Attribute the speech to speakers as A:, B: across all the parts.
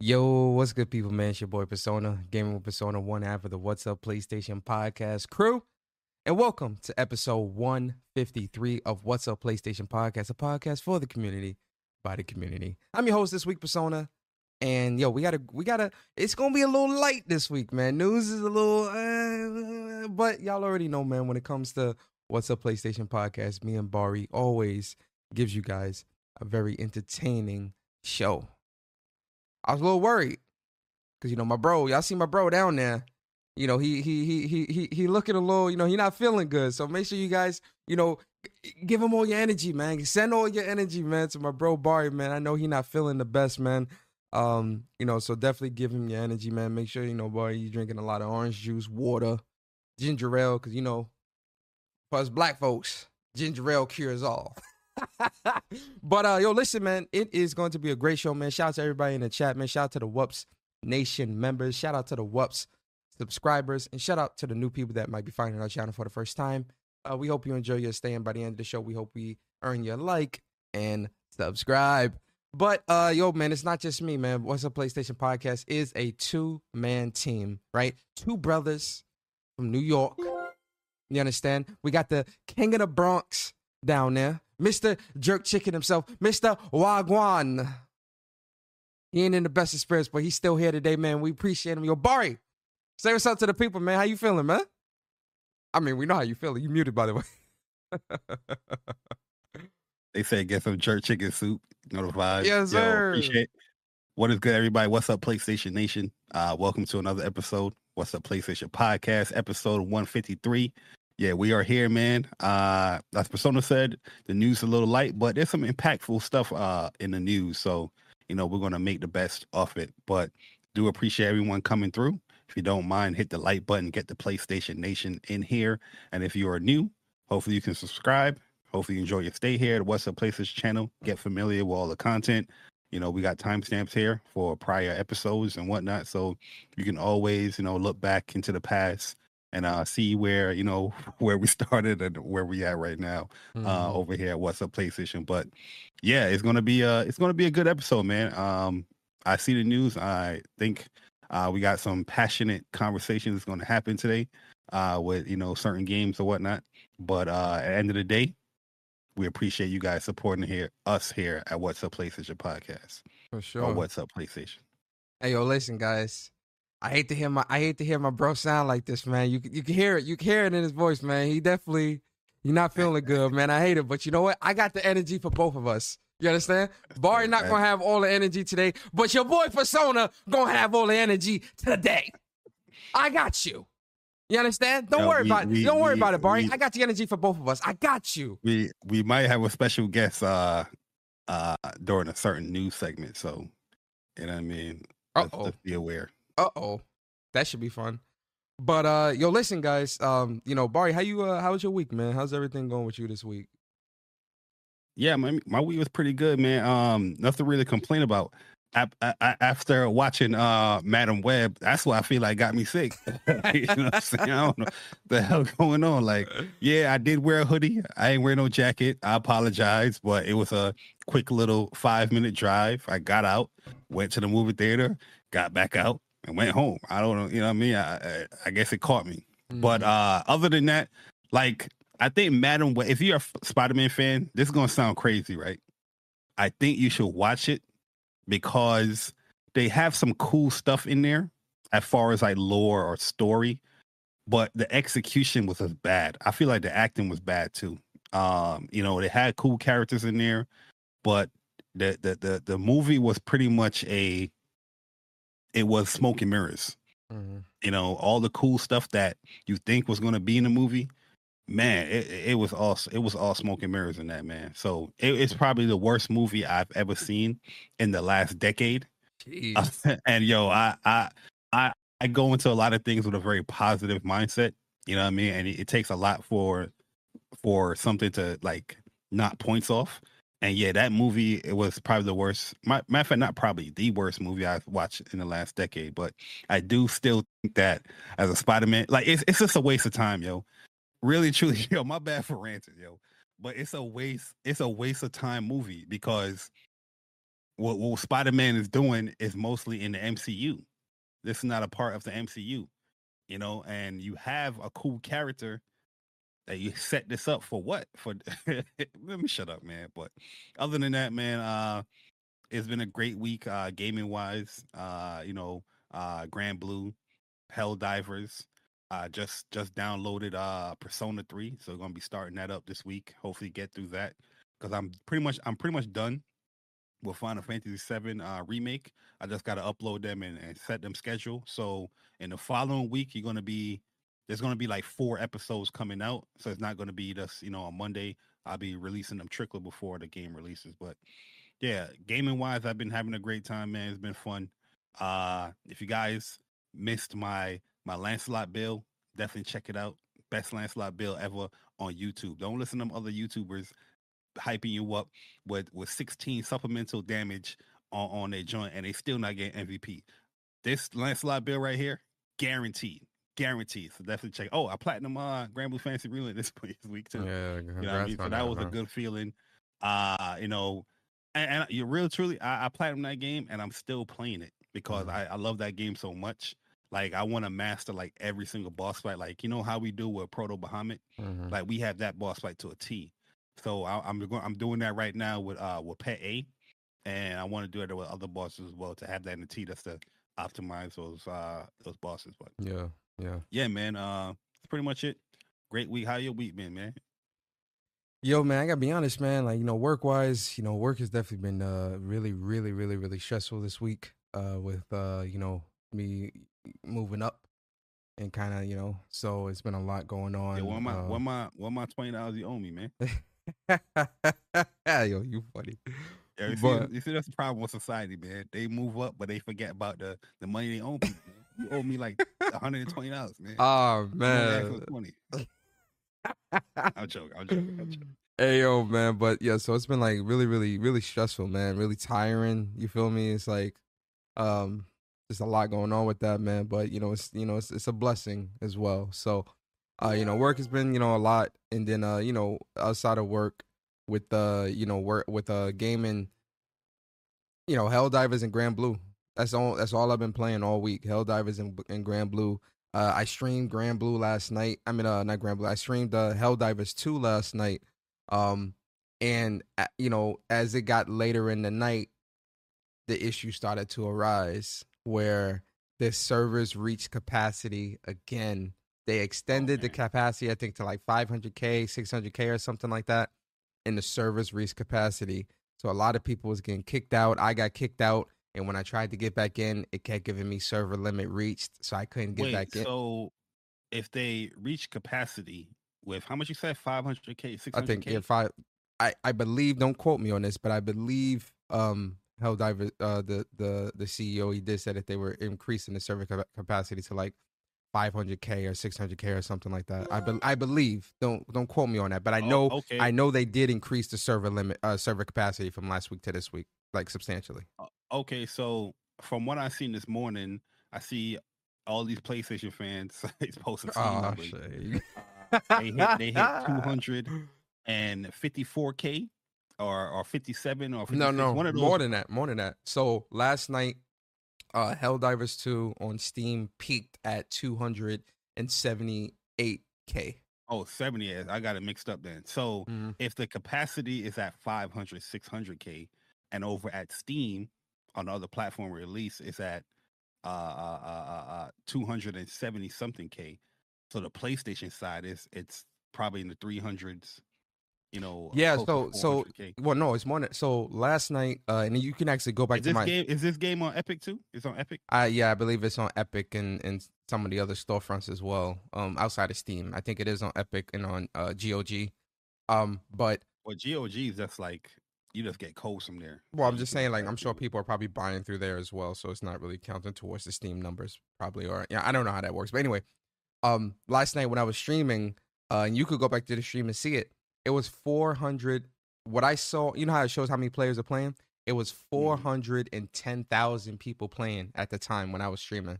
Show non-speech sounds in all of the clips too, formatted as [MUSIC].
A: Yo, what's good, people, man? It's your boy Persona, gaming with Persona, one half of the What's Up PlayStation podcast crew. And welcome to episode 153 of What's Up PlayStation podcast, a podcast for the community by the community. I'm your host this week, Persona. And yo, we gotta, we gotta, it's gonna be a little light this week, man. News is a little, uh, but y'all already know, man, when it comes to What's Up PlayStation podcast, me and Bari always gives you guys a very entertaining show. I was a little worried because you know my bro, y'all see my bro down there. You know he he he he he he looking a little. You know he not feeling good. So make sure you guys you know give him all your energy, man. Send all your energy, man, to my bro Bari, man. I know he not feeling the best, man. Um, you know, so definitely give him your energy, man. Make sure you know, boy, you drinking a lot of orange juice, water, ginger ale, because you know, for us black folks, ginger ale cures all. [LAUGHS] but uh yo, listen, man, it is going to be a great show, man. Shout out to everybody in the chat, man. Shout out to the WUPS Nation members. Shout out to the WUPS subscribers, and shout out to the new people that might be finding our channel for the first time. Uh, we hope you enjoy your stay, and by the end of the show, we hope we earn your like and subscribe. But uh, yo, man, it's not just me, man. What's a PlayStation podcast is a two man team, right? Two brothers from New York. You understand? We got the King of the Bronx down there. Mr. Jerk Chicken himself, Mr. Wagwan. He ain't in the best of spirits, but he's still here today, man. We appreciate him. Yo, Bari, say what's up to the people, man. How you feeling, man? I mean, we know how you feeling. You muted, by the way. [LAUGHS]
B: they said get some jerk chicken soup. Notified.
A: Yes,
B: Yo,
A: sir.
B: appreciate. What is good, everybody? What's up, PlayStation Nation? Uh, welcome to another episode. What's up, PlayStation Podcast, episode 153. Yeah, we are here, man. Uh, as Persona said, the news is a little light, but there's some impactful stuff uh in the news. So, you know, we're gonna make the best of it. But do appreciate everyone coming through. If you don't mind, hit the like button, get the PlayStation Nation in here. And if you are new, hopefully you can subscribe. Hopefully you enjoy your stay here. at What's Up Places channel. Get familiar with all the content. You know, we got timestamps here for prior episodes and whatnot. So you can always, you know, look back into the past and uh see where, you know, [LAUGHS] where we started and where we at right now uh
A: Mhm.
B: over here at What's Up PlayStation. But yeah, it's gonna be uh it's gonna be a good episode, man. Um I see the news. I think uh we got some passionate conversations that's gonna happen today uh with you know certain games or whatnot. But uh at the end of the day, we appreciate you guys supporting here us here at What's Up PlayStation Podcast.
A: For
B: Or
A: sure.
B: What's Up PlayStation.
A: Hey yo, listen, guys. I hate to hear my I hate to hear my bro sound like this, man. You can- you can hear it. You can hear it in his voice, man. He definitely you're not feeling good, man. I hate it, but you know what? I got the energy for both of us. You understand? Bari not gonna have all the energy today, but your boy Persona gonna have all the energy today. I got you. You understand? Don't
B: Yo,
A: worry
B: we-
A: about it.
B: we-
A: Don't worry
B: we-
A: about it,
B: Bari.
A: I got the energy for both of us. I got you.
B: We we might have a special guest uh uh during a certain news segment. So you know what I mean? Let's, let's be aware.
A: Uh oh, that should be fun. But uh, yo, listen, guys. Um, you know, Bari, how you? Uh, how was your week, man? How's everything going with you this week?
B: Yeah, my my week was pretty good, man. Um, nothing really to complain about. A- After watching uh Madame Web, that's what I feel like got me sick. [LAUGHS] you know what I'm saying? I don't know the hell going on. Like, yeah, I did wear a hoodie. I ain't wear no jacket. I apologize, but it was a quick little five minute drive. I got out, went to the movie theater, got back out, and went home. I don't know, you know what I mean? I I, I guess it caught me. But
A: Mm-hmm.
B: uh other than that, like I think Madame Web, if you're a Spider Man fan, this is gonna sound crazy, right? I think you should watch it because they have some cool stuff in there as far as like lore or story, but the execution was as bad. I feel like the acting was bad too. Um, you know, they had cool characters in there, but the the the, the movie was pretty much a it was smoke and mirrors.
A: Mhm.
B: you know all the cool stuff that you think was going to be in the movie man it, it was all it was all smoke and mirrors in that man. So it, it's probably the worst movie i've ever seen in the last decade. [LAUGHS] And yo I, I i i go into a lot of things with a very positive mindset you know what i mean? And it, it takes a lot for for something to like not points off and yeah that movie it was probably the worst my, matter of fact not probably the worst movie i've watched in the last decade but i do still think that as a spider-man like it's, it's just a waste of time yo really [LAUGHS] truly yo my bad for ranting yo but it's a waste it's a waste of time movie because what, what Spider Man is doing is mostly in the MCU. This is not a part of the MCU, you know. And you have a cool character that you [LAUGHS] set this up for what? For [LAUGHS] let me shut up, man. But other than that, man, uh, it's been a great week, uh, gaming wise. Uh, you know, uh, Granblue, Helldivers. Uh, just just downloaded uh Persona 3, so we're gonna be starting that up this week. Hopefully get through that because I'm pretty much I'm pretty much done with Final Fantasy 7 uh remake. I just gotta upload them and, and set them schedule. So in the following week, you're gonna be there's gonna be like four episodes coming out. So it's not gonna be just, you know, on Monday. I'll be releasing them trickle before the game releases. But yeah, gaming wise, I've been having a great time, man. It's been fun. Uh if you guys missed my my Lancelot bill, definitely check it out. Best Lancelot bill ever on YouTube. Don't listen to them other YouTubers hyping you up with with 16 supplemental damage on, on their joint and they still not getting MVP. This Lancelot bill right here, guaranteed. Guaranteed. So definitely check. Oh, I platinum uh Granblue Fantasy Relink [LAUGHS] this week too.
A: Yeah,
B: you know I mean? So that, was a good feeling. Uh, you know, and, and you real truly, I, I platinum that game and I'm still playing it because mm-hmm. I, I love that game so much. Like I want to master like every single boss fight. Like you know how we do with Proto Bahamut. Mm-hmm. Like we have that boss fight to a T. So I, am going. I'm doing that right now with uh with Pet A, and I want to do it with other bosses as well to have that in the T. That's to optimize those uh those bosses. But
A: yeah, yeah,
B: yeah, man. Uh, that's pretty much it. Great week. How your week been, man?
A: Yo, man, I gotta be honest, man. Like you know, work wise, you know, work has definitely been uh really, really, really, really stressful this week. Uh, with uh, you know, me moving up and kind of you know so it's been a lot going on
B: yeah, what my uh, what my what my 20 dollars you owe me man [LAUGHS]
A: yo you funny
B: yeah, you, but, see, you see that's the problem with society man they move up but they forget about the the money they own people you owe me like 120 dollars man [LAUGHS]
A: oh man
B: 20 [LAUGHS] i'm joking i'm joking i'm joking
A: Hey yo, man, but yeah, so it's been like really, really, really stressful, man. Really tiring. You feel me? It's like, um, there's a lot going on with that, man. But you know, it's you know, it's it's a blessing as well. So, uh, you know, work has been you know a lot, and then uh, you know, outside of work, with uh, you know, work with uh, gaming, you know, Helldivers and Granblue. That's all. That's all I've been playing all week. Helldivers and, and Granblue. Uh, I streamed Granblue last night. I mean, uh, not Granblue. I streamed uh, Helldivers two last night. Um, and uh, you know, as it got later in the night, the issue started to arise where the servers reached capacity again. They extended the capacity, I think, to like 500k, 600k, or something like that, and the servers reached capacity. So a lot of people was getting kicked out. I got kicked out, and when I tried to get back in, it kept giving me server limit reached, so I couldn't get
B: Wait,
A: back in.
B: So if they reach capacity with how much you said, 500k, 600k?
A: I think if I, I, I believe. Don't quote me on this, but I believe um Helldiver, uh, the the the CEO, he did say that they were increasing the server capacity to like 500k or 600k or something like that. I be- I believe. Don't don't quote me on that, but I oh, know oh, okay. I know they did increase the server limit, uh, server capacity from last week to this week, like substantially.
B: Okay, so from what I seen this morning, I see all these PlayStation fans [LAUGHS] posting. Oh, uh, [LAUGHS] they hit they hit [LAUGHS] 254k or or 57 or 56,
A: no no one of those. more than that more than that so last night uh helldivers 2 on steam peaked at 278k
B: oh 70 i got it mixed up then so mm-hmm. if the capacity is at 500 600k and over at steam on other platform release is at uh, uh, uh, uh, 270 something k so the playstation side is it's probably in the 300s you know.
A: Yeah. So so well, no, it's more. Than, so last night, uh, and you can actually go back
B: is
A: to my
B: game. Is this game on Epic too? It's on Epic.
A: Uh yeah, I believe it's on Epic and and some of the other storefronts as well. Um, outside of Steam, I think it is on Epic and on uh GOG. Um, but
B: well, GOG is just like you just get codes from there.
A: Well, I'm just saying, like, I'm sure people are probably buying through there as well, so it's not really counting towards the Steam numbers, probably. Or yeah, I don't know how that works, but anyway, um, last night when I was streaming, uh, and you could go back to the stream and see it it was 400 what i saw you know how it shows how many players are playing it was mm-hmm. 410,000 people playing at the time when i was streaming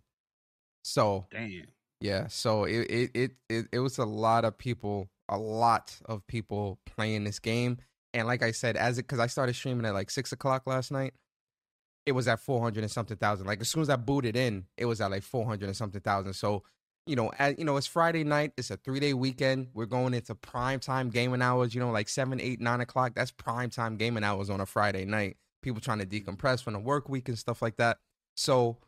A: so
B: damn
A: yeah so it it it it, it was a lot of people a lot of people playing this game and like i said as it because i started streaming at like six o'clock last night it was at 400 and something thousand. Like as soon as I booted in, it was at like 400 and something thousand. So, you know, at, you know, it's Friday night. It's a three day weekend. We're going into prime time gaming hours. You know, like seven, eight, nine o'clock. That's prime time gaming hours on a Friday night. People trying to decompress from the work week and stuff like that. So,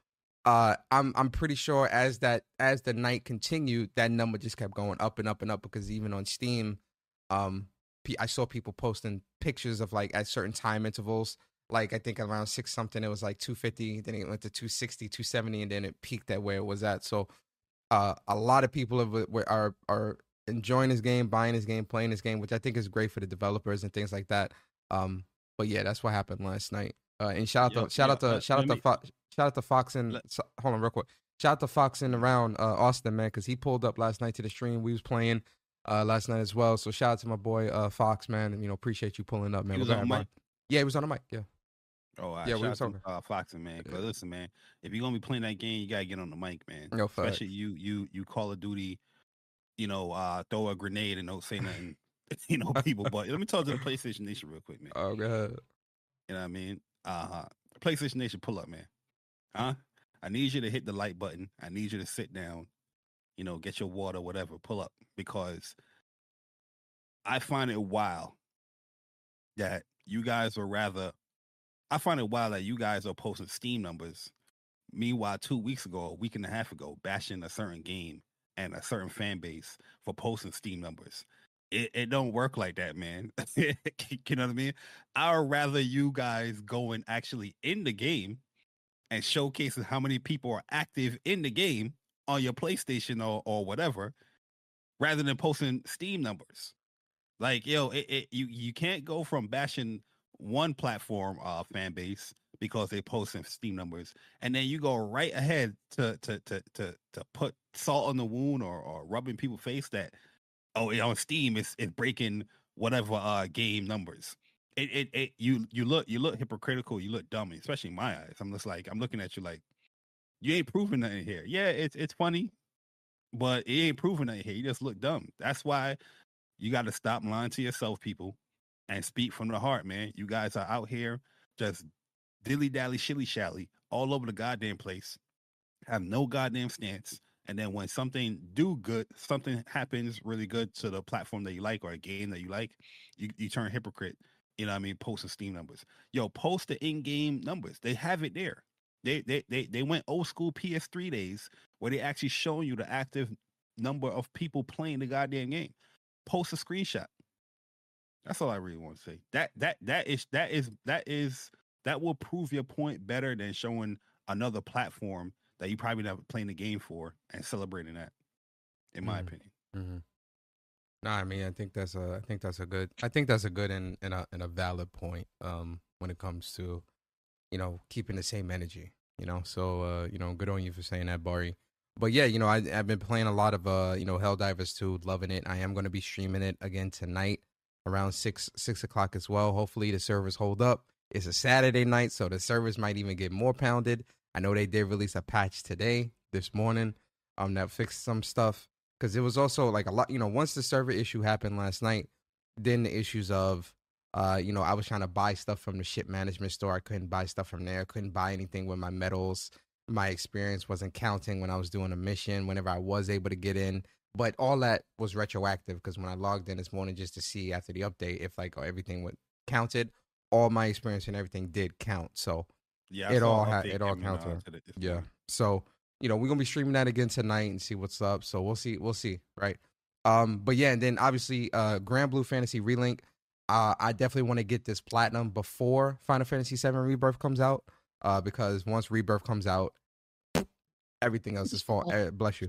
A: uh, I'm I'm pretty sure as that as the night continued, that number just kept going up and up and up because even on Steam, um, I saw people posting pictures of like at certain time intervals like I think around six something, it was like 250, then it went to 260, 270, and then it peaked at where it was at. So uh, a lot of people have, are are enjoying this game, buying this game, playing this game, which I think is great for the developers and things like that. Um, but yeah, that's what happened last night. Uh, and shout out to shout out to uh, shout out to Fo- shout out to Fox and let, hold on real quick. Shout out to Fox and around uh, Austin man because he pulled up last night to the stream. We was playing uh, last night as well. So shout out to my boy uh, Fox man. And, you know appreciate you pulling up man.
B: He was on mic.
A: Yeah, he was on the mic. Yeah.
B: Oh, yeah, we were talking. Uh, Foxing man, but yeah. listen, man, if you're gonna be playing that game, you gotta get on the mic, man.
A: No,
B: especially you, you, you Call of Duty, you know, uh, throw a grenade and don't say nothing, [LAUGHS] you know, people. But let me talk to the PlayStation Nation real quick, man. [LAUGHS]
A: Oh, god.
B: You know what I mean? Uh huh. PlayStation Nation, pull up, man. Huh? I need you to hit the like button. I need you to sit down. You know, get your water, whatever. Pull up because I find it wild that you guys are rather I find it wild that you guys are posting Steam numbers. Meanwhile, two weeks ago, a week and a half ago, bashing a certain game and a certain fan base for posting Steam numbers. It, it don't work like that, man. [LAUGHS] you know what I mean? I would rather you guys going actually in the game and showcasing how many people are active in the game on your PlayStation or, or whatever, rather than posting Steam numbers. Like, yo, it, it, you you can't go from bashing one platform uh fan base because they post some Steam numbers, and then you go right ahead to to to to to put salt on the wound or or rubbing people's face that oh on Steam it's it's breaking whatever uh game numbers. It, it it you you look you look hypocritical, you look dumb, especially in my eyes. I'm just like I'm looking at you like you ain't proving nothing here. Yeah, it's it's funny, but it ain't proving nothing here. You just look dumb. That's why you got to stop lying to yourself, people and speak from the heart, man. You guys are out here just dilly dally, shilly shally all over the goddamn place, have no goddamn stance. And then when something do good, something happens really good to the platform that you like or a game that you like, you, you turn hypocrite. You know what I mean? Post the Steam numbers. Yo, post the in-game numbers. They have it there. They they they they went old school PS3 days where they actually showing you the active number of people playing the goddamn game. Post a screenshot. That's all I really want to say. That that that is that is that is that will prove your point better than showing another platform that you probably never playing the game for and celebrating that. In my mm-hmm. opinion.
A: Mm-hmm. No, I mean I think that's a I think that's a good I think that's a good and, and a and a valid point um when it comes to you know keeping the same energy you know so uh you know good on you for saying that Bari but yeah you know I I've been playing a lot of uh you know Helldivers 2 loving it I am going to be streaming it again tonight around six six o'clock as well. Hopefully the servers hold up. It's a Saturday night, so the servers might even get more pounded. I know they did release a patch today, this morning, um, that fixed some stuff because it was also like a lot. You know, once the server issue happened last night, then the issues of, uh, you know, I was trying to buy stuff from the ship management store. I couldn't buy stuff from there. I couldn't buy anything with my medals. My experience wasn't counting when I was doing a mission. Whenever I was able to get in, but all that was retroactive because when I logged in this morning just to see after the update if like everything would counted, all my experience and everything did count. So yeah, it all had it all counted. Yeah. So you know we're gonna be streaming that again tonight and see what's up. So we'll see. We'll see. Right. Um. But yeah, and then obviously, uh, Granblue Fantasy Relink. Uh, I definitely want to get this platinum before Final Fantasy VII Rebirth comes out. Uh, because once Rebirth comes out, everything else is fall. Uh, bless you.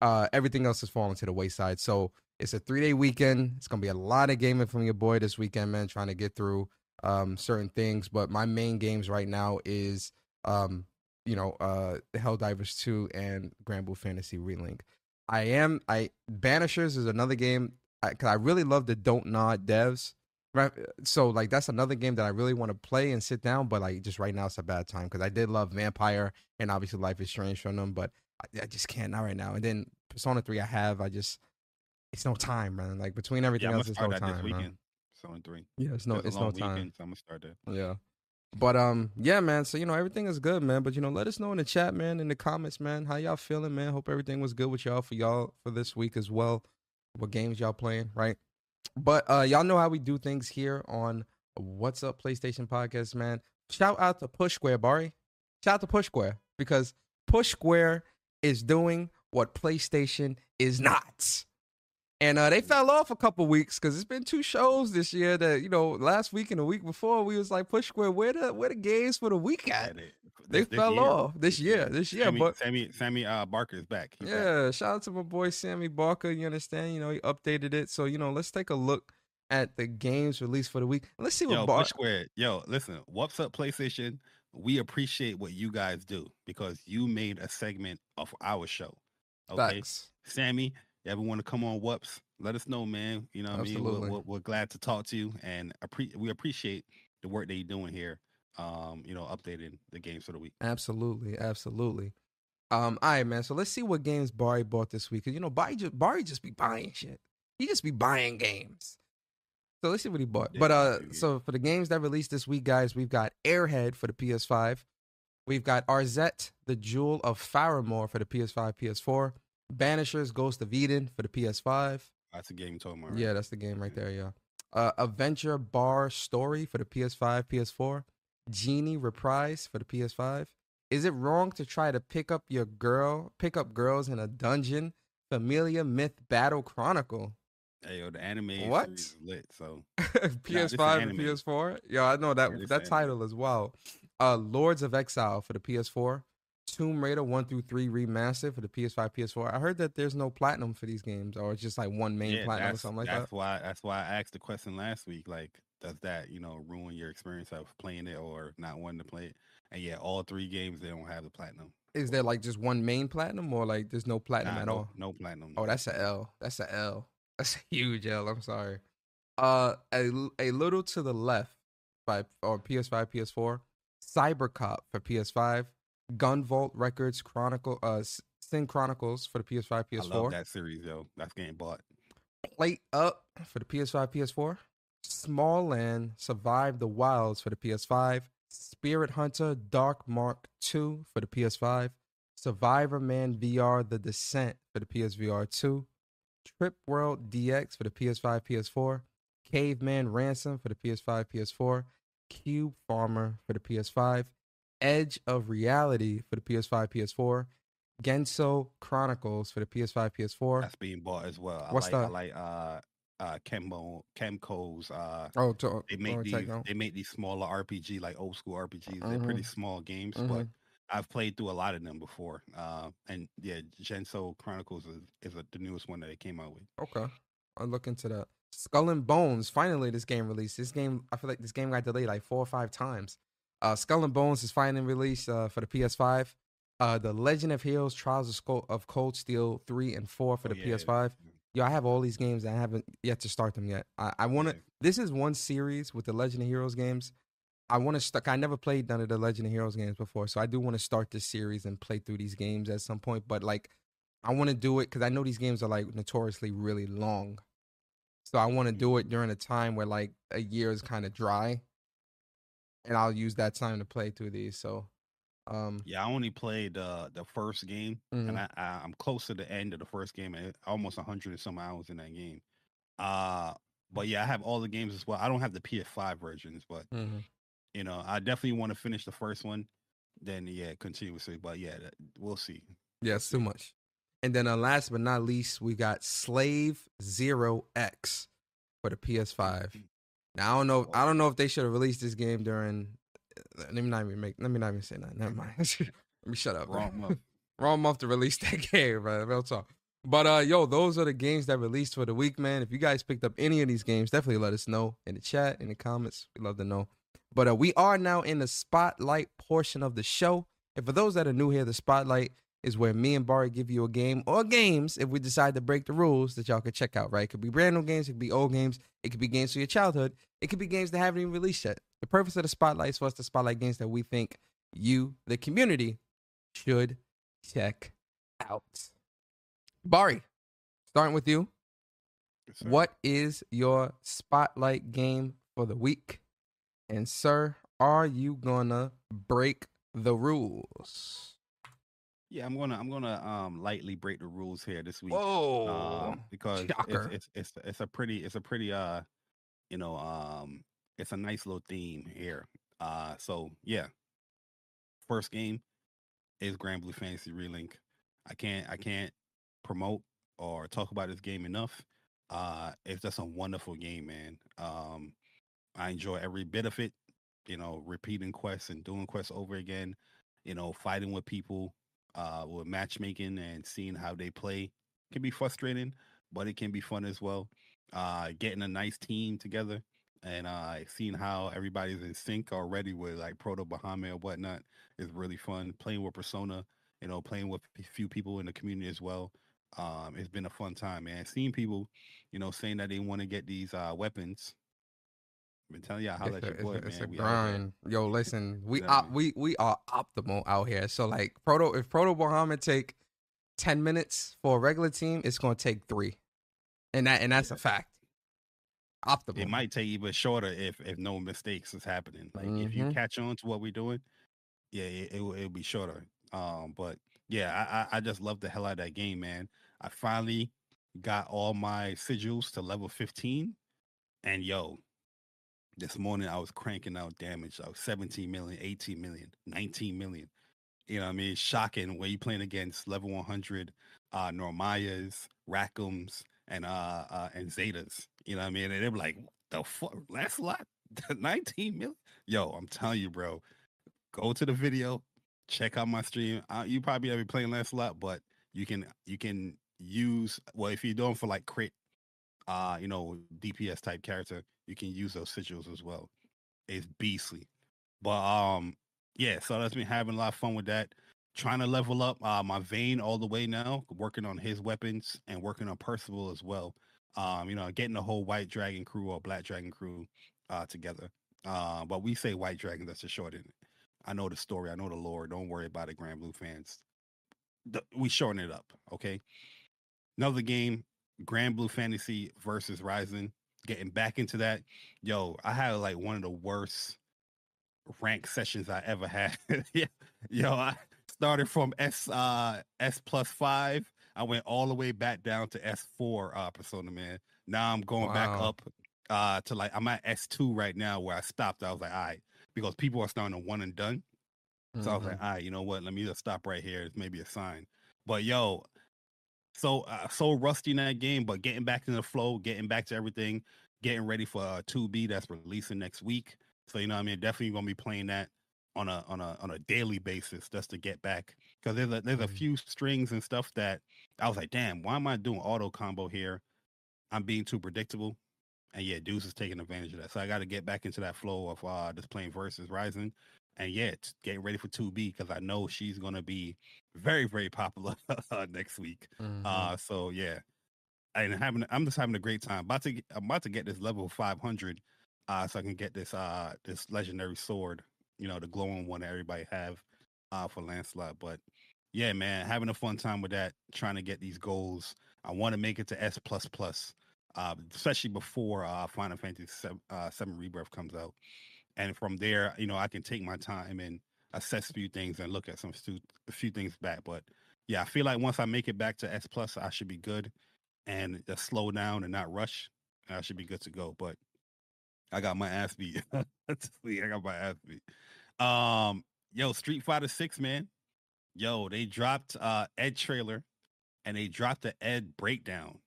A: Uh, everything else is falling to the wayside. So it's a three day weekend. It's gonna be a lot of gaming from your boy this weekend, man. Trying to get through um, certain things, but my main games right now is um, you know uh, Helldivers two and Granblue Fantasy Relink. I am I Banishers is another game because I, I, really love the Don't Nod devs. So like that's another game that I really want to play and sit down, but like just right now it's a bad time because I did love Vampyr and obviously Life is Strange from them, but I, I, just can't not right now. And then Persona Three, I have. I just it's no time, man. Like between everything yeah, else, it's no time. This weekend.
B: Persona Three.
A: Yeah, it's no, it's no time.
B: Weekend, so I'm gonna start that.
A: Yeah. But um, yeah, man. So you know everything is good, man. But you know, let us know in the chat, man, in the comments, man, how y'all feeling, man. Hope everything was good with y'all for y'all for this week as well. What games y'all playing, right? But uh, y'all know how we do things here on What's Up PlayStation Podcast, man. Shout out to Push Square, Bari. Shout out to Push Square because Push Square is doing what PlayStation is not. And uh, they fell off a couple weeks because it's been two shows this year that you know last week and the week before we was like Push Square where the where the games for the week at? They
B: this- this
A: fell
B: year.
A: off this year, this year.
B: Sammy,
A: but
B: Sammy, Sammy uh, Barker is back. He's back.
A: yeah, shout out to my boy Sammy Barker. You understand? You know he updated it, so you know let's take a look at the games released for the week. Let's see what
B: Yo,
A: Bar-
B: Push Square. Yo, listen. What's up, PlayStation? We appreciate what you guys do because you made a segment of our show. Okay,
A: Facts.
B: Sammy, you ever want to come on WUPS? Let us know, man. You know what I mean? We're, we're, we're glad to talk to you, and appre- we appreciate the work that you're doing here. Um, you know, updating the games for the week.
A: Absolutely, absolutely. Um, all right, man. So let's see what games Bari bought this week. Cause you know, Bari just Bari just be buying shit. He just be buying games. So let's see what he bought.
B: Yeah,
A: but uh,
B: yeah.
A: so for the games that released this week, guys, we've got Airhead for the PS5. We've got Arzette, the Jewel of Faramore for the PS5, PS4. Banishers, Ghost of Eden for the PS5.
B: That's the game you're talking about. Right?
A: Yeah, that's the game right there. Yeah. Uh, Adventure Bar Story for the PS5, PS4. Genie Reprise for the PS5. Is it wrong to try to pick up your girl, pick up girls in a dungeon? Familia Myth Battle Chronicle.
B: Hey, yo, the anime
A: What?
B: lit. So [LAUGHS]
A: PS5 and. PS4. Yo, I know that
B: Yeah,
A: that
B: anime.
A: title as well. Uh, Lords of Exile for the PS4. Tomb Raider 1 through 3 remastered for the PS5, PS4. I heard that there's no platinum for these games, or it's just like one main
B: yeah,
A: platinum or something like
B: that's
A: that.
B: why that's why I asked the question last week. Like, does that you know ruin your experience of playing it or not wanting to play it? And yeah, all three games they don't have the platinum.
A: Is there like just one main platinum, or like there's no platinum
B: Nah,
A: at
B: no,
A: all?
B: no platinum.
A: Oh, that's a L. That's a L. [LAUGHS] That's a huge L. I'm sorry. Uh, a a little to the left by or PS5, PS4. CyberCop for PS5. Gunvolt Records Chronicle. Uh, Sin Chronicles for the PS5,
B: I love
A: PS4.
B: that series, though. That's getting bought.
A: Plate Up for the PS5, PS4. Smalland Survive the Wilds for the PS5. Spirit Hunter Dark Mark 2 for the PS5. Survivorman VR The Descent for the PSVR 2. Trip World DX for the PS5, PS4. Caveman Ransom for the PS5, PS4. Cube Farmer for the PS5. Edge of Reality for the PS5, PS4. Genso Chronicles for the PS5, PS4.
B: That's being bought as well. I
A: What's
B: like, I like uh uh Kembo Kemco's uh
A: Oh, to,
B: they make
A: oh,
B: these they make these smaller RPG like old school RPGs. They're pretty small games, but
A: Mhm.
B: I've played through a lot of them before. Uh and yeah, Genso Chronicles is, is a, the newest one that they came out with.
A: Okay. I'll look into that. Skull and Bones. Finally, this game released. This game, I feel like this game got delayed like four or five times. Uh, Skull and Bones is finally released uh, for the PS5. Uh, the Legend of Heroes Trials of, Cold Steel 3 and 4 for
B: Oh,
A: the
B: yeah.
A: PS5. Yo, I have all these games and I haven't yet to start them yet. I, I want to.
B: Yeah.
A: This is one series with the Legend of Heroes games. I want to start. I never played none of the Legend of Heroes games before, so I do want to start this series and play through these games at some point. But like, I want to do it because I know these games are like notoriously really long. So I want to do it during a time where like a year is kind of dry, and I'll use that time to play through these. So, um,
B: Yeah, I only played uh, the first game,
A: mhm.
B: and I, I I'm close to the end of the first game, and almost hundred and some hours in that game. Uh, but yeah, I have all the games as well. I don't have the PS5 versions, but
A: Mhm.
B: you know, I definitely want to finish the first one. Then yeah, continuously. But yeah, that- we'll see.
A: Yeah, it's too much. And then uh, last but not least, we got Slave Zero X for the PS5. Now I don't know. I don't know if they should have released this game during. uh, Let me not even make. Let me not even say that. Never mind. [LAUGHS] let me shut up.
B: Wrong
A: man.
B: month. [LAUGHS]
A: Wrong month to release [LAUGHS] that game, man. Real talk. But uh, yo, those are the games that released for the week, man. If you guys picked up any of these games, definitely let us know in the chat, in the comments. We love to know. But uh, we are now in the spotlight portion of the show. And for those that are new here, the spotlight is where me and Bari give you a game or games if we decide to break the rules that y'all could check out, right? It could be brand new games, it could be old games, it could be games from your childhood, it could be games that haven't even released yet. The purpose of the spotlight is for us to spotlight games that we think you, the community, should check out. Bari, starting with you.
B: Yes.
A: What is your spotlight game for the week? And sir, are you gonna break the rules?
B: Yeah, I'm gonna I'm gonna um lightly break the rules here this week.
A: Whoa,
B: um, because it's, it's it's it's a pretty it's a pretty uh you know um it's a nice little theme here. Uh so yeah. First game is Granblue Fantasy Relink. I can't I can't promote or talk about this game enough. Uh it's just a wonderful game, man. Um I enjoy every bit of it, you know, repeating quests and doing quests over again, you know, fighting with people, uh with matchmaking and seeing how they play can be frustrating, but it can be fun as well. Uh getting a nice team together and uh seeing how everybody's in sync already with like Proto Bahamut or whatnot is really fun. Playing with Persona, you know, playing with a few people in the community as well. Um, it's been a fun time, man. Seeing people, you know, saying that they want to get these uh weapons. I've been telling y'all how
A: It's
B: that your
A: it's
B: boy,
A: a, it's a.
B: We
A: grind. Yo, listen, we
B: Yeah,
A: op, we we are optimal out here. So like proto if Proto Bahamut take ten minutes for a regular team, it's gonna take three. And that and that's a fact. Optimal.
B: It might take even shorter if if no mistakes is happening. Like if you
A: Mhm.
B: catch on to what we're doing, yeah, it, it will it'll be shorter. Um, but yeah, I, I I just love the hell out of that game, man. I finally got all my sigils to level 15, and yo, this morning I was cranking out damage. I was 17 million, 18 million, 19 million. You know what I mean? Shocking when you playing against level 100 uh Narmayas, Rackams, and uh, uh and Zetas. You know what I mean? And they were like, the fuck? Last lot? [LAUGHS] 19 million? Yo, I'm telling you, bro. Go to the video, check out my stream. Uh, you probably have been playing Lancelot, but you can you can use well if you're doing for like crit uh, you know, DPS type character, you can use those sigils as well. It's beastly. But um, yeah, so that's been having a lot of fun with that. Trying to level up uh my Vane all the way now, working on his weapons and working on Percival as well. Um, you know, getting the whole white dragon crew or black dragon crew uh together. Uh, but we say white dragon, that's a short it. I know the story, I know the lore. Don't worry about it, Granblue fans. The, we shorten it up, okay? Another game, Grand Blue Fantasy versus Ryzen. Getting back into that, yo, I had like one of the worst rank sessions I ever had. [LAUGHS] yo, I started from S uh S plus five. I went all the way back down to S four uh Persona man. Now I'm going back up uh to like I'm at S two right now where I stopped. I was like, all right, because people are starting to one and done. So I was like, all right, you know what? Let me just stop right here. It's maybe a sign. But yo, so uh, so rusty in that game, but getting back in the flow, getting back to everything, getting ready for uh, 2B that's releasing next week. So you know, what I mean, definitely gonna be playing that on a on a on a daily basis just to get back because there's a there's a
A: Mhm.
B: few strings and stuff that I was like, damn, why am I doing auto combo here? I'm being too predictable. And yeah, Deuce is taking advantage of that. So I got to get back into that flow of uh just playing versus Rising. And yeah, getting ready for 2B because I know she's gonna be very, very popular [LAUGHS] next week.
A: Mhm.
B: Uh so yeah. And having I'm just having a great time. About to get, I'm about to get this level 500 uh so I can get this uh this legendary sword, you know, the glowing one that everybody have uh for Lancelot. But yeah, man, having a fun time with that, trying to get these goals. I want to make it to S plus plus, uh, especially before uh Final Fantasy seven, uh, seven Rebirth comes out. And from there, you know, I can take my time and assess a few things and look at some a few things back. But yeah, I feel like once I make it back to S plus, I should be good and just slow down and not rush. I should be good to go. But I got my ass beat. [LAUGHS] I got my ass beat. Um, yo, Street Fighter Six, man. Yo, they dropped uh Ed trailer and they dropped the Ed breakdown.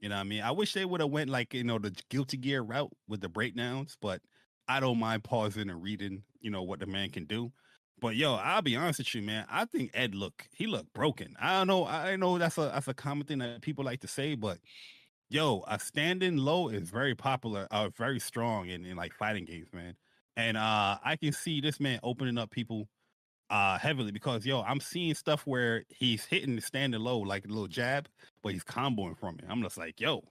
B: You know what I mean? I wish they would have went like, you know, the Guilty Gear route with the breakdowns, but I don't mind pausing and reading, you know, what the man can do. But yo, I'll be honest with you, man. I think Ed look he looked broken. I don't know. I know that's a that's a common thing that people like to say, but yo, a standing low is very popular, uh, very strong in, in like fighting games, man. And uh I can see this man opening up people uh heavily because yo, I'm seeing stuff where he's hitting the standing low like a little jab, but he's comboing from it. I'm just like, yo,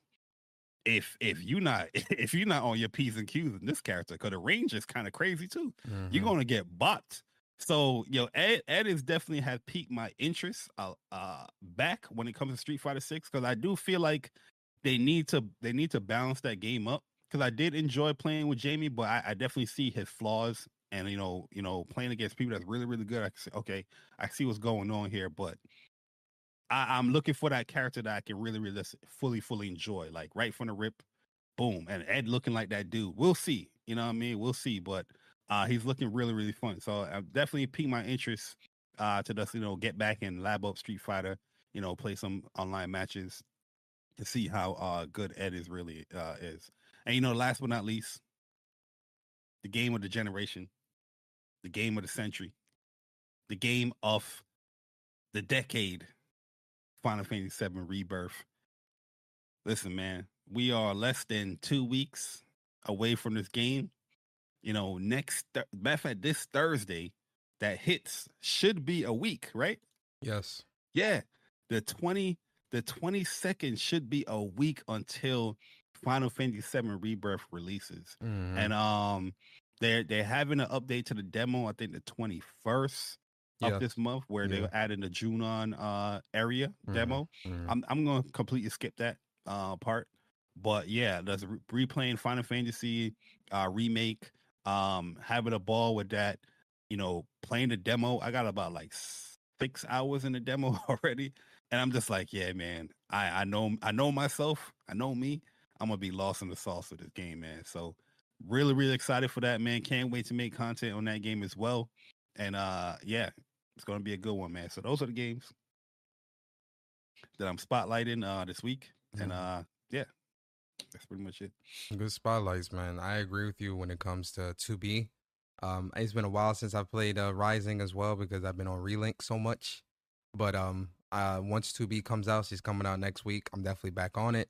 B: if if you not [LAUGHS] if you're not on your P's and Q's in this character, because the range is kind of crazy too you're
A: Mhm.
B: gonna get bopped. So yo, Ed Ed is definitely has piqued my interest uh, uh back when it comes to Street Fighter Six because I do feel like they need to they need to balance that game up because I did enjoy playing with Jamie, but I, I definitely see his flaws and you know, you know, playing against people that's really, really good, I can say, okay, I see what's going on here, but I, I'm looking for that character that I can really, really fully, fully enjoy, like right from the rip, boom, and Ed looking like that dude. We'll see, you know what I mean? We'll see, but uh, he's looking really, really fun. So I definitely piqued my interest uh, to just you know get back and lab up Street Fighter, you know, play some online matches to see how uh, good Ed is really uh, is. And you know, last but not least, the game of the generation, the game of the century, the game of the decade, Final Fantasy VII Rebirth. Listen, man, we are less than two weeks away from this game. You know, next th- matter fact, this Thursday that hits should be a week, right?
A: Yes.
B: Yeah. The 20 the 22nd should be a week until Final Fantasy VII Rebirth releases. Mm-hmm. And um they're they're having an update to the demo, I think the 21st of yeah. this month, where yeah. they're adding the Junon uh area mm-hmm. demo. Mm-hmm. I'm I'm gonna completely skip that uh part. But yeah, there's re- replaying Final Fantasy uh remake, um, having a ball with that, you know, playing the demo. I got about like six hours in the demo [LAUGHS] already. And I'm just like, yeah, man, I, I know I know myself. I know me. I'm gonna be lost in the sauce of this game, man. So really, really excited for that, man. Can't wait to make content on that game as well. And uh yeah, it's gonna be a good one, man. So those are the games that I'm spotlighting uh this week. Mm-hmm. And uh yeah, that's pretty much it.
A: Good spotlights, man. I agree with you when it comes to 2B. Um, it's been a while since I've played uh, Rising as well because I've been on Relink so much. But um, uh, once 2B comes out, she's coming out next week. I'm definitely back on it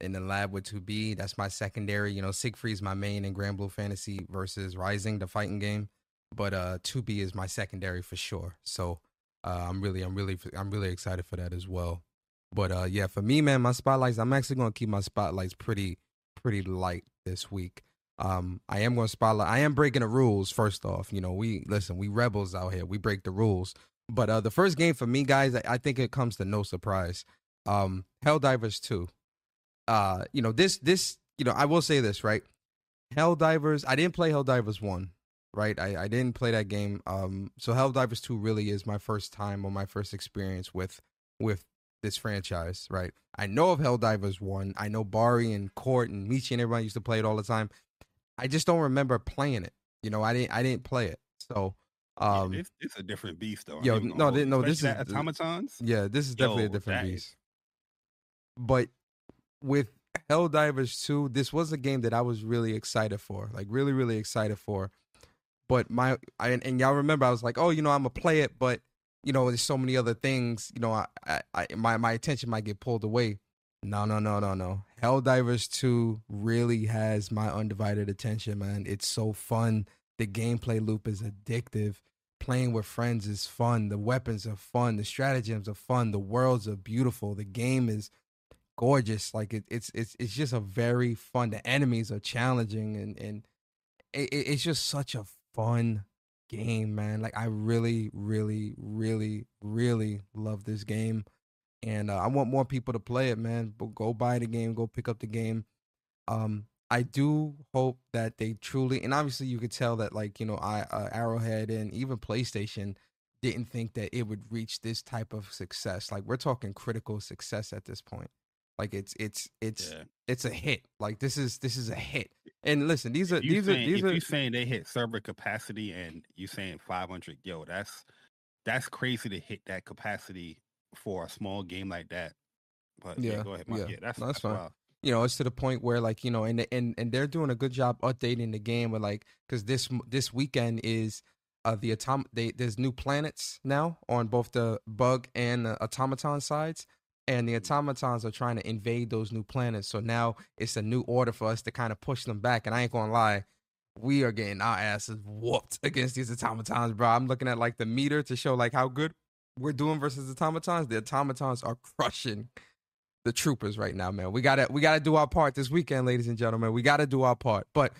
A: in the lab with 2B. That's my secondary. You know, Siegfried's my main in Granblue Fantasy versus Rising, the fighting game. But uh, 2B is my secondary for sure. So uh, I'm really, I'm really, I'm really excited for that as well. But uh, yeah, for me, man, my spotlights. I'm actually gonna keep my spotlights pretty, pretty light this week. Um, I am gonna spotlight. I am breaking the rules. First off, you know, we listen. We rebels out here. We break the rules. But uh, the first game for me, guys, I, I think it comes to no surprise. Um, Helldivers two. Uh, you know this this you know I will say this right. Helldivers. I didn't play Helldivers one. Right. I, I didn't play that game. Um, so Helldivers two really is my first time or my first experience with with this franchise. Right. I know of Helldivers one. I know Bari and Court and Michi and everybody used to play it all the time. I just don't remember playing it. You know, I didn't I didn't play it. So um,
B: yeah, it's, it's, a different beast, though.
A: Yo, no, they, no, this is
B: automatons.
A: Yeah, this is definitely yo, a different beast. Is... But with Helldivers 2, this was a game that I was really excited for, like really, really excited for. But my, I, and y'all remember, I was like, oh, you know, I'm gonna play it, but you know, there's so many other things, you know, I, I, I my my attention might get pulled away. No, no, no, no, no. Helldivers 2 really has my undivided attention, man. It's so fun. The gameplay loop is addictive. Playing with friends is fun. The weapons are fun. The stratagems are fun. The worlds are beautiful. The game is gorgeous. Like it, it's it's it's just a very fun. The enemies are challenging and and it, it's just such a fun game, man. Like I really, really, really, really love this game, and uh, I want more people to play it, man. But go buy the game, go pick up the game. Um, I do hope that they truly, and obviously you could tell that like you know, I uh, Arrowhead and even PlayStation didn't think that it would reach this type of success. Like we're talking critical success at this point. Like it's it's it's yeah. it's a hit. Like this is this is a hit. And listen, these are these
B: saying,
A: are these
B: if
A: are
B: you saying they hit server capacity and you saying 500, yo, that's that's crazy to hit that capacity for a small game like that. But yeah, yeah go ahead. Yeah, yeah that's, no, that's, that's fine. Wild
A: you know it's to the point where like you know and and and they're doing a good job updating the game with like because this this weekend is uh the atom they there's new planets now on both the bug and the automaton sides and the automatons are trying to invade those new planets so now it's a new order for us to kind of push them back and i ain't gonna lie we are getting our asses whooped [LAUGHS] against these automatons bro i'm looking at like the meter to show like how good we're doing versus automatons the automatons are crushing the troopers right now, man. We gotta we gotta do our part this weekend, ladies and gentlemen. We gotta do our part. But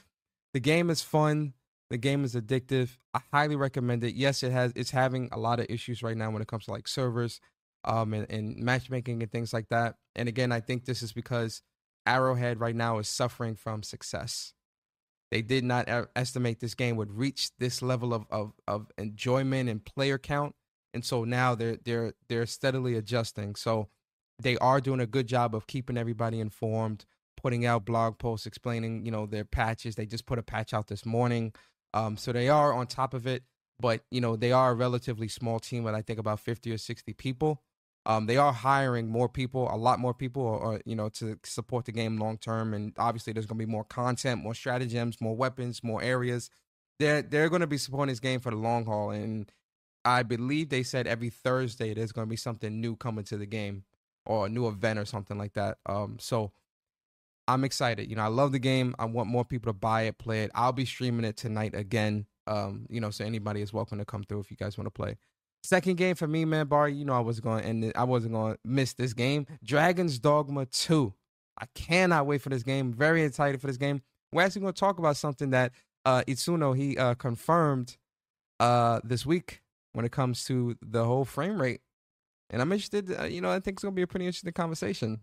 A: the game is fun. The game is addictive. I highly recommend it. Yes, it has it's having a lot of issues right now when it comes to like servers, um, and, and matchmaking and things like that. And again, I think this is because Arrowhead right now is suffering from success. They did not estimate this game would reach this level of, of of enjoyment and player count, and so now they're they're they're steadily adjusting. So they are doing a good job of keeping everybody informed, putting out blog posts explaining you know their patches. They just put a patch out this morning, um, so they are on top of it. But you know they are a relatively small team with I think about fifty or sixty people. Um, they are hiring more people, a lot more people, or, or you know, to support the game long term. And obviously, there's going to be more content, more stratagems, more weapons, more areas. They're they're going to be supporting this game for the long haul. And I believe they said every Thursday there's going to be something new coming to the game, or a new event or something like that. Um, so I'm excited. You know, I love the game. I want more people to buy it, play it. I'll be streaming it tonight again. Um, you know, so anybody is welcome to come through if you guys want to play. Second game for me, man, Bari. You know I was going and I wasn't going to miss this game. Dragon's Dogma Two. I cannot wait for this game. Very excited for this game. We're actually going to talk about something that uh, Itsuno he uh, confirmed uh, this week when it comes to the whole frame rate, and I'm interested. Uh, you know, I think it's going to be a pretty interesting conversation.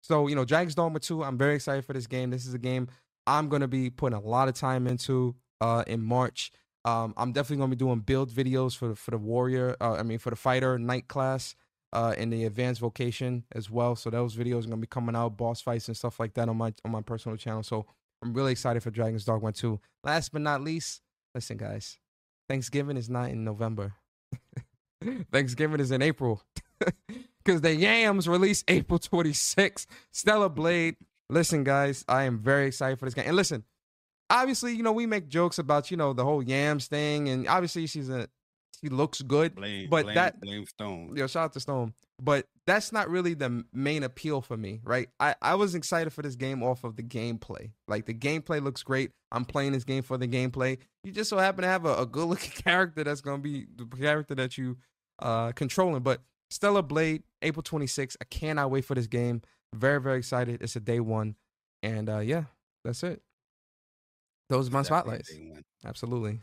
A: So you know, Dragon's Dogma Two. I'm very excited for this game. This is a game I'm going to be putting a lot of time into uh, in March. Um, I'm definitely gonna be doing build videos for for the warrior. Uh, I mean, for the fighter night class uh, in the advanced vocation as well. So those videos are gonna be coming out, boss fights and stuff like that on my on my personal channel. So I'm really excited for Dragon's Dogma 2. Last but not least, listen, guys, Thanksgiving is not in November. [LAUGHS] Thanksgiving is in April [LAUGHS] because the Yams release April 26th. Stellar Blade. Listen, guys, I am very excited for this game. And listen, obviously, you know, we make jokes about, you know, the whole yams thing, and obviously she's a she looks good.
B: Blame,
A: but
B: blame,
A: that
B: blame Stone.
A: Yo, shout out to Stone. But that's not really the main appeal for me, right? I, I was excited for this game off of the gameplay. Like the gameplay looks great. I'm playing this game for the gameplay. You just so happen to have a, a good looking [LAUGHS] character that's gonna be the character that you uh controlling. But Stellar Blade, April 26th. I cannot wait for this game. Very, very excited. It's a day one. And uh yeah, that's it. Those are my spotlights. Absolutely.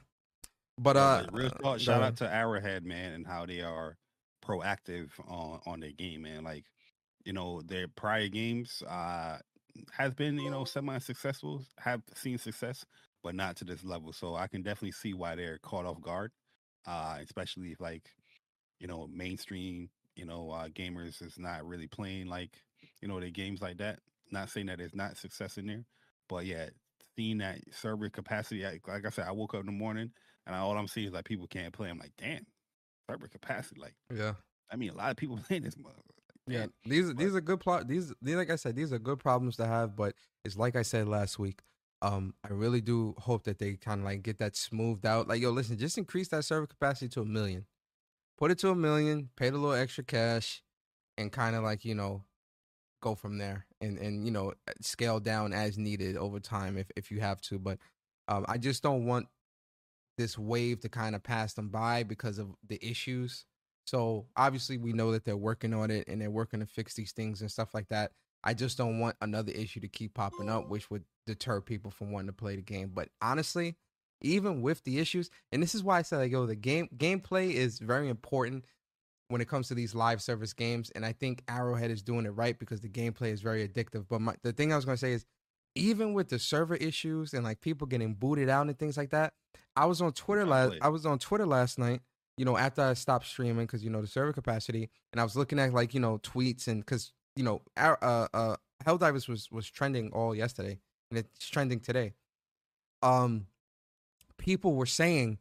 A: But uh
B: real
A: uh,
B: shout out to Arrowhead, man, and how they are proactive on on their game, man. Like, you know, their prior games uh has been, you know, semi successful, have seen success, but not to this level. So I can definitely see why they're caught off guard. Uh, especially if like, you know, mainstream, you know, uh gamers is not really playing like, you know, their games like that. Not saying that there's not success in there, but yeah, seeing that server capacity, like, like I said, I woke up in the morning and all I'm seeing is like people can't play. I'm like, damn, server capacity. Like,
A: Yeah.
B: I mean, a lot of people [LAUGHS] playing this. mother-
A: Yeah, these are
B: but-
A: these are good plot. These, these like I said, these are good problems to have. But it's like I said last week. Um, I really do hope that they kind of like get that smoothed out. Like, yo, listen, just increase that server capacity to a million. Put it to a million. Pay the little extra cash, and kind of like you know, go from there. And and you know, scale down as needed over time if if you have to. But um, I just don't want this wave to kind of pass them by because of the issues. So obviously we know that they're working on it and they're working to fix these things and stuff like that. I just don't want another issue to keep popping up, which would deter people from wanting to play the game. But honestly, even with the issues, and this is why I said like, yo, the game gameplay is very important when it comes to these live service games. And I think Arrowhead is doing it right because the gameplay is very addictive. But my, the thing I was gonna say is, even with the server issues and like people getting booted out and things like that, I was on Twitter last. I was on Twitter last night. You know, after I stopped streaming because you know the server capacity, and I was looking at like you know tweets and because you know our, uh uh Helldivers was was trending all yesterday and it's trending today. Um, people were saying,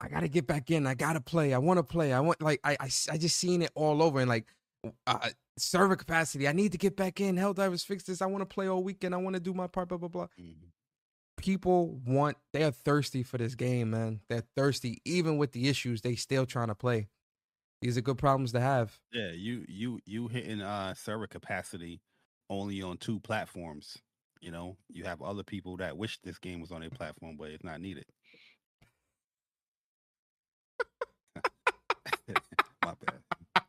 A: "I gotta get back in. I gotta play. I want to play. I want like I, I I just seen it all over and like uh, server capacity. I need to get back in. Helldivers fix this. I want to play all weekend. I want to do my part. Blah blah blah."
B: Mhm.
A: people want they are thirsty for this game, man. They're thirsty, even with the issues, they still trying to play. These are good problems to have.
B: Yeah, you you you hitting uh server capacity only on two platforms. You know, you have other people that wish this game was on their platform, but it's not needed. [LAUGHS] My bad.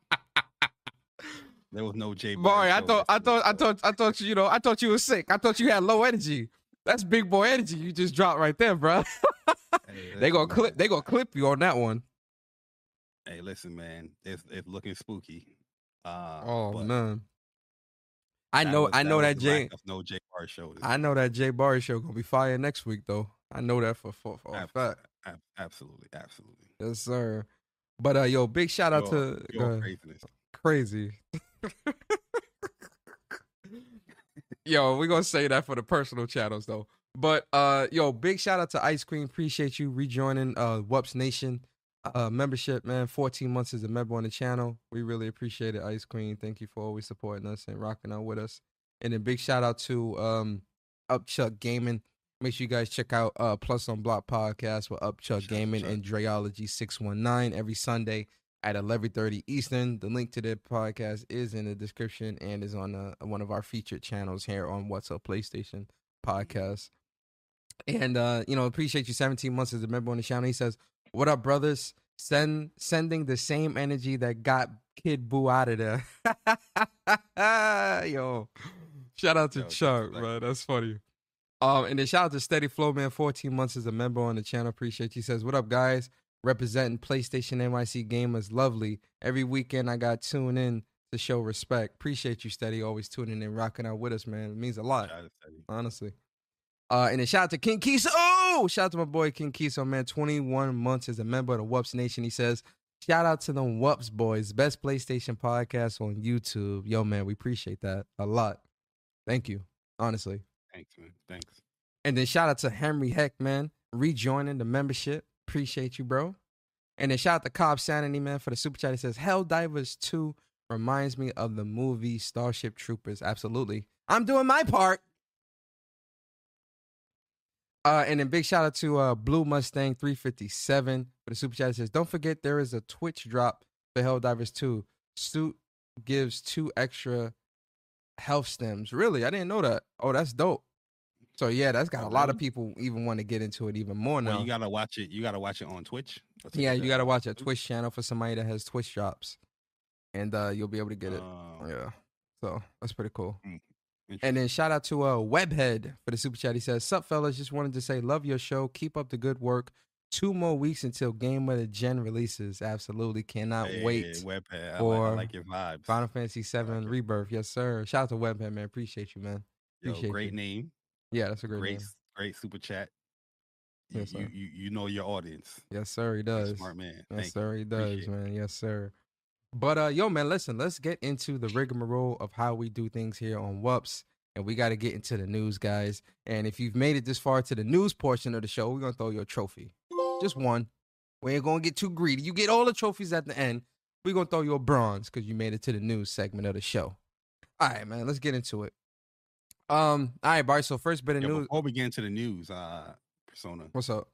B: There was no J.
A: Boy, I thought, I thought, I thought, I thought you, know, I thought you were sick. I thought you had low energy. That's big boy energy. You just dropped right there, bro.
B: Hey, [LAUGHS]
A: they gonna clip,
B: man.
A: they gonna clip you on that one.
B: Hey, listen, man, it's it's looking spooky. Uh,
A: Oh
B: but
A: man, I know,
B: was-
A: I know that Jay.
B: lack no J. Bar show.
A: I know that J. Bari show gonna be fire next week though. I know that for for, for a
B: Ab-
A: fact.
B: ab- absolutely, absolutely.
A: Yes, sir. But uh, yo, big shout out
B: Pure-
A: to
B: craziness.
A: crazy. yo, we're gonna say that for the personal channels though. But uh, yo, big shout out to Ice Cream. Appreciate you rejoining uh Wups Nation uh membership, man. 14 months as a member on the channel. We really appreciate it, Ice Cream. Thank you for always supporting us and rocking out with us. And then big shout out to um Upchuck Gaming. Make sure you guys check out uh Plus on Block podcast with Upchuck
B: out
A: Gaming
B: Chuck.
A: and Dreology 619 every Sunday at 11:30 Eastern. The link to the podcast is in the description and is on uh, one of our featured channels here on What's Up PlayStation podcast. And uh, you know, appreciate you 17 months as a member on the channel. He says, "What up, brothers? Send sending the same energy that got Kid Boo out of there." [LAUGHS] Yo, shout out to
B: Yo,
A: Chuck, man. That's funny. Um, and then shout out to Steady Flow, man. 14 months as a member on the channel. Appreciate you. He says, What up, guys? Representing PlayStation NYC gamers. Lovely. Every weekend I got tuned in to show respect. Appreciate you, Steady. Always tuning in, rocking out with us, man. It means a lot,
B: Shout out to Teddy.
A: honestly. Uh, and then shout out to King Kiso. Oh, shout out to my boy King Kiso, man. 21 months as a member of the Wups Nation. He says, Shout out to them Wups boys. Best PlayStation podcast on YouTube. Yo, man, we appreciate that a lot. Thank you, honestly.
B: Thanks, man. Thanks.
A: And then shout out to Henry Heck, man, rejoining the membership. Appreciate you, bro. And then shout out to Cobb Sanity, man, for the super chat. He says, Helldivers 2 reminds me of the movie Starship Troopers. Absolutely. I'm doing my part. Uh, and then big shout out to uh, Blue Mustang 357 for the super chat. It says, Don't forget there is a Twitch drop for Helldivers 2. Suit gives two extra health stims. Really? I didn't know that. Oh, that's dope. So yeah, that's got a lot of people even want to get into it even more now.
B: Well, you gotta watch it. You gotta watch it on Twitch.
A: Yeah, you
B: that.
A: got to watch a Twitch channel for somebody that has Twitch drops, and uh, you'll be able to get it.
B: Oh,
A: Yeah, so that's pretty cool. And then shout out to uh, Webhead for the super chat. He says, "Sup, fellas? Just wanted to say, love your show. Keep up the good work. Two more weeks until Game of the Gen releases. Absolutely cannot
B: Hey,
A: wait.
B: Webhead. I, like, I like your vibes.
A: Final Fantasy VII
B: like.
A: Rebirth. Yes, sir. Shout out to Webhead, man. Appreciate you, man.
B: Yo,
A: appreciate
B: great
A: you.
B: name.
A: Yeah, that's a great,
B: Great,
A: name.
B: great super chat. You,
A: Yes,
B: you, you, you know your audience.
A: Yes, sir. He does.
B: Smart man.
A: Yes,
B: Thank
A: sir, he does,
B: Appreciate
A: man. Yes, sir. But uh, yo, man, listen, let's get into the rigmarole of how we do things here on Wups. And we got to get into the news, guys. And if you've made it this far to the news portion of the show, we're gonna throw you a trophy. Just one. We ain't gonna get too greedy. You get all the trophies at the end. We're gonna throw you a bronze because you made it to the news segment of the show. All right, man, let's get into it. Um, all right, Bari. So first bit of
B: Yo,
A: news.
B: before we get into the news, uh, Persona,
A: What's up?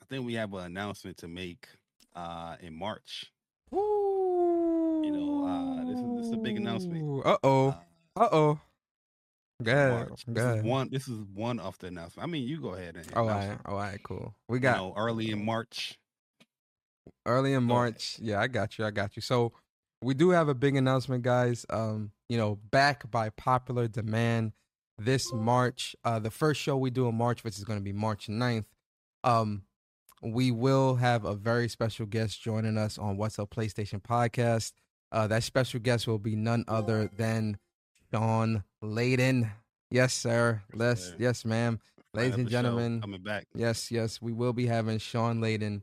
B: I think we have an announcement to make uh, in March. Ooh.
A: You
B: know, uh, this is- this is a big announcement.
A: Uh oh.
B: Uh
A: oh. Go ahead.
B: March.
A: Go
B: This is one. This is one of the announcements. I mean, you go ahead and
A: Oh, all right. Oh, all right. Cool. We
B: You
A: got
B: know, early in March.
A: early in
B: Go ahead.
A: March. Yeah, I got you. I got you. So we do have a big announcement, guys. Um, you know, back by popular demand this March. Uh, the first show we do in March, which is going to be March 9th. Um, we will have a very special guest joining us on What's Up PlayStation podcast. Uh, that special guest will be none other than Shawn Layden. Yes, sir.
B: Yes,
A: Yes, yes, ma'am. Ladies and
B: show,
A: gentlemen,
B: coming back.
A: Yes, yes, we will be having Shawn Layden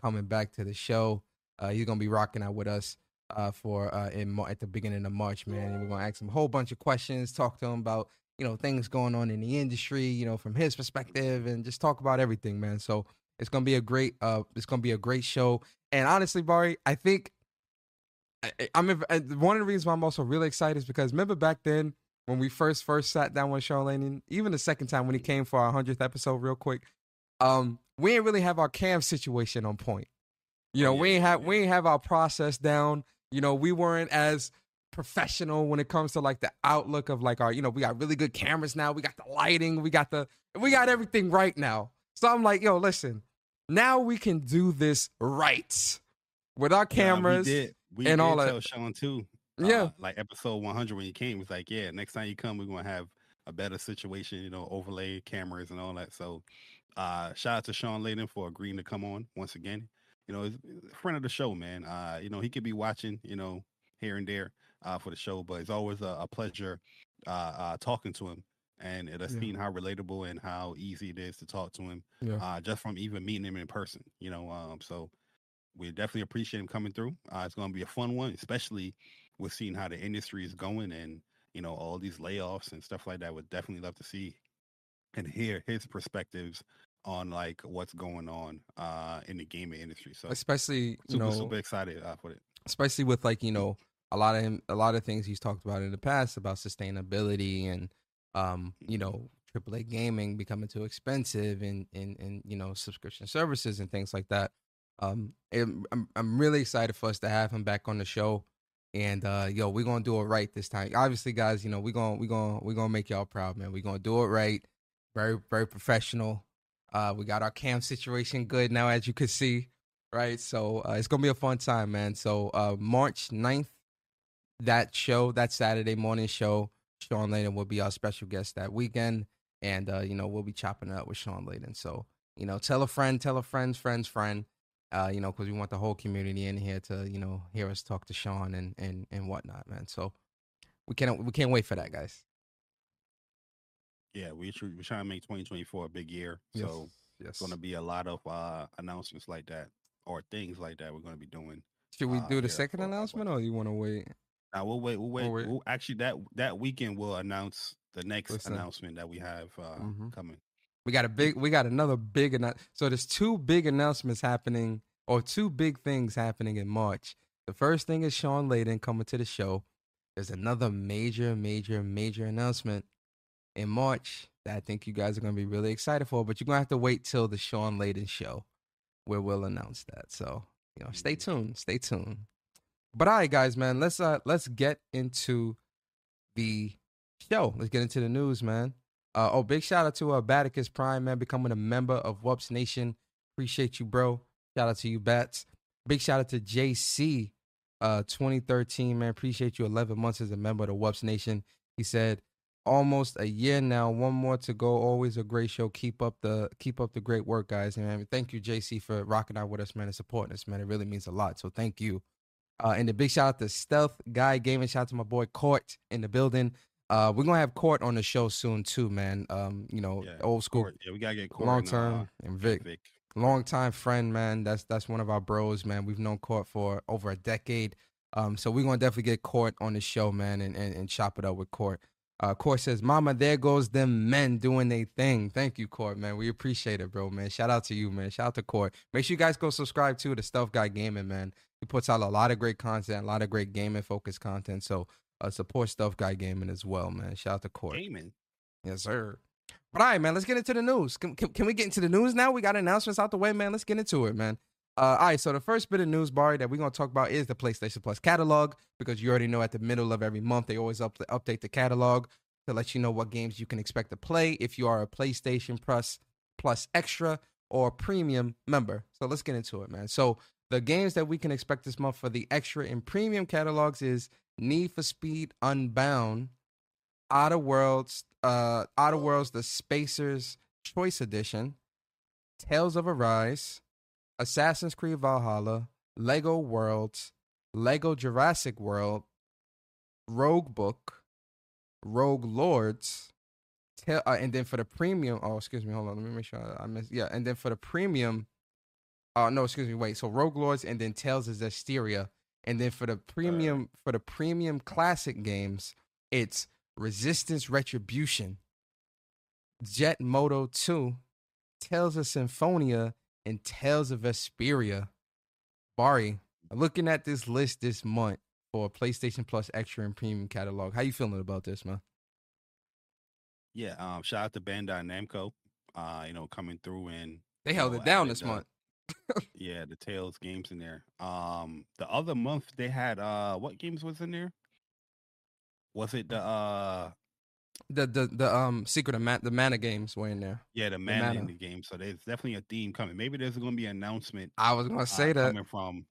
A: coming back to the show. Uh, he's gonna be rocking out with us uh, for uh, in at the beginning of March, man. And we're gonna ask him a whole bunch of questions, talk to him about you know things going on in the industry, you know, from his perspective, and just talk about everything, man. So it's gonna be a great, uh, it's gonna be a great show. And honestly, Bari, I think I, I'm one of the reasons why I'm also really excited is because remember back then when we first first sat down with Shawn Layden, even the second time when he came for our hundredth episode, real quick, um, we didn't really have our cam situation on point. You know,
B: Oh,
A: we
B: yeah,
A: ain't have
B: yeah.
A: we ain't have our process down. You know, we weren't as professional when it comes to like the outlook of like our, you know, we got really good cameras now. We got the lighting, we got the we got everything right now. So I'm like, yo, listen, now we can do this right with our cameras.
B: Yeah, we.
A: And all that.
B: tell Shawn too. uh,
A: Yeah.
B: like episode 100 when you came, was like, yeah, next time you come, we're gonna have a better situation. You know, overlay cameras and all that. So, uh, shout out to Shawn Layden for agreeing to come on once again. You know, he's a friend of the show, man. Uh, you know, he could be watching, you know, here and there uh, for the show, but it's always a, a pleasure uh, uh talking to him and it has
A: Yeah.
B: seen how relatable and how easy it is to talk to him
A: Yeah.
B: uh just from even meeting him in person you know um so we definitely appreciate him coming through. Uh it's going to be a fun one especially with seeing how the industry is going and you know all these layoffs and stuff like that. Would definitely love to see and hear his perspectives on like what's going on uh in the gaming industry. So
A: Especially you
B: super
A: know,
B: super excited uh, for it.
A: especially with like you know a lot of him, a lot of things he's talked about in the past about sustainability and um you know AAA gaming becoming too expensive and and and you know subscription services and things like that. Um, and I'm I'm really excited for us to have him back on the show. And uh, yo, we're gonna do it right this time. Obviously, guys, you know we're gonna we're gonna we're gonna make y'all proud, man. We're gonna do it right, very very professional. Uh, we got our cam situation good now, as you can see, right? So uh, it's gonna be a fun time, man. So uh, March 9th, that show, that Saturday morning show, Shawn Layden will be our special guest that weekend, and uh, you know we'll be chopping it up with Shawn Layden. So you know, tell a friend, tell a friend's friend's friend, uh, you know, because we want the whole community in here to you know hear us talk to Shawn and and and whatnot, man. So we can't we can't wait for that, guys.
B: yeah we we're trying to make 2024 a big year so
A: yes.
B: it's going to be a lot of uh announcements like that or things like that we're going to be doing
A: Should we
B: uh,
A: do the
B: yeah,
A: second announcement, or you want to wait?
B: now we'll wait we'll wait,
A: We'll wait.
B: We'll, actually that that weekend we'll announce the next
A: Listen.
B: announcement that we have uh
A: Mhm.
B: coming
A: We got a big, we got another big annou- So there's two big announcements happening, or two big things happening in March. The first thing is Shawn Layden coming to the show. There's another major, major, major announcement in March that I think you guys are gonna be really excited for. But you're gonna have to wait till the Shawn Layden show, where we'll announce that. So you know, stay tuned, stay tuned. But all right, guys, man, let's uh let's get into the show. Let's get into the news, man. Uh, oh, big shout out to uh, Baticus Prime, man, becoming a member of WUPS Nation. Appreciate you, bro. Shout out to you, Bats. Big shout out to JC, uh, 2013, man. Appreciate you. 11 months as a member of the WUPS Nation. He said, almost a year now. One more to go. Always a great show. Keep up the keep up the great work, guys. And man, thank you, JC, for rocking out with us, man, and supporting us, man. It really means a lot. So thank you. Uh, and a big shout out to Stealth Guy Gaming. Shout out to my boy Court in the building. Uh, we're gonna have Court on the show soon too, man. Um, you know,
B: Yeah,
A: old school,
B: Court, yeah we gotta get Court
A: long
B: and,
A: term,
B: uh,
A: and Vic,
B: Vic.
A: long time friend, man. That's that's one of our bros, man. We've known Court for over a decade. Um, so we're gonna definitely get Court on the show, man, and and, and chop it up with Court. Uh, Court says, "Mama, there goes them men doing their thing." Thank you, Court, man. We appreciate it, bro, man. Shout out to you, man. Shout out to Court. Make sure you guys go subscribe to the Stealth Guy Gaming, man. He puts out a lot of great content, a lot of great gaming focused content. So uh, support Stealth Guy Gaming as well, man. Shout out to Court.
B: gaming
A: Yes, sir. But all right, man, let's get into the news. Can, can, can we get into the news now? We got announcements out the way, man. Let's get into it, man. Uh, all right, so the first bit of news, Bari, that we're going to talk about is the PlayStation Plus catalog because you already know at the middle of every month they always up, update the catalog to let you know what games you can expect to play if you are a PlayStation Plus Plus Extra or Premium member. So let's get into it, man. So the games that we can expect this month for the Extra and Premium catalogs is Need for Speed Unbound, Outer Worlds, uh, Outer Worlds, the Spacers Choice Edition, Tales of Arise, Assassin's Creed Valhalla, Lego Worlds, Lego Jurassic World, Roguebook, Rogue Lords, Tell, uh, and then for the premium, oh excuse me, hold on, let me make sure I, I missed. Yeah, and then for the premium, uh, no, excuse me, wait. So Rogue Lords and then Tales of Zestiria, and then for the premium, for the premium classic games, it's Resistance Retribution, Jet Moto 2, Tales of Symphonia, and Tales of Vesperia. Bari, looking at this list this month for PlayStation Plus Extra and Premium catalog, how you feeling about this, man?
B: yeah um shout out to bandai namco uh you know coming through and
A: They held
B: know,
A: it down this month.
B: Yeah the tales games in there um the other month they had uh what games was in there was it the uh
A: The the the um Secret of Man- the Mana games were in there.
B: yeah the man in
A: Mana.
B: the game so there's definitely a theme coming maybe there's gonna be an announcement
A: I was gonna
B: uh,
A: say that.
B: coming from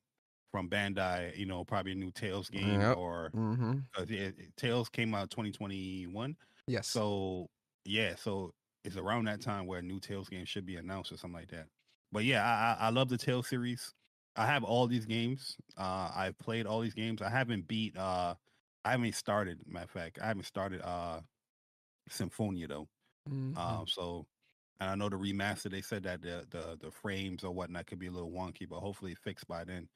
B: from bandai you know probably a new tales game
A: Yep.
B: or
A: Mm-hmm.
B: tales came out 2021
A: Yes.
B: So yeah, so it's around that time where a new Tales game should be announced or something like that. But yeah, I I, love the Tales series. I have all these games. Uh, I've played all these games. I haven't beat uh I haven't started. Matter of fact, I haven't started uh Symphonia though.
A: Mhm.
B: Um, so and I know the remaster. They said that the the the frames or whatnot could be a little wonky, but hopefully fixed by then.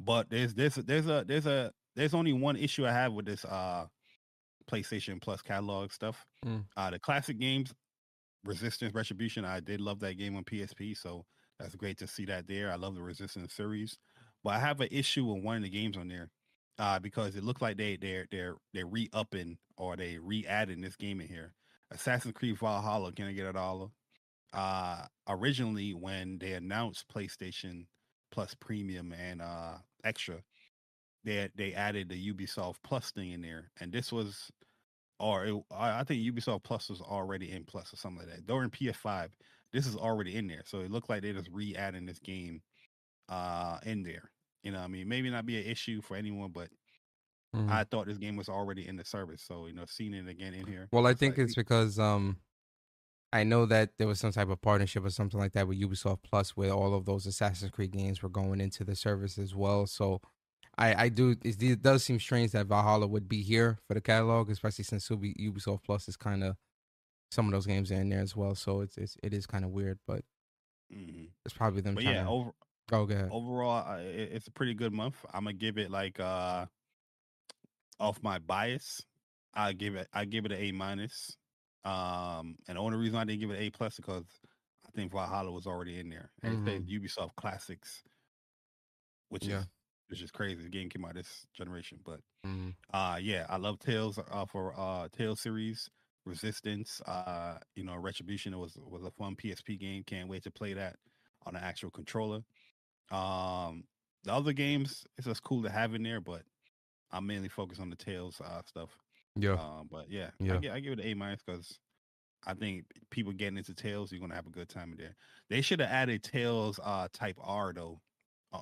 B: But there's there's there's a there's a there's only one issue I have with this uh PlayStation Plus catalog stuff.
A: Mm.
B: Uh the classic games, Resistance Retribution. I did love that game on PSP, so that's great to see that there. I love the Resistance series, but I have an issue with one of the games on there uh, because it looked like they they're they're they're re upping or they re adding this game in here. Assassin's Creed Valhalla. Can I get a dollar? Uh, originally, when they announced PlayStation Plus Premium and uh Extra, they they added the Ubisoft Plus thing in there, and this was, or it, I think Ubisoft Plus was already in Plus or something like that. During PS5, this is already in there, so it looked like they're just re-adding this game uh in there. You know, what I mean, maybe not be an issue for anyone, but
A: Mhm.
B: I thought this game was already in the service, so you know, seeing it again in here.
A: Well, I think
B: like,
A: it's because um, I know that there was some type of partnership or something like that with Ubisoft Plus, where all of those Assassin's Creed games were going into the service as well. So, I I do it, does seem strange that Valhalla would be here for the catalog, especially since Ubi- Ubisoft Plus is kind of some of those games are in there as well. So it's it's it is kind of weird, but
B: mhm.
A: it's probably them
B: but yeah,
A: to.
B: over
A: oh, go ahead.
B: overall, uh, it, it's a pretty good month. I'm gonna give it like uh, off my bias, I give it I give it an A minus. Um, and the only reason I didn't give it an A plus because I think Valhalla was already in there, and it says Ubisoft Classics, which
A: Yeah.
B: is which is crazy. The game came out this generation, but
A: Mhm.
B: uh yeah, I love Tales uh for uh Tales series, Resistance, uh, you know, Retribution was was a fun PSP game. Can't wait to play that on an actual controller. Um the other games it's just cool to have in there, but I'm mainly focused on the Tales uh stuff.
A: Yeah,
B: Um but yeah,
A: Yeah.
B: I, gi- I give it an A minus because I think people getting into Tales, you're gonna have a good time in there. They should have added Tales uh type R though.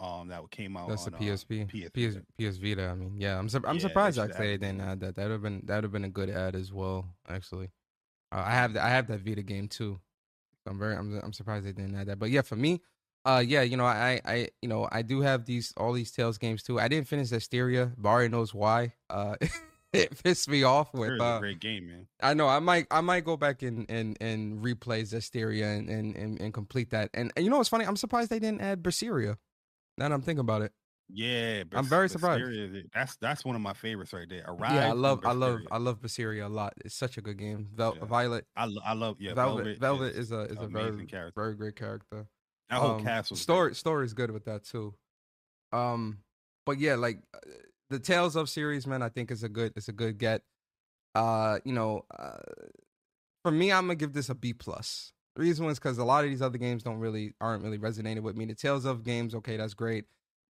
B: Um that came out
A: that's the
B: on, um,
A: PSP,
B: PS
A: PS, PS Vita. I mean, yeah, I'm sur- I'm
B: Yeah,
A: surprised actually they didn't
B: that.
A: add that. That would have been that would have been a good ad as well. Actually, uh, I have the, I have that Vita game too. I'm very I'm I'm surprised they didn't add that. But yeah, for me, uh, yeah, you know, I I you know I do have these all these Tales games too. I didn't finish Zestiria. Bari knows why. Uh, [LAUGHS] it pissed me off with.
B: a
A: Uh,
B: great game, man.
A: I know I might I might go back and and and replay Zestiria and and and, and complete that. And, and you know what's funny? I'm surprised they didn't add Berseria. Now that I'm thinking about it.
B: Yeah,
A: I'm very surprised.
B: That's that's one of my favorites right there. Arrive
A: yeah, I love I love I love Berseria a lot. It's such a good game. Vel-
B: Yeah.
A: Violet
B: I, lo- I love yeah.
A: Velvet
B: Velvet,
A: Velvet is, a is a very
B: character.
A: very great character.
B: That whole
A: Um,
B: cast was great.
A: story story is good with that too. Um, but yeah, like uh, the Tales of series, man, I think is a good it's a good get. Uh, you know, uh, for me, I'm gonna give this a B plus. The reason was because a lot of these other games don't really aren't really resonating with me. The Tales of games, okay, that's great.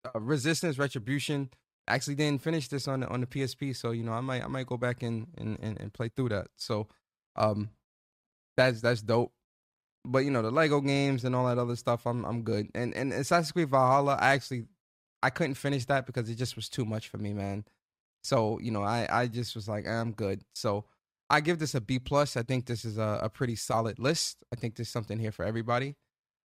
A: Uh, Resistance, Retribution, actually didn't finish this on the, on the PSP, so you know I might I might go back and and, and, and play through that. So, um, that's that's dope. But you know the Lego games and all that other stuff, I'm I'm good. And and Assassin's Creed Valhalla, I actually I couldn't finish that because it just was too much for me, man. So you know I I just was like I'm good. So I give this a B plus. I think this is a, a pretty solid list. I think there's something here for everybody.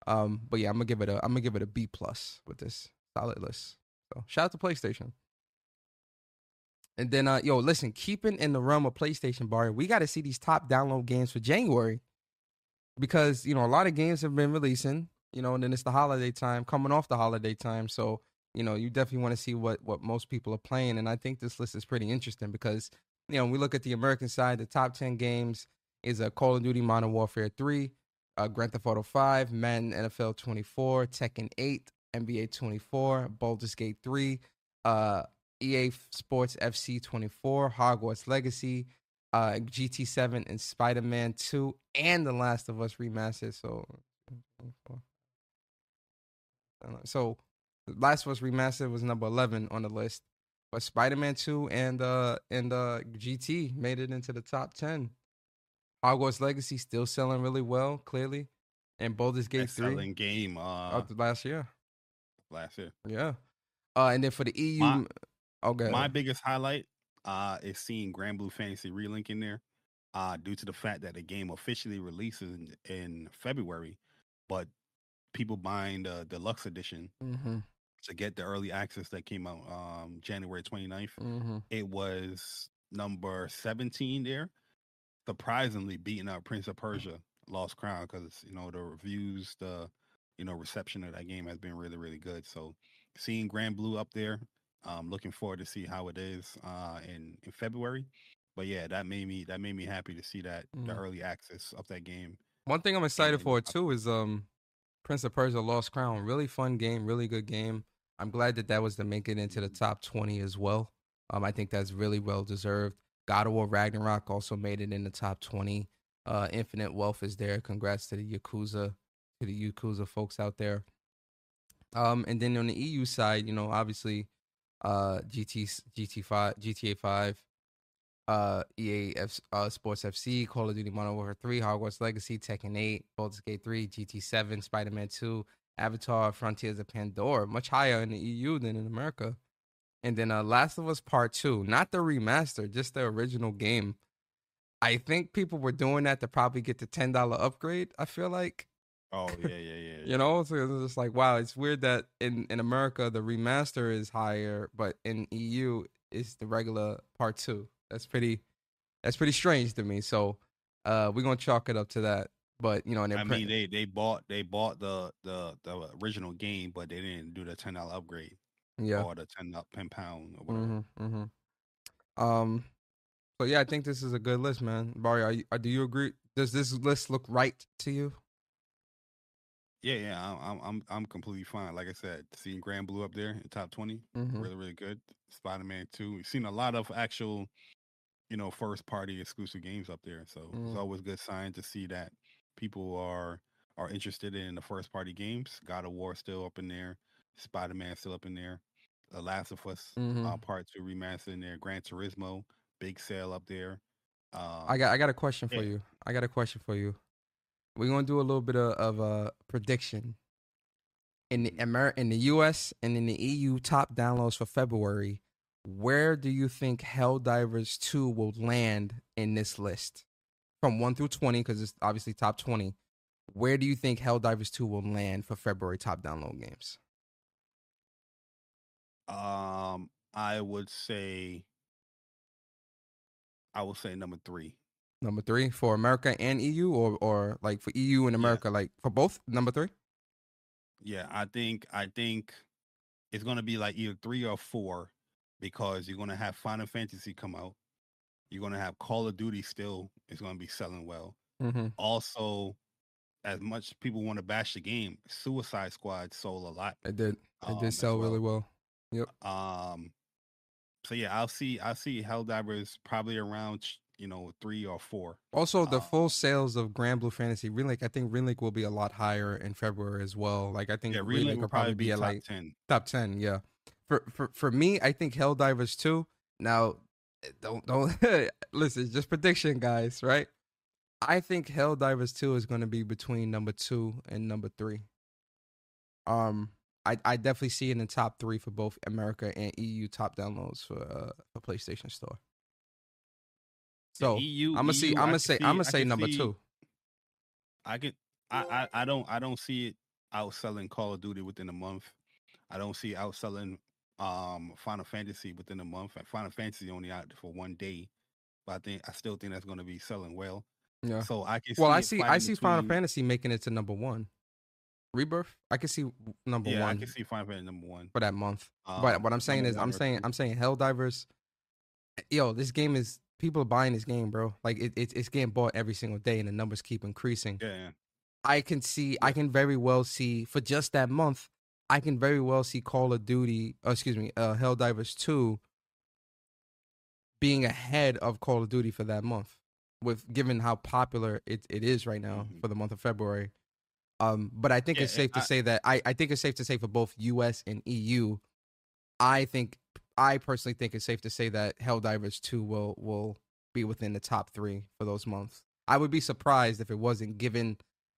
A: Um, but yeah, I'm gonna give it a I'm gonna give it a B plus with this solid list. So shout out to PlayStation. And then uh yo, listen, keeping in the realm of PlayStation Bari, we gotta see these top download games for January. Because, you know, a lot of games have been releasing, you know, and then it's the holiday time, coming off the holiday time. So, you know, you definitely want to see what what most people are playing. And I think this list is pretty interesting because, you know, we look at the American side, the top ten games is a Call of Duty Modern Warfare 3, uh, Grand Theft Auto 5, Madden NFL 24, Tekken 8, NBA 24, Baldur's Gate 3, uh, EA Sports FC 24, Hogwarts Legacy, uh, GT7, and Spider Man 2, and The Last of Us Remastered. So, so Last of Us Remastered was number 11 on the list, Spider Man 2 and uh and uh GT made it into the top 10. Hogwarts Legacy still selling really well, clearly, and Baldur's Gate 3
B: selling game uh
A: last year.
B: last year.
A: Yeah. Uh, and then for the EU,
B: My-
A: okay,
B: My biggest highlight uh is seeing Granblue Fantasy Relink in there. Uh due to the fact that the game officially releases in, in February, but people buying the deluxe edition
A: hmm
B: to get the early access that came out um January 29th.
A: Mm-hmm.
B: It was number 17 there. Surprisingly beating out Prince of Persia, Lost Crown, because you know the reviews, the you know reception of that game has been really, really good. So seeing Granblue up there, um, looking forward to see how it is uh in in February. But yeah, that made me that made me happy to see that the
A: Mhm.
B: early access of that game.
A: One thing I'm excited
B: And-
A: for too is um Prince of Persia Lost Crown. Really fun game, really good game. I'm glad that that was to make it into the top 20 as well. Um, I think that's really well deserved. God of War Ragnarok also made it in the top 20. Uh, Infinite Wealth is there. Congrats to the Yakuza, to the Yakuza folks out there. Um, and then on the EU side, you know, obviously, uh, GT GT5 GTA 5, uh, EA F, uh, Sports FC, Call of Duty Modern Warfare 3, Hogwarts Legacy, Tekken 8, Baldur's Gate 3, GT 7, Spider Man 2, Avatar, Frontiers of Pandora, much higher in the EU than in America. And then uh, Last of Us Part 2, not the remaster, just the original game. I think people were doing that to probably get the $10 upgrade, I feel like.
B: Oh yeah, yeah, [LAUGHS] yeah.
A: You know, so it's just like wow, it's weird that in in America the remaster is higher, but in EU it's the regular part two. That's pretty, that's pretty strange to me. So, uh, we're gonna chalk it up to that. But you know, and
B: I mean, they they bought they bought the the the original game, but they didn't do the ten dollar upgrade
A: yeah,
B: or the ten pound or whatever.
A: mm-hmm, mm-hmm. Um, so yeah, I think this is a good list, man. Bari, are you, uh, do you agree? Does this list look right to you?
B: Yeah, yeah, I'm I'm I'm I'm completely fine. Like I said, seeing Granblue up there in top 20
A: Mm-hmm.
B: really really good. Spider Man Two, we've seen a lot of actual, you know, first party exclusive games up there. So
A: Mm.
B: it's always a good sign to see that people are are interested in the first party games. God of War still up in there, Spider Man still up in there, The Last of Us
A: Mhm.
B: uh, Part Two remaster in there, Gran Turismo, big sale up there. Um,
A: I got I got a question for
B: yeah.
A: you. I got a question for you. We're gonna do a little bit of, of a prediction. In the Amer- in the US and in the EU top downloads for February, where do you think Helldivers 2 will land in this list? From 1 through 20, because it's obviously top 20. Where do you think Helldivers 2 will land for February top download games?
B: Um, I would say, I would say number three.
A: Number three for America and EU, or or like for EU and
B: Yeah.
A: America, like for both? Number three?
B: Yeah, I think I think it's gonna be like either three or four because you're gonna have Final Fantasy come out. You're gonna have Call of Duty still is gonna be selling well.
A: Mm-hmm.
B: Also, as much people want to bash the game, Suicide Squad sold a lot.
A: It did. It
B: um,
A: did sell really well. Yep.
B: Um, so yeah, I'll see. I'll see Helldivers probably around you know three or four.
A: Also, the
B: Uh,
A: full sales of Granblue Fantasy Relink, I think Relink will be a lot higher in February as well. Like I think
B: Yeah,
A: Relink
B: Relink will probably be
A: at
B: top
A: like
B: ten.
A: top ten. Yeah, for for for me, I think Helldivers two. Now, eh, don't don't [LAUGHS] listen. Just prediction, guys. Right? I think Helldivers two is going to be between number two and number three. Um, I I definitely see it in the top three for both America and EU top downloads for uh for PlayStation Store. So
B: EU,
A: I'm gonna see.
B: EU,
A: I'm gonna say.
B: see-
A: I'm gonna say number
B: see-
A: two.
B: I can I, I I don't I don't see it outselling Call of Duty within a month. I don't see outselling um Final Fantasy within a month. Final Fantasy only out for one day, but I think I still think that's going to be selling well.
A: Yeah.
B: So I can.
A: Well, I see. I see Final
B: between-
A: Fantasy making it to number one. Rebirth. I can see number one.
B: Yeah, I can see Final Fantasy number one.
A: for that month.
B: Um,
A: but what I'm saying is, I'm saying,
B: two.
A: I'm saying, Helldivers. Yo, this game is people are buying this game, bro. Like it, it, it's getting bought every single day, and the numbers keep increasing.
B: yeah.
A: I can see, I can very well see for just that month, I can very well see Call of Duty, uh, excuse me, uh, Helldivers two being ahead of Call of Duty for that month, with given how popular it, it is right now
B: Mhm.
A: for the month of February. Um, but I think
B: Yeah,
A: it's safe to
B: I-
A: say that I, I think it's safe to say for both U.S. and EU. I think I personally think it's safe to say that Helldivers two will will be within the top three for those months. I would be surprised if it wasn't, given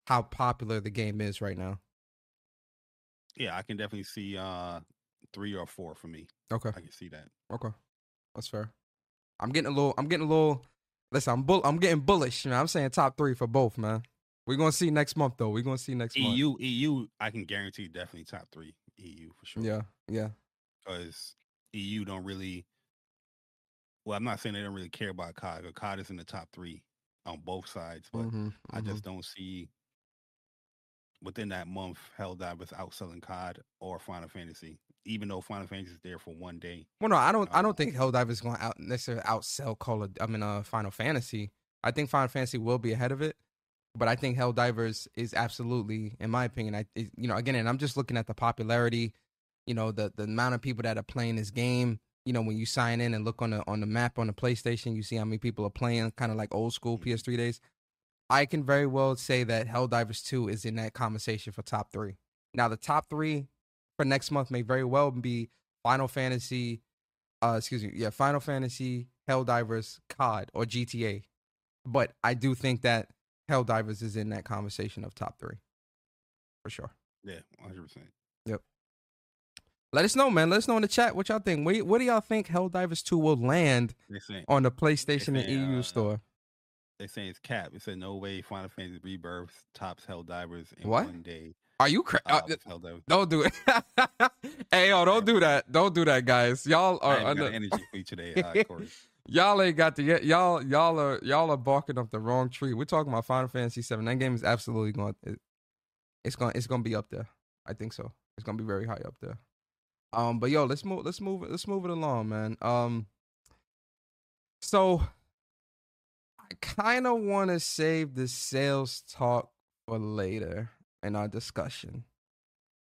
A: how popular the game is right now.
B: Yeah, I can definitely see uh three or four for me.
A: Okay,
B: I can see that.
A: okay, that's fair. I'm getting a little. I'm getting a little. Listen, I'm bull. I'm getting bullish. Man. I'm saying top three for both, man. We're gonna see next month though. We're gonna see next month.
B: EU, EU, I can guarantee definitely top three. EU for sure.
A: Yeah, yeah.
B: because EU don't really. Well, I'm not saying they don't really care about COD. COD is in the top three on both sides, but
A: Mhm,
B: I
A: mhm.
B: just don't see within that month Helldivers outselling COD or Final Fantasy, even though Final Fantasy is there for one day.
A: Well, no, I don't. I
B: Uh,
A: don't think Helldivers is going to out necessarily outsell Call of. I mean, uh, Final Fantasy. I think Final Fantasy will be ahead of it, but I think Hell Helldivers is absolutely, in my opinion, I is- you know again, and I'm just looking at the popularity, you know, the the amount of people that are playing this game. You know, when you sign in and look on the on the map on the PlayStation, you see how many people are playing, kind of like old school
B: Mhm.
A: PS3 days. I can very well say that Helldivers 2 is in that conversation for top three. Now, the top three for next month may very well be Final Fantasy, uh, excuse me, yeah, Final Fantasy, Helldivers, COD, or GTA. But I do think that Helldivers is in that conversation of top three, for sure.
B: Yeah, 100. percent Yep.
A: Let us know, man. Let us know in the chat what y'all think. What, what do y'all think Helldivers 2 will land on the PlayStation and EU
B: uh,
A: store?
B: They say it's cap. It said no way Final Fantasy Rebirth tops Helldivers in
A: What?
B: one day.
A: Are you crazy?
B: Uh,
A: don't do it. [LAUGHS] hey, yo, don't do that. Don't do that, guys. Y'all are under,
B: energy for today, uh, [LAUGHS] Corey.
A: Y'all ain't got the. Y'all, y'all are y'all are barking up the wrong tree. We're talking about Final Fantasy Seven. That game is absolutely going. It, it's going. It's going to be up there. I think so. It's going to be very high up there. Um, but yo, let's move. Let's move it. Let's move it along, man. Um, so kind of want to save the sales talk for later in our discussion.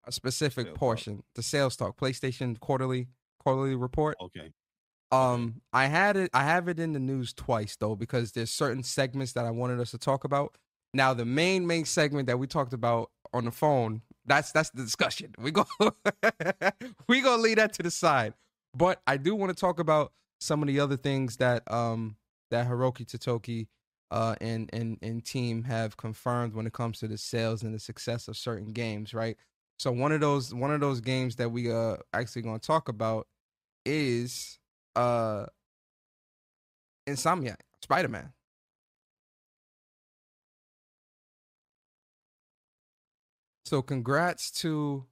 A: A specific
B: Sales talk.
A: portion, the sales talk, PlayStation quarterly quarterly report.
B: Okay.
A: Um, I had it. I have it in the news twice though because there's certain segments that I wanted us to talk about. Now, the main main segment that we talked about on the phone, that's that's the discussion. We go [LAUGHS] we gonna leave that to the side. But I do want to talk about some of the other things that um that Hiroki Totoki uh and and and team have confirmed when it comes to the sales and the success of certain games, right? So one of those one of those games that we uh actually gonna talk about is uh Insomniac, Spider-Man. So congrats to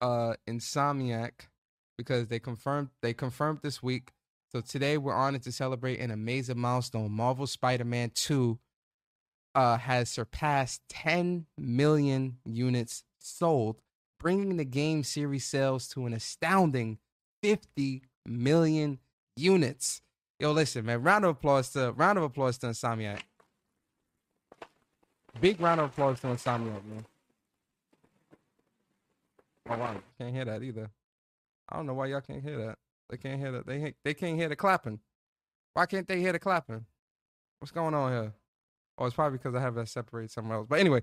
A: uh Insomniac because they confirmed they confirmed this week. So today we're honored to celebrate an amazing milestone. Marvel Spider-Man 2 uh has surpassed 10 million units sold, bringing the game series sales to an astounding 50 million units. Yo, listen, man. Round of applause to round of applause to Insomniac. Big round of applause to Insomniac, man. Oh wow, can't hear that either. I don't know why y'all can't hear that. They can't hear that. They they can't hear the clapping. Why can't they hear the clapping? What's going on here? Oh, it's probably because I have that separated somewhere else. But anyway,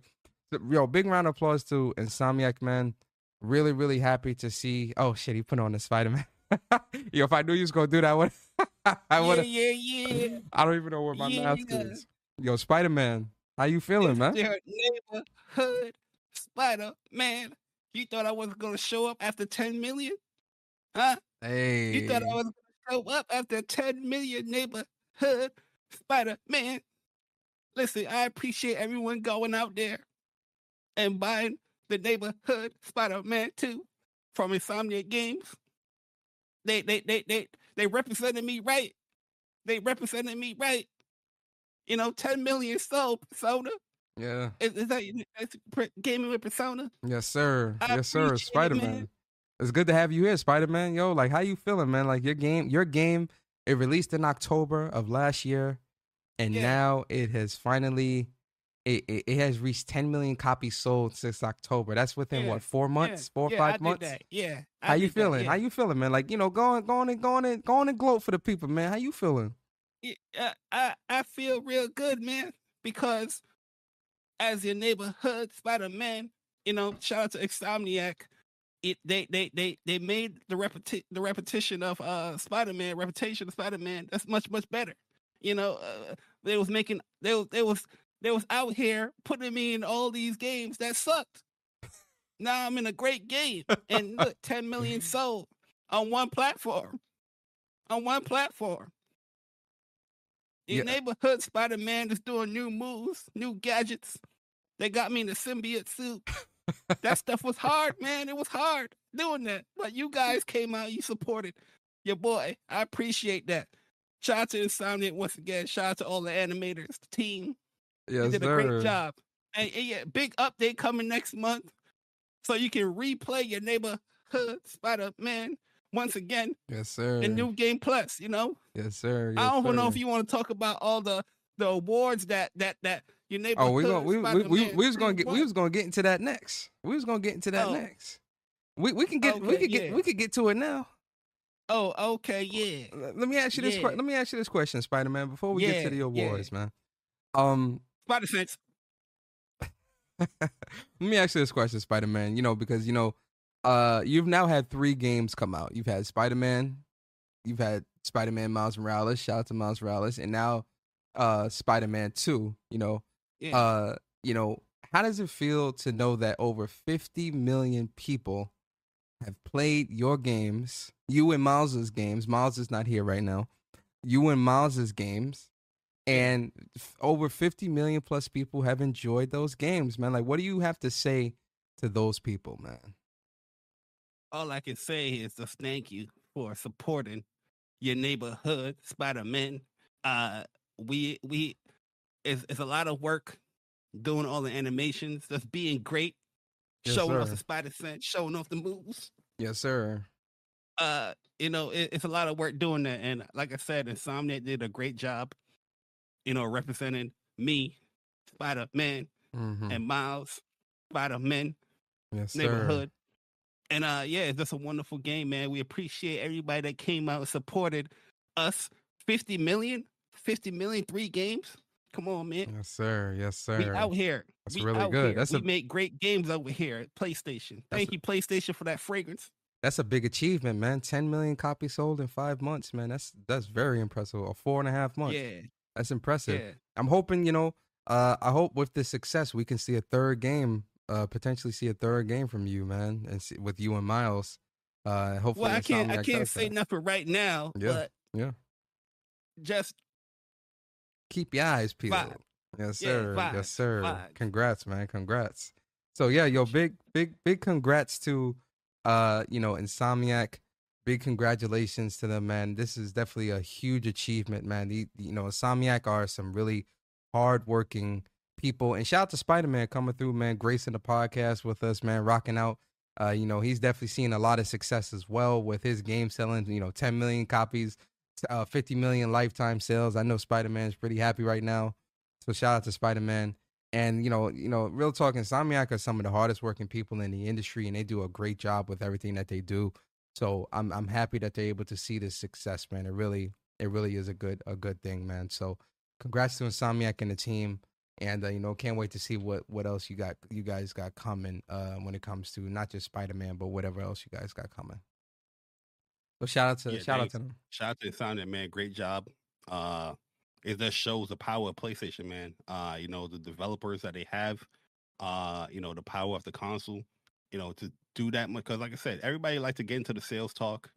A: yo, big round of applause to Insomniac, man. Really, really happy to see. Oh shit, he put on the Spider Man. [LAUGHS] yo, if I knew you was gonna do that, one, I would. [LAUGHS]
B: yeah, yeah, yeah. [LAUGHS]
A: I don't even know where my mask is. Yo, Spider Man, how you feeling, man?
B: Their neighborhood Spider Man. You thought I wasn't gonna show up after 10 million? Huh?
A: Hey,
B: You thought I was gonna show up after 10 million neighborhood Spider Man? Listen, I appreciate everyone going out there and buying the neighborhood Spider Man 2 from Insomniac Games. They they they they they represented me right. They represented me right. You know, 10 million sold Persona.
A: yeah,
B: Is, is that gaming with Persona?
A: yes, sir,
B: I
A: yes, sir, Spider Man. It's good to have you here, Spider Man. Yo, like, how you feeling, man? Like your game, your game, it released in October of last year, and
B: Yeah.
A: now it has finally, it, it it has reached 10 million copies sold since October. That's within
B: Yeah,
A: what four months, four or
B: yeah,
A: five months.
B: that. Yeah. I
A: How you
B: that,
A: feeling?
B: yeah.
A: How you feeling, man? Like you know, going, going and going and going and gloat for the people, man. How you feeling?
B: Yeah, uh, I I feel real good, man, because as your neighborhood Spider Man, you know, shout out to Insomniac. It they they they they made the repeti- the repetition of uh Spider Man reputation of Spider Man that's much much better. You know, uh, they was making they was they was they was out here putting me in all these games that sucked. Now I'm in a great game, and look, [LAUGHS] 10 million [LAUGHS] sold on one platform. On one platform. Your
A: Yeah.
B: neighborhood Spider Man is doing new moves, new gadgets. They got me in the symbiote suit. That stuff was hard, [LAUGHS] man. It was hard doing that. But you guys came out, you supported your boy. I appreciate that. Shout out to Insomniac once again. Shout out to all the animators, the team.
A: Yes,
B: you did
A: sir.
B: a great job. And, and yeah, big update coming next month. So you can replay your neighborhood Spider Man once again
A: Yes, sir.
B: in New Game Plus, you know?
A: yes, sir.
B: I don't know if you want to talk about all the the awards that that that your neighborhood
A: Oh, we gonna we, we, we, we was gonna get we was gonna get into that next. We was gonna get into that
B: Oh.
A: next. We we can get we
B: Okay,
A: could get we could get to it now.
B: Oh, okay, yeah.
A: Let me ask you this.
B: Yeah.
A: Let me ask you this question, Spider Man. Before we get to
B: Yeah,
A: the
B: yeah.
A: awards, man. Um,
B: Spider Sense. [LAUGHS]
A: let me ask you this question, Spider Man. You know, because you know, uh, you've now had three games come out. You've had Spider Man, you've had Spider Man Miles Morales. Shout out to Miles Morales, and now, uh, Spider Man Two. You know,
B: Yeah.
A: uh, you know, how does it feel to know that over 50 million people have played your games, you and Miles's games? Miles is not here right now. You and Miles's games, and f- over 50 million plus people have enjoyed those games, man. Like, what do you have to say to those people, man?
B: all I can say is just thank you for supporting your neighborhood Spider Man. Uh, we we it's, it's a lot of work doing all the animations, just being great,
A: Yes,
B: showing off the Spider Sense, showing off the moves.
A: Yes, sir.
B: Uh, you know, it, it's a lot of work doing that, and like I said, Insomniac did a great job. You know, representing me, Spider Man,
A: Mhm.
B: and Miles, Spider Man.
A: Yes, sir.
B: neighborhood. And uh yeah, it's just a wonderful game, man. We appreciate everybody that came out and supported us. 50 million, 50 million, three games. Come on, man.
A: Yes, sir. Yes, sir.
B: We out here.
A: That's
B: we
A: really good.
B: Here.
A: That's
B: we
A: a-
B: make great games over here at PlayStation.
A: That's
B: Thank
A: a-
B: you, PlayStation, for that fragrance.
A: That's a big achievement, man. 10 million copies sold in five months, man. That's that's very impressive. Or four and a half months.
B: Yeah,
A: That's impressive.
B: yeah.
A: I'm hoping, you know, uh, I hope with this success we can see a third game, uh, potentially see a third game from you, man, and see, with you and Miles. Uh, hopefully,
B: Well, I can't I can't say
A: that.
B: nothing right now,
A: Yeah,
B: but
A: yeah.
B: just
A: Keep your eyes peeled.
B: Vibe.
A: Yes,
B: Yeah,
A: sir.
B: vibes,
A: yes, sir.
B: vibes.
A: Congrats, man. Congrats. So yeah, yo, big, big, big congrats to, uh, you know, Insomniac. Big congratulations to them, man. This is definitely a huge achievement, man. The, you know, Insomniac are some really hardworking people. And shout out to Spider Man coming through, man, gracing the podcast with us, man, rocking out. Uh, you know, he's definitely seeing a lot of success as well with his game selling, you know, 10 million copies, uh, 50 million lifetime sales. I know Spider Man is pretty happy right now. So shout out to Spider Man. And you know, you know, real talk, Insomniac are some of the hardest working people in the industry, and they do a great job with everything that they do. So I'm I'm happy that they're able to see this success, man. It really it really is a good a good thing, man. So congrats to Insomniac and the team, and uh, you know, can't wait to see what what else you got you guys got coming uh, when it comes to not just Spider Man, but whatever else you guys got coming. So shout out to
B: Yeah,
A: shout
B: thanks.
A: out to them.
B: Shout out to Insomniac, man. Great job. Uh, it just shows the power of PlayStation, man. Uh, you know, the developers that they have, uh, you know, the power of the console, you know, to do that much. Because, like I said, everybody like to get into the sales talk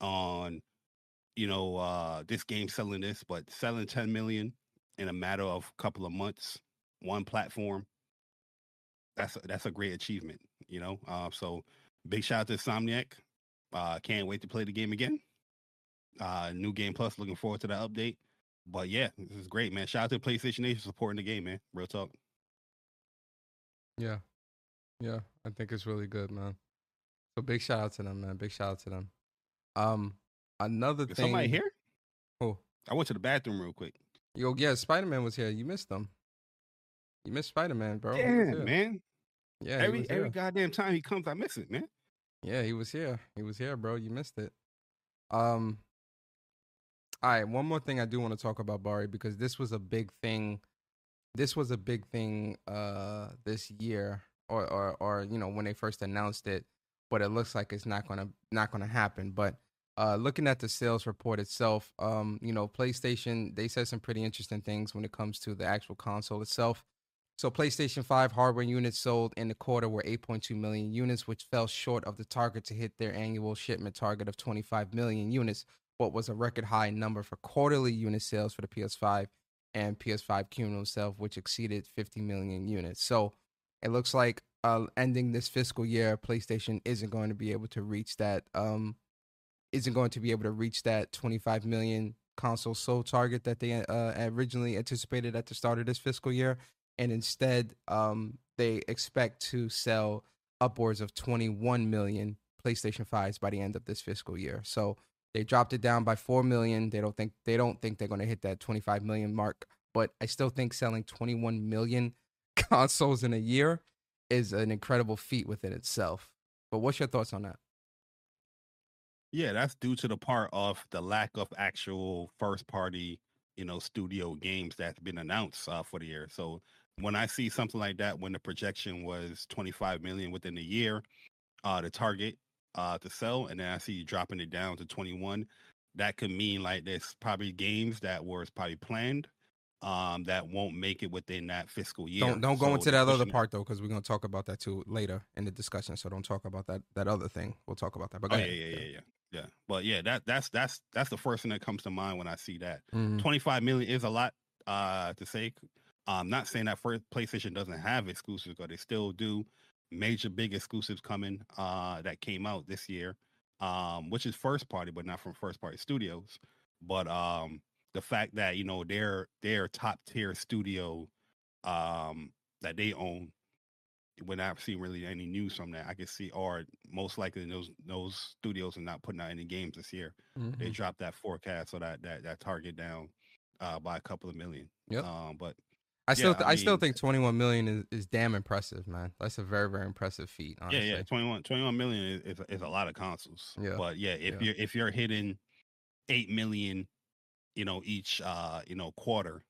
B: on, you know, uh, this game selling this, but selling 10 million in a matter of a couple of months, one platform. That's a, that's a great achievement, you know. Uh, so big shout out to Insomniac. Uh, can't wait to play the game again. Uh, new game plus. Looking forward to that update. But yeah, this is great, man. Shout out to PlayStation Nation supporting the game, man. Real talk.
A: Yeah. Yeah. I think it's really good, man. So big shout out to them, man. Big shout out to them. Um another
B: Is
A: thing
B: somebody here?
A: Oh,
B: I went to the bathroom real quick.
A: Yo, yeah, Spider Man was here. You missed them. You missed Spider Man, bro.
B: Damn, man.
A: Yeah,
B: every every goddamn time he comes, I miss it, man.
A: Yeah, he was here. He was here, bro. You missed it. Um all right, one more thing I do want to talk about, Bari, because this was a big thing. This was a big thing uh this year or or or you know, when they first announced it, but it looks like it's not gonna not gonna happen. But uh looking at the sales report itself, um, you know, PlayStation, they said some pretty interesting things when it comes to the actual console itself. So PlayStation 5 hardware units sold in the quarter were 8.2 million units, which fell short of the target to hit their annual shipment target of 25 million units, what was a record high number for quarterly unit sales for the PS5 and PS5 cumulative sales, which exceeded 50 million units. So it looks like uh, ending this fiscal year, PlayStation isn't going to be able to reach that. Um, isn't going to be able to reach that 25 million console sold target that they uh, originally anticipated at the start of this fiscal year, and instead, um, they expect to sell upwards of 21 million PlayStation 5s by the end of this fiscal year. So they dropped it down by 4 million. They don't think they don't think they're going to hit that 25 million mark, but I still think selling 21 million [LAUGHS] consoles in a year is an incredible feat within itself. But what's your thoughts on that?
B: Yeah, that's due to the part of the lack of actual first party, you know, studio games that's been announced uh, for the year. So when I see something like that, when the projection was 25 million within a year, uh, the target uh, to sell, and then I see you dropping it down to 21, that could mean like there's probably games that were probably planned um, that won't make it within that fiscal year.
A: Don't don't go so into that other part though, because we're gonna talk about that too later in the discussion. So don't talk about that that other thing. We'll talk about that. But
B: oh, yeah, yeah, yeah, yeah, yeah. But yeah, that that's that's that's the first thing that comes to mind when I see that. Mm-hmm. Twenty five million is a lot uh, to say. I'm not saying that first PlayStation doesn't have exclusives, but they still do. Major big exclusives coming uh, that came out this year, um, which is first party, but not from first party studios. But um, the fact that you know their their top tier studio um that they own we're not seeing really any news from that. I can see, or most likely those those studios are not putting out any games this year. Mm-hmm. They dropped that forecast or that that that target down uh, by a couple of million.
A: Yep.
B: Um, but
A: I still, yeah, th- I, I mean, still think 21 million is, is damn impressive, man. That's a very, very impressive feat. Honestly.
B: Yeah, yeah, 21, 21 million is, is, is a lot of consoles. Yeah, but yeah, if yeah. you're if you're hitting eight million you know, each uh, you know, quarter,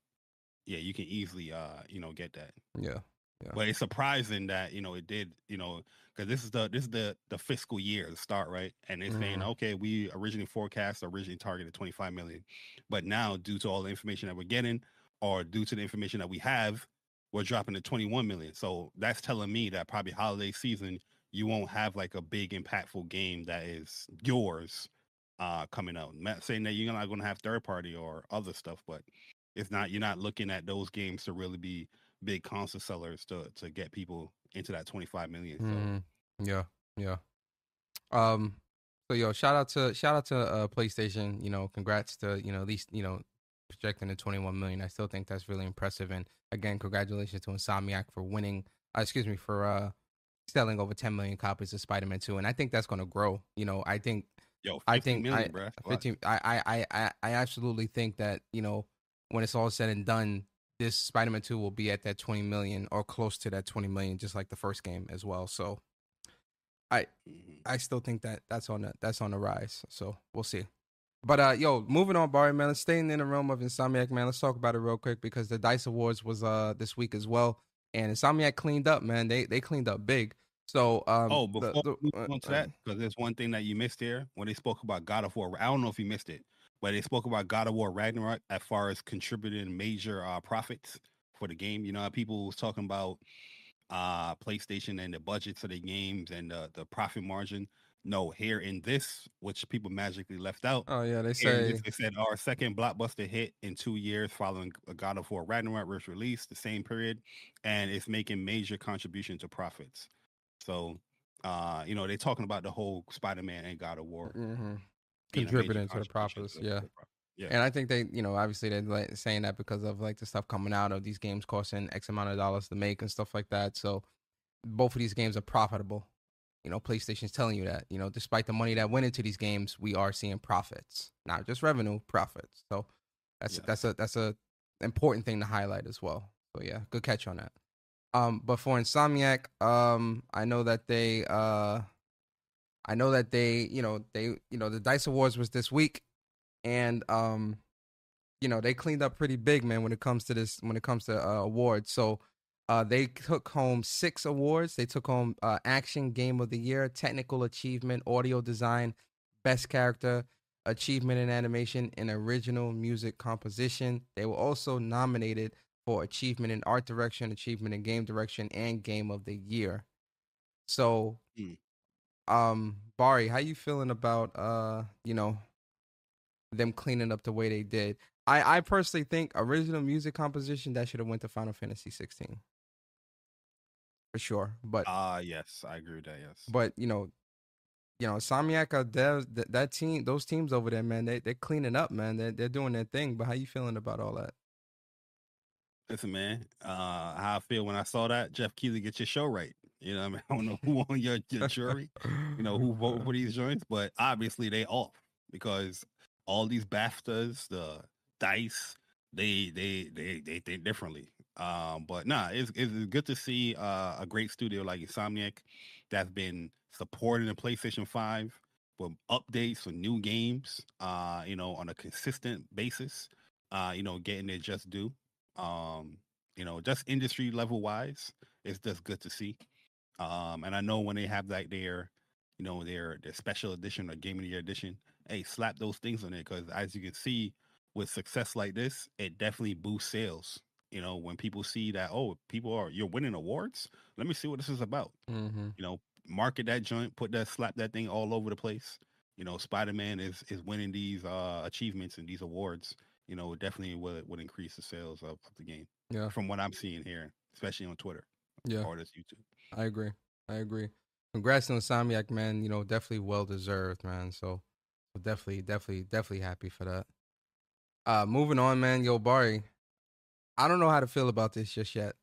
B: yeah, you can easily uh, you know, get that.
A: Yeah. Yeah.
B: But it's surprising that you know it did you know because this is the this is the the fiscal year to start right and it's mm-hmm. saying okay we originally forecast originally targeted 25 million but now due to all the information that we're getting or due to the information that we have we're dropping to 21 million so that's telling me that probably holiday season you won't have like a big impactful game that is yours uh, coming out. I'm not saying that you're not to have third party or other stuff, but it's not you're not looking at those games to really be big console sellers to to get people into that 25 million. So.
A: Mm, yeah, yeah. Um. So yo, shout out to shout out to uh, PlayStation. You know, congrats to you know at least you know projecting the 21 million. I still think that's really impressive. And again, congratulations to Insomniac for winning. Uh, excuse me for uh selling over 10 million copies of Spider-Man 2, and I think that's going to grow. You know, I think
B: Yo, I
A: think
B: million,
A: I,
B: bro.
A: 15, I, I, I, I absolutely think that, you know, when it's all said and done, this Spider-Man 2 will be at that 20 million or close to that 20 million, just like the first game as well. So I. I still think that that's on the, that's on the rise. So we'll see. But uh, yo, moving on, Bari man, let's staying in the realm of Insomniac, man. Let's talk about it real quick because the Dice Awards was uh this week as well, and Insomniac cleaned up, man. They they cleaned up big. So, um,
B: oh, before the, the, we move on to that, because there's one thing that you missed here when they spoke about God of War. I don't know if you missed it, but they spoke about God of War Ragnarok as far as contributing major uh, profits for the game. You know, people was talking about uh, PlayStation and the budgets of the games and the the profit margin. No, here in this, which people magically left out.
A: Oh yeah, they say
B: they said our second blockbuster hit in two years following God of War Ragnarok was released the same period, and it's making major contribution to profits. So, uh, you know, they're talking about the whole Spider-Man and God of War
A: mm-hmm. contributing to the profits. Yeah. Yeah. And I think they, you know, obviously they're like saying that because of like the stuff coming out of these games costing X amount of dollars to make and stuff like that. So both of these games are profitable. You know, PlayStation's telling you that. You know, despite the money that went into these games, we are seeing profits, not just revenue, profits. So that's yeah. that's a that's a important thing to highlight as well. So yeah, good catch on that. Um, but for Insomniac, um, I know that they, uh, I know that they, you know, they, you know, the Dice Awards was this week, and um, you know, they cleaned up pretty big, man, when it comes to this, when it comes to uh, awards. So, uh, they took home six awards. They took home uh, Action Game of the Year, Technical Achievement, Audio Design, Best Character, Achievement in Animation, and Original Music Composition. They were also nominated for achievement in art direction, achievement in game direction, and game of the year. So, mm. um, Bari, how you feeling about uh, you know, them cleaning up the way they did? I I personally think original music composition that should have went to Final Fantasy 16. For sure. But
B: Ah, yes, I agree with that. Yes,
A: but you know, you know, Insomniac uh, that, that team, those teams over there, man, they they're cleaning up, man. They they're doing their thing. But how you feeling about all that?
B: listen, man. Uh, how I feel when I saw that Geoff Keighley get your show right. You know, what I mean, [LAUGHS] I don't know who on your, your jury, you know, who voted for these joints, but obviously they off because all these BAFTAs, the dice, they they they they think differently. Um, but nah, it's it's good to see uh, a great studio like Insomniac that's been supporting the PlayStation Five with updates for new games. Uh, you know, on a consistent basis. Uh, you know, getting their just due. Um, you know, just industry level wise, it's just good to see. Um, and I know when they have like their, you know, their their special edition or game of the year edition, hey, slap those things on it because as you can see, with success like this, it definitely boosts sales. You know, when people see that, oh, people are you're winning awards. Let me see what this is about.
A: Mm-hmm.
B: You know, market that joint, put that slap that thing all over the place. You know, Spider Man is is winning these uh achievements and these awards. You know, definitely would would increase the sales of, of the game.
A: Yeah.
B: From what I'm seeing here, especially on Twitter
A: Yeah,
B: or this YouTube.
A: I agree. I agree. Congrats on Insomniac, man. You know, definitely well deserved, man. So, so definitely, definitely, definitely happy for that. Uh, moving on, man. Yo, Bari, I don't know how to feel about this just yet.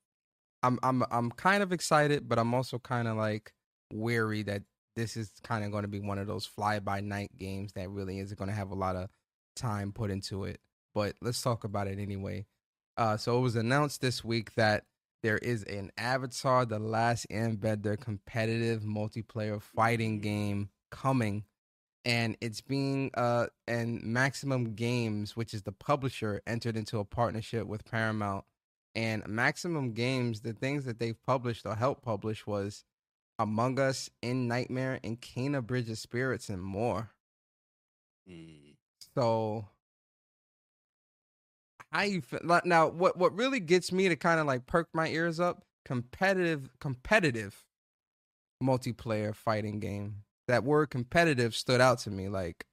A: I'm, I'm, I'm kind of excited, but I'm also kind of like weary that this is kind of going to be one of those fly by night games that really isn't going to have a lot of time put into it. But let's talk about it anyway. Uh, so it was announced this week that there is an Avatar: The Last Airbender competitive multiplayer fighting game coming, and it's being uh and Maximum Games, which is the publisher, entered into a partnership with Paramount. And Maximum Games, the things that they've published or helped publish was Among Us, In Nightmare, and Kena Bridge of Spirits, and more.
B: Mm.
A: So how you feel now? What what really gets me to kind of like perk my ears up? Competitive, competitive multiplayer fighting game. That word competitive stood out to me. Like,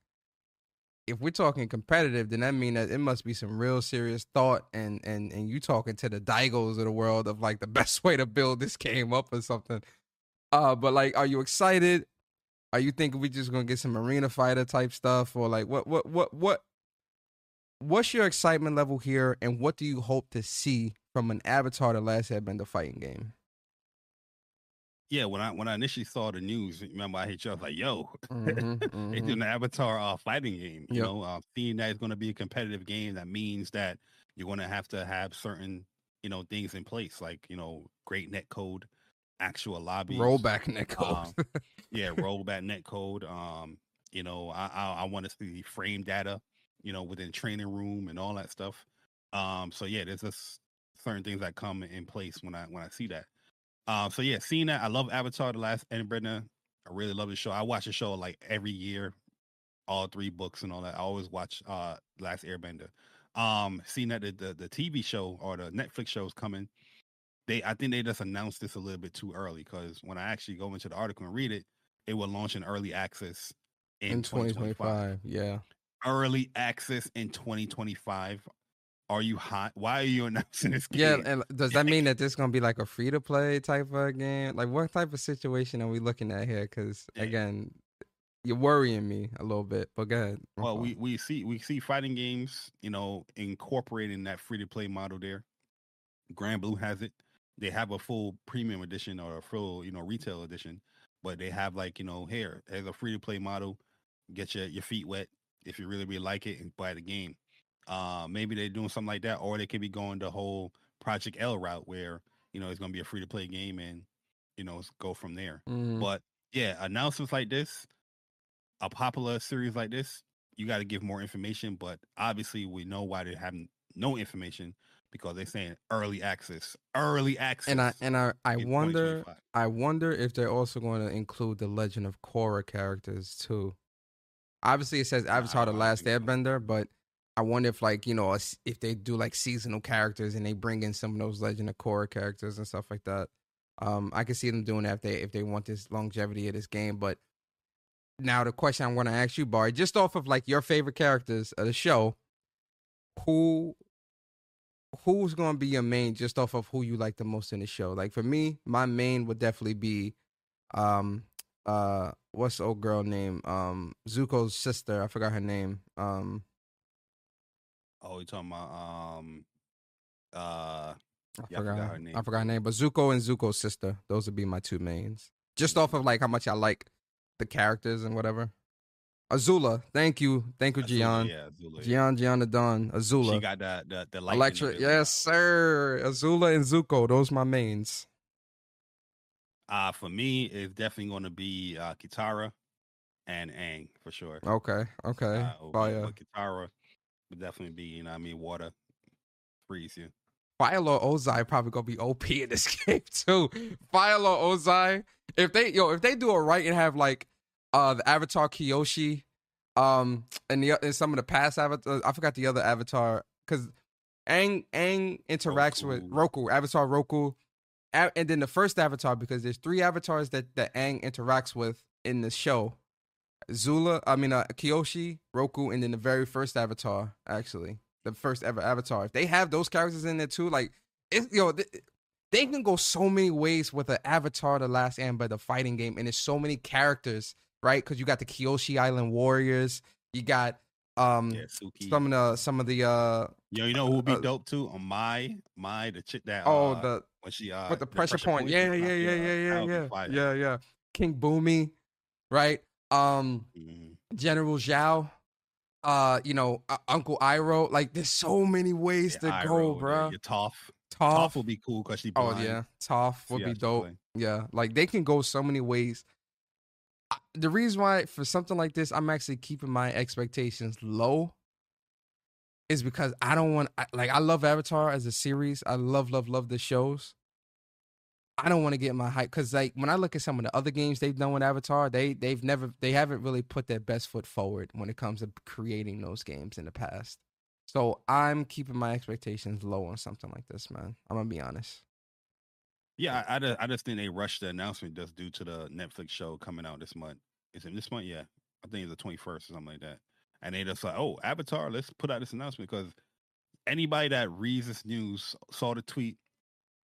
A: if we're talking competitive, then that means that it must be some real serious thought and and and you talking to the Daigos of the world of like the [LAUGHS] best way to build this game up or something. Uh, but like, are you excited? Are you thinking we're just gonna get some arena fighter type stuff or like what what what what what's your excitement level here and what do you hope to see from an Avatar the Last Airbender fighting game?
B: Yeah, when I when I initially saw the news, remember I hit you. I was like, "Yo,
A: Mhm, [LAUGHS]
B: they
A: mhm.
B: doing the Avatar uh, fighting game." You
A: Yep.
B: know, uh, seeing that it's going to be a competitive game, that means that you're going to have to have certain, you know, things in place, like you know, great net code, actual lobby,
A: Rollback net code.
B: Um, [LAUGHS] yeah, rollback net code. Um, you know, I I, I want to see frame data, you know, within training room and all that stuff. Um, so yeah, there's just certain things that come in place when I when I see that. Um, so yeah, seeing that, I love Avatar: The Last Airbender. I really love the show. I watch the show like every year, all three books and all that. I always watch uh Last Airbender. Um, seeing that the, the the TV show or the Netflix show is coming, they I think they just announced this a little bit too early because when I actually go into the article and read it, it will launch in early access in,
A: in
B: 2025.
A: 2025. Yeah.
B: Early access in 2025. Are you hot? Why are you [LAUGHS] announcing this game?
A: Yeah, and does that mean [LAUGHS] that this is gonna be like a free to play type of game? Like, what type of situation are we looking at here? Because again, you're worrying me a little bit. But go ahead.
B: Well, we we see we see fighting games, you know, incorporating that free to play model there. Granblue has it. They have a full premium edition or a full, you know, retail edition, but they have like, you know, here, as a free to play model. Get your your feet wet if you really really like it and buy the game. Uh, maybe they're doing something like that, or they could be going the whole Project L route where you know it's going to be a free to play game and you know it's go from there.
A: Mhm.
B: But yeah, announcements like this, a popular series like this, you got to give more information. But obviously, we know why they have no information because they're saying early access, early access.
A: and I and I I wonder I wonder if they're also going to include the Legend of Korra characters too. Obviously, it says Avatar: The Last
B: so.
A: Airbender, but I wonder if like you know if they do like seasonal characters and they bring in some of those Legend of Korra characters and stuff like that. Um, I can see them doing that if they if they want this longevity of this game. But now the question I'm going to ask you, Bari, just off of like your favorite characters of the show, who who's gonna be your main just off of who you like the most in the show? Like for me, my main would definitely be, um, uh, what's the old girl name? Um, Zuko's sister. I forgot her name. Um,
B: Oh, you talking about um uh
A: I
B: Yeah, I
A: forgot,
B: forgot
A: her
B: name
A: I forgot her name, but Zuko and Zuko's sister. Those would be my two mains. Just off of like how much I like the characters and whatever. Azula, thank you, thank you,
B: Azula,
A: Gian.
B: Yeah, Azula. yeah.
A: Gian, Gian the Don, Azula.
B: She got the the the ability.
A: yes, sir. Azula and Zuko, those my mains.
B: Uh for me, it's definitely going to be uh Katara and Aang for sure.
A: Okay, okay.
B: Uh, over-
A: Fire.
B: but Katara would definitely be, you know, I mean, water freeze you.
A: Fire Lord Ozai probably gonna be OP in this [LAUGHS] game too. Fire Lord Ozai, if they yo, if they do it right and have like uh the Avatar Kyoshi, um, and the and some of the past avatar, I forgot the other Avatar because Ang Aang interacts with
B: Roku.
A: Roku, Avatar Roku, and then the first Avatar because there's three avatars that that Aang interacts with in the show. Zula, I mean uh, Kyoshi, Roku, and then the very first Avatar actually the first ever Avatar. If they have those characters in there too, like it's yo, th- they can go so many ways with an Avatar: The Last Airbender, the fighting game, and there's so many characters, right? Because you got the Kyoshi Island Warriors, you got um
B: Yeah,
A: some of the some of the uh
B: Yo, you know who would be
A: uh,
B: dope too? On my my the chick that
A: oh
B: uh,
A: the
B: when she uh
A: with the pressure, point. Yeah, yeah, yeah, yeah, yeah,
B: that
A: yeah, yeah, yeah. King Bumi, right? Um,
B: Mhm.
A: General Zhao, uh, you know, uh, Uncle Iroh. Like, there's so many ways
B: Yeah,
A: to
B: Iroh,
A: go,
B: yeah,
A: bro.
B: Your Toph.
A: Toph.
B: Toph will be cool because she
A: Oh yeah, Toph would be dope. Yeah, like they can go so many ways. I- The reason why for something like this, I'm actually keeping my expectations low, is because I don't want I- like I love Avatar as a series. I love love love the shows. I don't want to get my hype because like when I look at some of the other games they've done with Avatar, they they've never they haven't really put their best foot forward when it comes to creating those games in the past. So I'm keeping my expectations low on something like this, man. I'm gonna be honest.
B: Yeah, I, I, just, I just think they rushed the announcement just due to the Netflix show coming out this month. Is it this month? Yeah, I think it's the twenty first or something like that. And they just like, oh, Avatar, let's put out this announcement because anybody that reads this news saw the tweet,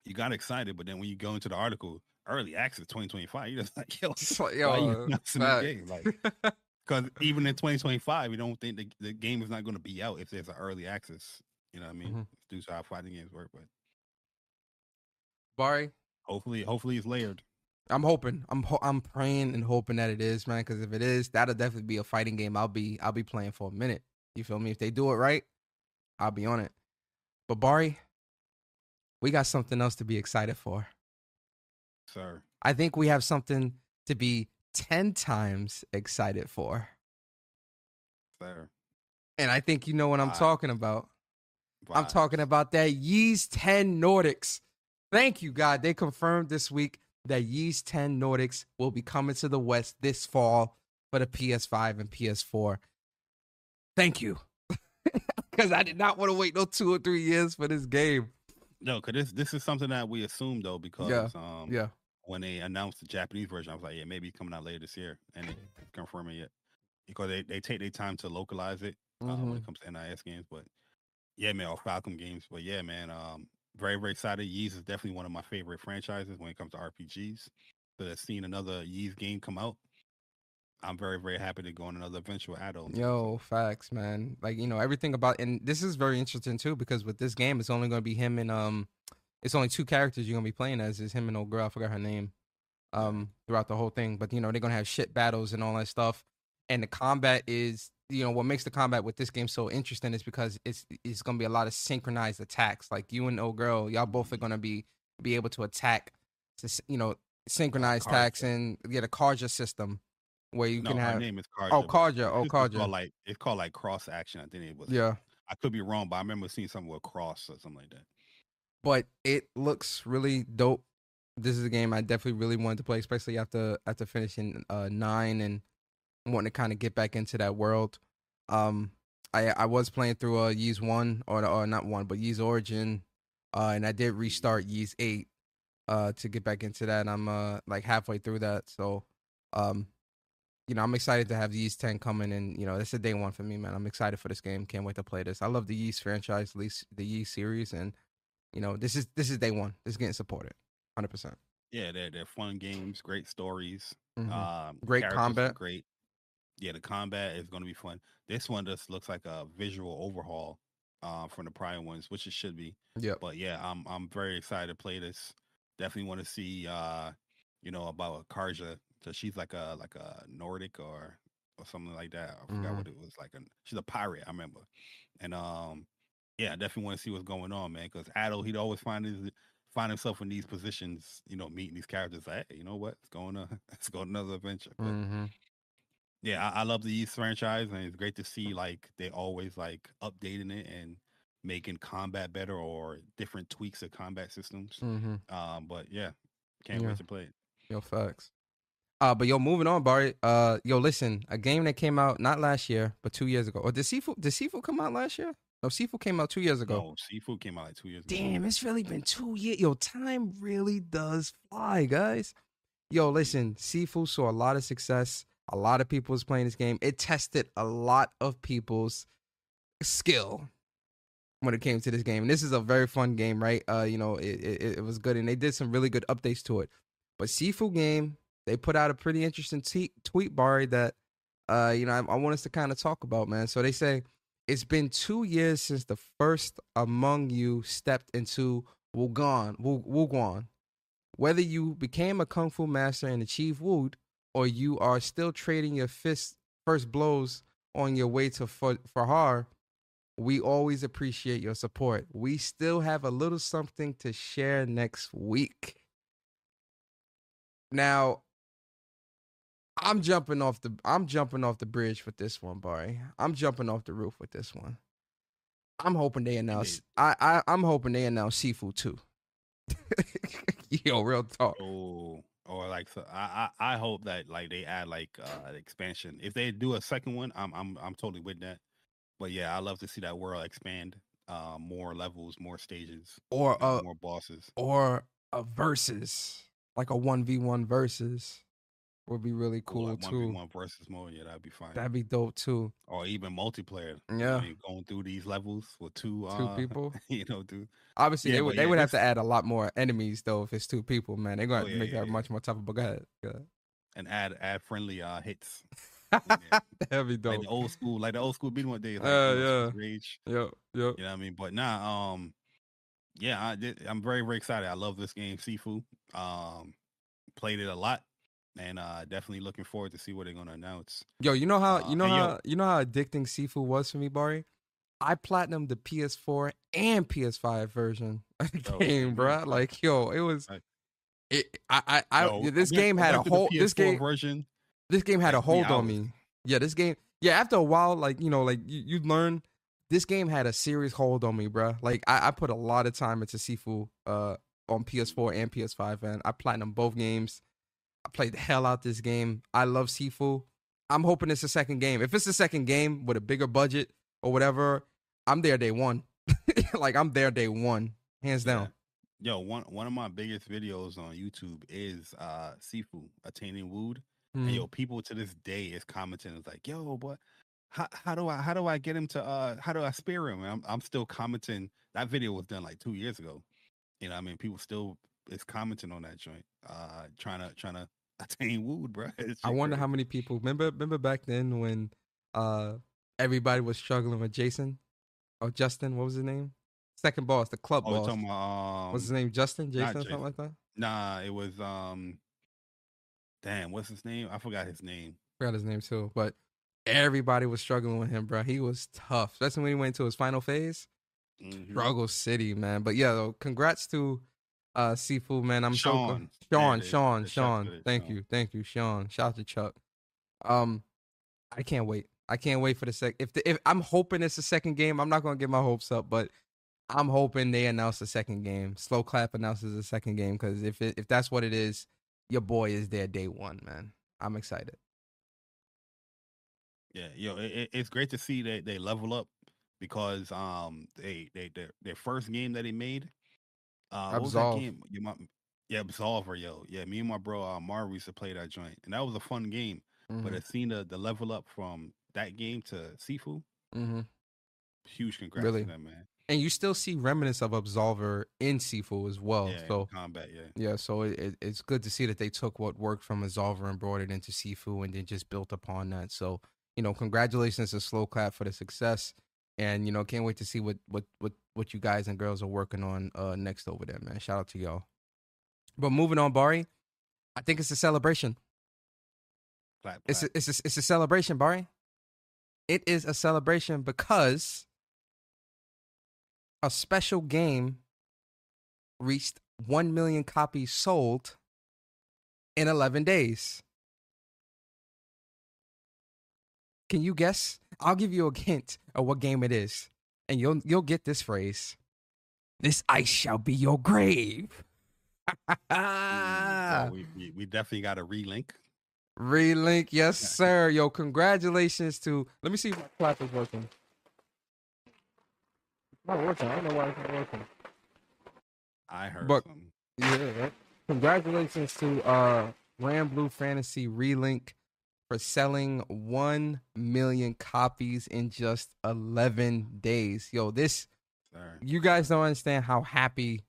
B: you got excited, but then when you go into the article, early access twenty twenty five, you're just [LAUGHS] like, yo,
A: So,
B: why you
A: yo, [LAUGHS]
B: announcing the game? Like, [LAUGHS] because even in twenty twenty five, you don't think the, the game is not going to be out if there's an early access. You know what I mean?
A: Mhm.
B: Due to how fighting games work, but
A: Bari,
B: hopefully, hopefully it's layered.
A: I'm hoping. I'm ho- I'm praying and hoping that it is, man. Because if it is, that'll definitely be a fighting game. I'll be I'll be playing for a minute. You feel me? If they do it right, I'll be on it. But Bari, we got something else to be excited for.
B: Sir.
A: I think we have something to be ten times excited for,
B: Sir.
A: and I think you know what I'm
B: Wow.
A: talking about. I'm talking about that Ys 10 Nordics. Thank you, God. They confirmed this week that Ys 10 Nordics will be coming to the West this fall for the PS5 and PS4. Thank you. [LAUGHS] Because I did not want to wait no two or three years for this game.
B: No, because this this is something that we assumed though, because
A: Yeah,
B: um
A: Yeah.
B: when they announced the Japanese version, I was like, yeah, maybe it's coming out later this year, and they confirm it yet because they, they take their time to localize it uh, when it comes to NIS games. But yeah, man, or Falcom games. But yeah, man, um, very very excited. Ys is definitely one of my favorite franchises when it comes to RPGs. So that seeing another Ys game come out, I'm very very happy to go on another eventual add-on.
A: Yo, facts, man. Like, you know, everything about and this is very interesting too, because with this game, it's only gonna be him and um it's only two characters you're gonna be playing as is him and old girl, I forgot her name. Um, throughout the whole thing. But you know, they're gonna have shit battles and all that stuff. And the combat is you know, what makes the combat with this game so interesting is because it's it's gonna be a lot of synchronized attacks. Like you and old girl, y'all both are gonna be be able to attack to you know, synchronized attacks and get a Karja system where you
B: no,
A: can
B: her
A: have
B: name is Karja.
A: Oh,
B: but
A: Karja. Oh,
B: it's
A: Karja.
B: Called like it's called like cross action. I think it was.
A: Yeah.
B: I could be wrong, but I remember seeing something with cross or something like that.
A: But it looks really dope. This is a game I definitely really wanted to play, especially after after finishing uh nine and wanting to kind of get back into that world. Um I I was playing through uh Ys one or or not one, but Ys Origin. Uh and I did restart Ys eight uh to get back into that. And I'm uh like halfway through that. So um you know, I'm excited to have the Ys 10 coming and, you know, it's a day one for me, man. I'm excited for this game. Can't wait to play this. I love the Ys franchise, least the Ys series. And, you know, this is this is day one. This is getting supported. 100%.
B: Yeah, they're, they're fun games, great stories.
A: Mhm.
B: Um,
A: Great combat.
B: Great. Yeah, the combat is going to be fun. This one just looks like a visual overhaul uh, from the prior ones, which it should be.
A: Yeah.
B: But yeah, I'm I'm very excited to play this. Definitely want to see uh, you know, about Karja. So she's like a like a Nordic or or something like that. I forgot
A: Mhm.
B: what it was like. A, she's a pirate, I remember. And um, yeah, I definitely want to see what's going on, man. Because Adol, he'd always find his find himself in these positions, you know, meeting these characters. Like, hey, you know what? It's going to let's go another adventure. But
A: hmm
B: yeah, I, I love the Ys franchise, and it's great to see like they always like updating it and making combat better or different tweaks of combat systems.
A: hmm
B: Um, but yeah, can't
A: Yeah.
B: wait to play it.
A: Yo, facts. Uh, but yo, moving on, Bari. Uh, yo, listen, a game that came out not last year, but two years ago. Or did Sifu did Sifu come out last year? No, Sifu came out two years ago.
B: No, Sifu came out like two years ago.
A: Damn, it's really been two years. Yo, time really does fly, guys. Yo, listen, Sifu saw a lot of success. A lot of people was playing this game. It tested a lot of people's skill when it came to this game. And this is a very fun game, right? Uh, you know, it, it it was good, and they did some really good updates to it. But Sifu game, they put out a pretty interesting tweet, Bari, that uh, you know, I, I want us to kind of talk about, man. So they say it's been two years since the first among you stepped into Wugan, Wu, Wuguan. Whether you became a kung fu master and achieved Wood, or you are still trading your fist first blows on your way to Fa- Fahar, we always appreciate your support. We still have a little something to share next week. Now, I'm jumping off the I'm jumping off the bridge with this one, Bari. I'm jumping off the roof with this one. I'm hoping they announce. I, I I'm hoping they announce Sifu too. [LAUGHS] Yo, real talk.
B: Oh, or like so I, I I hope that like they add like uh expansion. If they do a second one, I'm I'm I'm totally with that. But yeah, I love to see that world expand. Uh, more levels, more stages,
A: Or uh
B: more bosses.
A: or a versus, like a one v one versus, would be really cool
B: One
A: too.
B: one versus mode, yeah, that'd be fine.
A: That'd be dope too.
B: or even multiplayer. you know,
A: Yeah.
B: going through these levels with two
A: Two
B: uh,
A: people. [LAUGHS]
B: You know, dude.
A: Obviously,
B: Yeah,
A: they would they
B: yeah,
A: would have to add a lot more enemies though if it's two people, man. They're gonna
B: Oh, yeah,
A: make
B: yeah,
A: that
B: yeah.
A: much more tougher. But go ahead. Go ahead.
B: And add add friendly uh hits. [LAUGHS]
A: That'd be
B: Like
A: dope.
B: the old school, like the old school beating one days. Like,
A: Uh, yeah.
B: Rage.
A: Yep. Yep.
B: You know what I mean? But nah, um, yeah, I did, I'm very very excited. I love this game, Sifu. Um, played it a lot, and uh, definitely looking forward to see what they're gonna announce.
A: Yo, you know how
B: Uh,
A: you know
B: and yo-
A: how you know how addicting Sifu was for me, Bari. I platinum the PS4 and PS5 version of the [LAUGHS] game, bruh. [LAUGHS] Like, yo, it was. It, I, I,
B: Yo,
A: this
B: I went-
A: game had a
B: went through the
A: whole. This game,
B: version.
A: this game had a hold on me. Yeah, this game. Yeah, after a while, like you know, like you, you learn. This game had a serious hold on me, bruh. Like I, I put a lot of time into Sifu uh on PS4 and PS5, and I platinum both games. I played the hell out this game. I love Sifu. I'm hoping it's a second game. If it's a second game with a bigger budget or whatever, I'm there day one. [LAUGHS] like I'm there day one, hands
B: Yeah.
A: down.
B: Yo, one one of my biggest videos on YouTube is uh Sifu attaining Wood.
A: Mm.
B: And yo, people to this day is commenting. It's like, yo, boy, how how do I how do I get him to uh how do I spear him? I'm I'm still commenting. That video was done like two years ago. You know, I mean, people still is commenting on that joint, uh, trying to trying to [LAUGHS] attain Wood, bro. [LAUGHS]
A: I wonder how many people remember remember back then when uh everybody was struggling with Jason or Justin, what was his name? Second boss, the club
B: Oh,
A: boss.
B: talking about um,
A: What's his name? Justin? Jason, or something like that?
B: Nah, it was um, damn, what's his name? I forgot his name.
A: forgot his name too. But everybody was struggling with him, bro. He was tough. Especially when he went to his final phase.
B: Mhm.
A: Struggle City, man. But yeah, though, congrats to uh Sifu, man. I'm so
B: Sean. There
A: Sean. Sean, Sean. Thank
B: Sean.
A: you. Thank you, Sean. Shout out to Chuck. Um I can't wait. I can't wait for the sec. If the, if I'm hoping it's the second game, I'm not gonna get my hopes up, but I'm hoping they announce the second game. Sloclap announces the second game because if it, if that's what it is, your boy is there day one, man. I'm excited.
B: Yeah, yo, it, it- it's great to see that they level up because um they they their, their first game that they made, uh, what was that game? Yeah, Absolver, yo, yeah. Me and my bro uh, Mar used to play that joint, and that was a fun game. but
A: Mhm.
B: it's seen the, the level up from that game to Sifu.
A: Mhm.
B: Huge congrats
A: Really?
B: to them, man.
A: And you still see remnants of Absolver in Sifu as well.
B: yeah, in
A: so
B: combat, yeah.
A: yeah, so it, it, it's good to see that they took what worked from Absolver and brought it into Sifu and then just built upon that. So you know, congratulations to Sloclap for the success, and you know, can't wait to see what what what what you guys and girls are working on uh next over there, man. Shout out to y'all. But moving on, Bari, I think it's a celebration.
B: Clap,
A: It's a, it's a, it's a celebration, Bari. It is a celebration because a special game reached 1 million copies sold in 11 days. Can you guess? I'll give you a hint of what game it is, and you'll you'll get this phrase. This ice shall be your grave.
B: Mm, so we, we, we definitely got a relink.
A: Relink, yes, sir. Yo, congratulations to. Let me see if my clap is working. It's not working. I don't know why it's not working.
B: I heard
A: But-
B: some.
A: Yeah. Congratulations to uh Granblue Fantasy Relink for selling one million copies in just eleven days. Yo, this
B: Sorry.
A: you guys don't understand how happy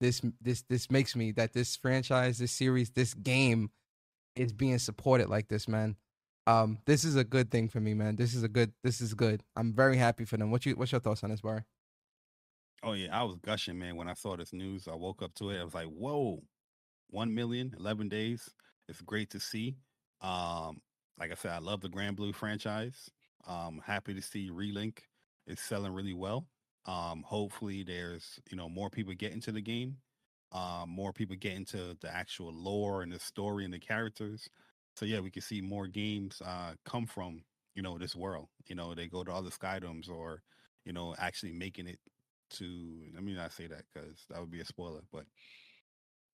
A: this this this makes me that this franchise, this series, this game is being supported like this, man. Um, this is a good thing for me, man. This is a good. This is good. I'm very happy for them. What you? What's your thoughts on this, Bar?
B: Oh yeah, I was gushing, man. When I saw this news, I woke up to it. I was like, "Whoa, one million, 11 days! It's great to see." Um, like I said, I love the Granblue franchise. Um, happy to see Relink is selling really well. Um, hopefully, there's you know more people get into the game, um, more people get into the actual lore and the story and the characters. So yeah, we can see more games uh, come from you know this world. You know, they go to other Skydoms or you know actually making it to let me not say that because that would be a spoiler but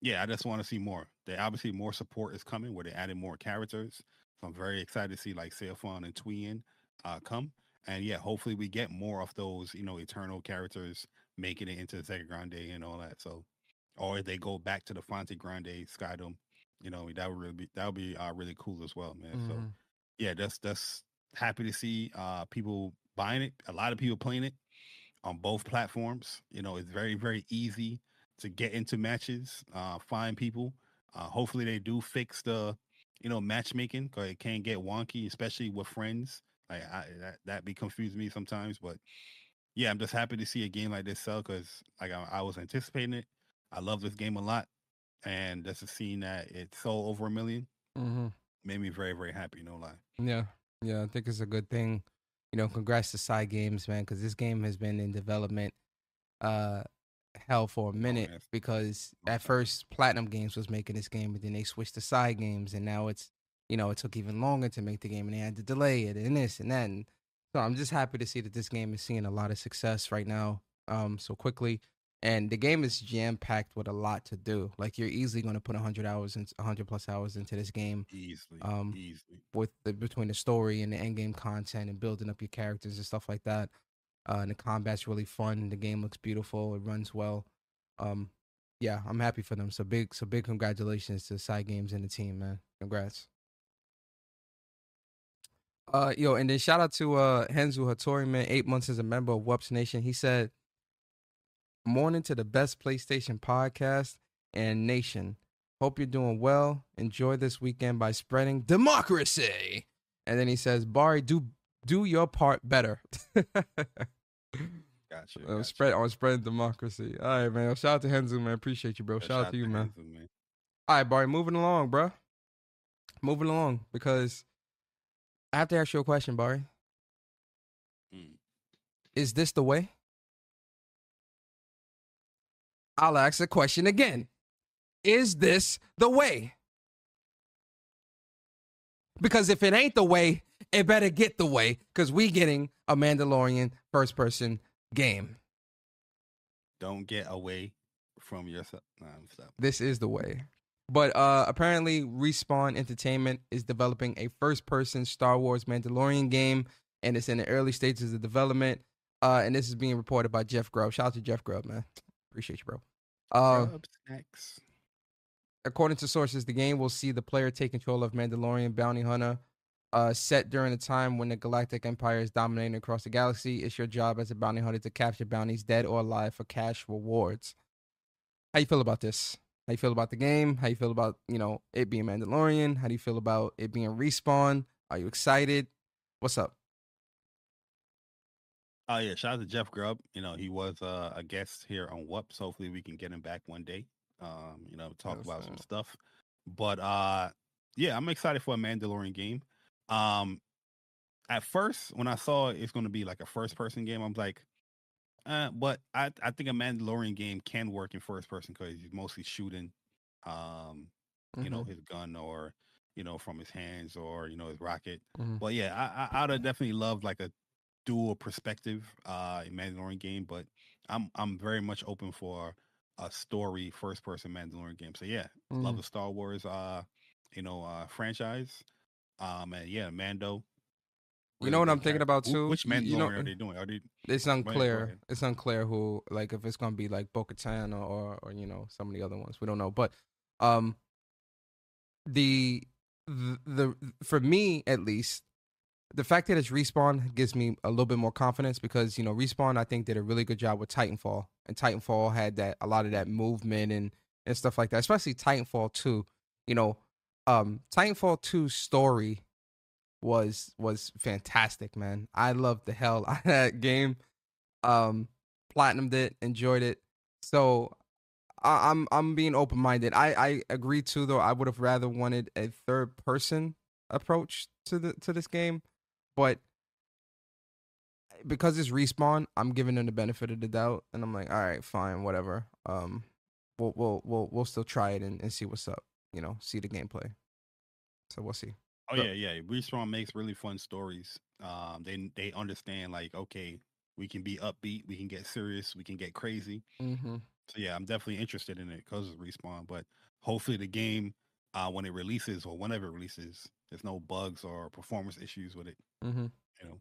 B: yeah i just want to see more they obviously more support is coming where they added more characters i'm very excited to see like Seofon and Tweyen uh come and yeah hopefully we get more of those you know eternal characters making it into the Zegagrande and all that so or if they go back to the Phantagrande Skydome you know that would really be that would be uh, really cool as well man so
A: Mhm.
B: yeah, that's that's happy to see uh people buying it. A lot of people playing it on both platforms. You know, it's very very easy to get into matches, uh, find people. Uh, hopefully, they do fix the you know matchmaking because it can get wonky, especially with friends. Like I, that that be confused me sometimes. But yeah, I'm just happy to see a game like this sell because like I, I was anticipating it. I love this game a lot, and just to see that it sold over a million
A: Mhm.
B: made me very very happy. No lie.
A: Yeah, yeah, I think it's a good thing. You know, congrats to Cygames, man, because this game has been in development, uh, hell for a minute.
B: yes.
A: because at first Platinum Games was making this game, but then they switched to Cygames, and now it's, you know, it took even longer to make the game, and they had to delay it, and this and that. And so I'm just happy to see that this game is seeing a lot of success right now, um, so quickly. And the game is jam packed with a lot to do. Like you're easily going to put 100 hours and 100 plus hours into this game
B: Easily,
A: Um,
B: easily.
A: with the between the story and the end game content and building up your characters and stuff like that. Uh, and the combat's really fun. The game looks beautiful. It runs well. Um, yeah, I'm happy for them. So big, so big congratulations to Cygames and the team, man. Congrats. Uh, yo, and then shout out to uh Hanzo Hattori, man. Eight months as a member of WUPS Nation. He said, "Morning to the best PlayStation podcast and nation. Hope you're doing well. Enjoy this weekend by spreading democracy." And then he says, "Bari, do do your part better." [LAUGHS]
B: Gotcha.
A: Uh,
B: gotcha.
A: spread on spreading democracy. All right, man. Shout out to Hanzo, man. Appreciate you, bro.
B: Yeah,
A: Shout, out to you, man.
B: Hanzo, man.
A: All right, Bari, moving along, bro. Moving along because I have to ask you a question, Bari.
B: Mm.
A: Is this the way? I'll ask the question again. Is this the way? Because if it ain't the way, it better get the way because we getting a Mandalorian first person game.
B: Don't get away from yourself. Nah, stop.
A: this is the way. But uh apparently Respawn Entertainment is developing a first person Star Wars Mandalorian game and it's in the early stages of development. Uh and this is being reported by Jeff Grubb. Shout out to Jeff Grubb, man. Appreciate you, bro. Uh
B: Grub snacks.
A: according to sources, the game will see the player take control of Mandalorian bounty hunter uh, set during a time when the Galactic Empire is dominating across the galaxy. It's your job as a bounty hunter to capture bounties, dead or alive, for cash rewards. How you feel about this? How you feel about the game? How you feel about you know it being Mandalorian? How do you feel about it being respawn? Are you excited? What's up?
B: Oh yeah, shout out to Jeff Grubb. You know, he was uh, a guest here on WUPS. Hopefully we can get him back one day. Um, you know, talk about some stuff. But uh yeah, I'm excited for a Mandalorian game. Um at first when I saw it's gonna be like a first person game, I'm like, uh, but I, I think a Mandalorian game can work in first person because he's mostly shooting um, you know,
A: Mhm,
B: his gun or, you know, from his hands or, you know, his rocket.
A: mhm.
B: But yeah, I, I I'd have definitely loved like a dual perspective uh in Mandalorian game, but I'm I'm very much open for a story first person Mandalorian game. So yeah, love
A: Mhm.
B: the Star Wars uh you know uh franchise. Um and yeah, Mando.
A: You know what I'm thinking about, too?
B: Which Mandalorian
A: you know-
B: are they doing? Are they
A: It's unclear. It's unclear who, like, if it's gonna be like Bo-Katan or, or, or you know, some of the other ones. We don't know. But, um, the the, the for me at least, the fact that it's respawn gives me a little bit more confidence because you know respawn I think did a really good job with Titanfall and Titanfall had that a lot of that movement and and stuff like that. Especially Titanfall two. You know, um, Titanfall 2 story was was fantastic, man. I loved the hell [LAUGHS] out of that game. Um, platinumed it, enjoyed it. So I, I'm I'm being open minded. I I agree too, though. I would have rather wanted a third person approach to the to this game, but because it's respawn, I'm giving them the benefit of the doubt, and I'm like, all right, fine, whatever. Um, we'll we'll we'll we'll still try it and, and see what's up. You know, see the gameplay. So we'll see.
B: Oh yeah, yeah. Respawn makes really fun stories. Um, they they understand like okay, we can be upbeat, we can get serious, we can get crazy.
A: Mm-hmm.
B: So yeah, I'm definitely interested in it because of respawn. But hopefully the game, uh, when it releases or whenever it releases, there's no bugs or performance issues with it.
A: Mm-hmm.
B: You know.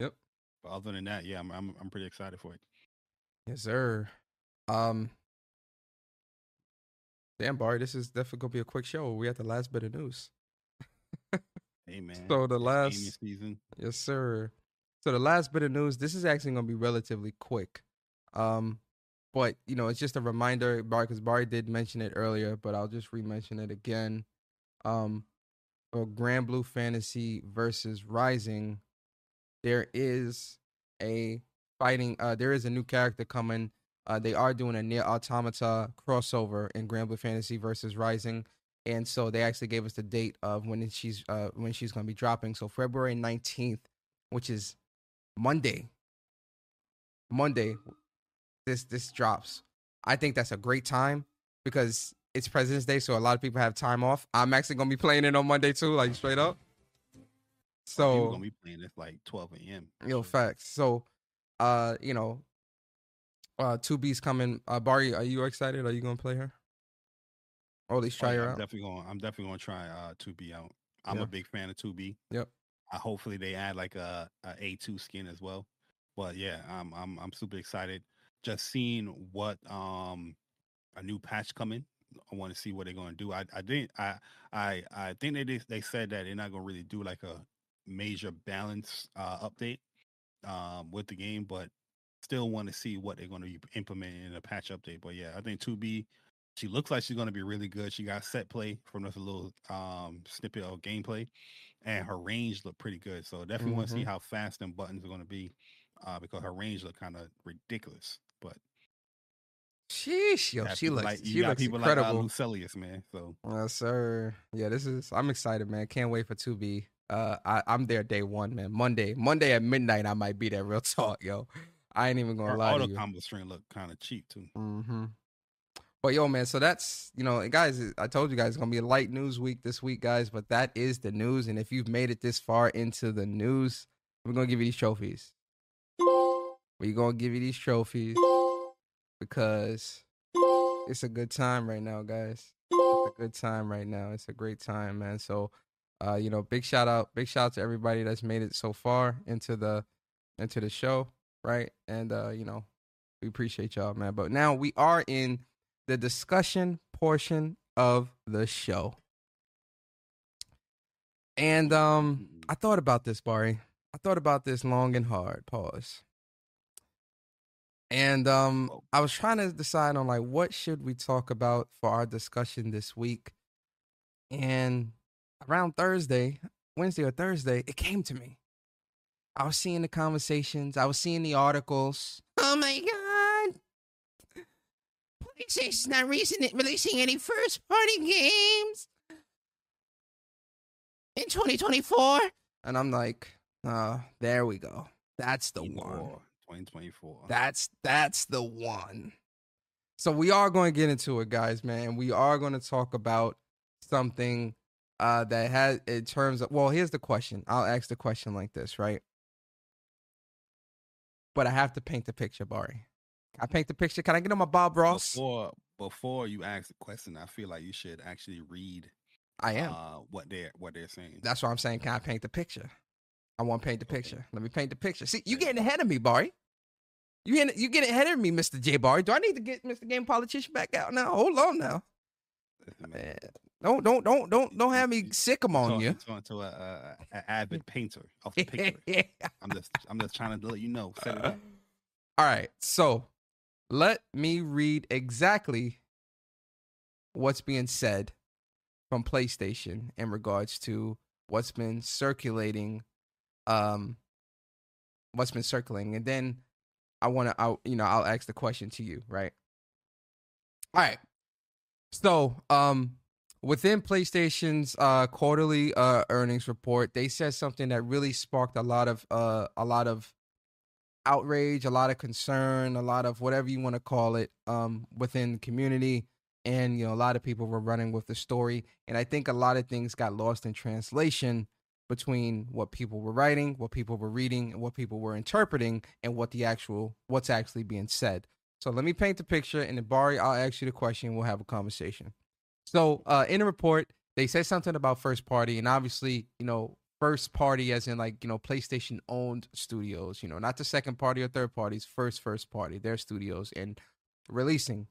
A: Yep.
B: But other than that, yeah, I'm I'm, I'm pretty excited for it.
A: Yes, sir. Um, damn, Bari, this is definitely gonna be a quick show. We at the last bit of news.
B: Hey [LAUGHS] man.
A: So the last-
B: season.
A: Yes, sir. So the last bit of news, this is actually gonna be relatively quick. Um, but you know, it's just a reminder, Bari, because Bari did mention it earlier, but I'll just re-mention it again. Um, for Granblue Fantasy versus Rising, there is a fighting. Uh, there is a new character coming. Uh, they are doing a NieR Automata crossover in Granblue Fantasy versus Rising, and so they actually gave us the date of when she's uh when she's gonna be dropping. So February nineteenth, which is Monday. Monday, this this drops. I think that's a great time because it's President's Day, so a lot of people have time off. I'm actually gonna be playing it on Monday too, like straight up. So
B: gonna be playing this like 12 a.m.
A: Yo, facts. So, uh, you know, uh, two B's coming. Uh, Bari, are you excited? Are you gonna play her? Or at least
B: oh,
A: try
B: yeah,
A: her
B: I'm
A: out.
B: definitely going. I'm definitely going to try uh 2B out. I'm
A: Yeah.
B: a big fan of 2B.
A: Yep.
B: Uh, hopefully they add like a, a A2 skin as well. But yeah, I'm I'm I'm super excited. Just seeing what um a new patch coming. I want to see what they're going to do. I I didn't I I I think they did- they said that they're not going to really do like a major balance uh update um with the game, but still want to see what they're going to be implementing in a patch update. But yeah, I think 2B she looks like she's going to be really good. She got set play from this little um snippet of gameplay and her range looked pretty good. So definitely want to see how fast them buttons are going to be uh, because her range looked kind of ridiculous. But
A: Sheesh, yo, she looks,
B: like,
A: she looks
B: people
A: incredible.
B: like uh, Lucilius, man. So
A: Yes, sir. Yeah, this is. I'm excited, man. Can't wait for two B. Uh, I, I'm there day one, man. Monday, Monday at midnight, I might be there. Real [LAUGHS] talk, yo. I ain't even gonna
B: her
A: lie to
B: auto combo string looked kind of cheap too.
A: Mm-hmm. But yo, man, so that's you know, guys, I told you guys it's gonna be a light news week this week, guys. But that is the news, and if you've made it this far into the news, we're gonna give you these trophies. We're gonna give you these trophies because it's a good time right now, guys. It's a good time right now. It's a great time, man. So, uh, you know, big shout out, big shout out to everybody that's made it so far into the into the show, right? And uh, you know, we appreciate y'all, man. But now we are in the discussion portion of the show. And um, I thought about this, Bari. I thought about this long and hard. Pause. And um,
B: Oh.
A: I was trying to decide on like what should we talk about for our discussion this week. And around Thursday, Wednesday or Thursday, it came to me. I was seeing the conversations. I was seeing the articles.
C: Oh my god! PlayStation's not recent releasing any first party games in 2024.
A: And I'm like, uh, there we go. That's the one.
B: 2024.
A: That's that's the one. So we are going to get into it, guys, man. We are going to talk about something uh that has in terms of well, here's the question. I'll ask the question like this, right? But I have to paint the picture, Bari. I paint the picture. Can I get on my Bob Ross?
B: Before before you ask the question, I feel like you should actually read
A: I am.
B: uh, what they're what they're saying.
A: That's what I'm saying. Can I paint the picture? I want to paint the
B: Okay.
A: picture. Let me paint the picture. See, you
B: Okay.
A: getting ahead of me, Bari. You getting you getting ahead of me, Mr. J Bari. Do I need to get Mr. Game Politician back out now? Hold on now.
B: Man,
A: don't don't don't don't don't have me sick on you.
B: to, to a, a, a avid [LAUGHS] painter of the picture. [LAUGHS] I'm just I'm just trying to let you know. Up. [LAUGHS]
A: All right, so let me read exactly what's being said from PlayStation in regards to what's been circulating, um, what's been circulating, and then I want to, I you know, I'll ask the question to you, right? All right, so um, within PlayStation's uh quarterly uh earnings report, they said something that really sparked a lot of uh a lot of outrage, a lot of concern, a lot of whatever you want to call it um within the community and you know a lot of people were running with the story and I think a lot of things got lost in translation between what people were writing, what people were reading, and what people were interpreting and what the actual what's actually being said. So let me paint the picture and then Bari, I'll ask you the question, we'll have a conversation. So uh in the report, they said something about first party and obviously, you know, first party as in like you know playstation owned studios you know not the second party or third parties first first party their studios and releasing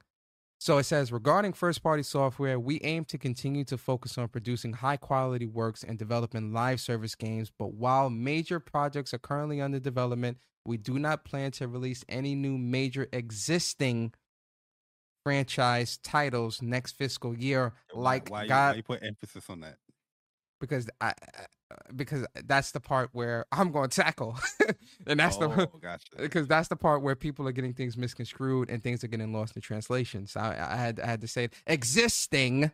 A: so it says regarding first party software we aim to continue to focus on producing high quality works and developing live service games but while major projects are currently under development we do not plan to release any new major existing franchise titles next fiscal year
B: Why-
A: like
B: why, you,
A: god
B: why you put emphasis on that?
A: because I- because that's the part where I'm going to tackle, [LAUGHS] and that's the
B: oh, [LAUGHS] gotcha.
A: because that's the part where people are getting things misconstrued and things are getting lost in translation. So I, I had I had to say it. existing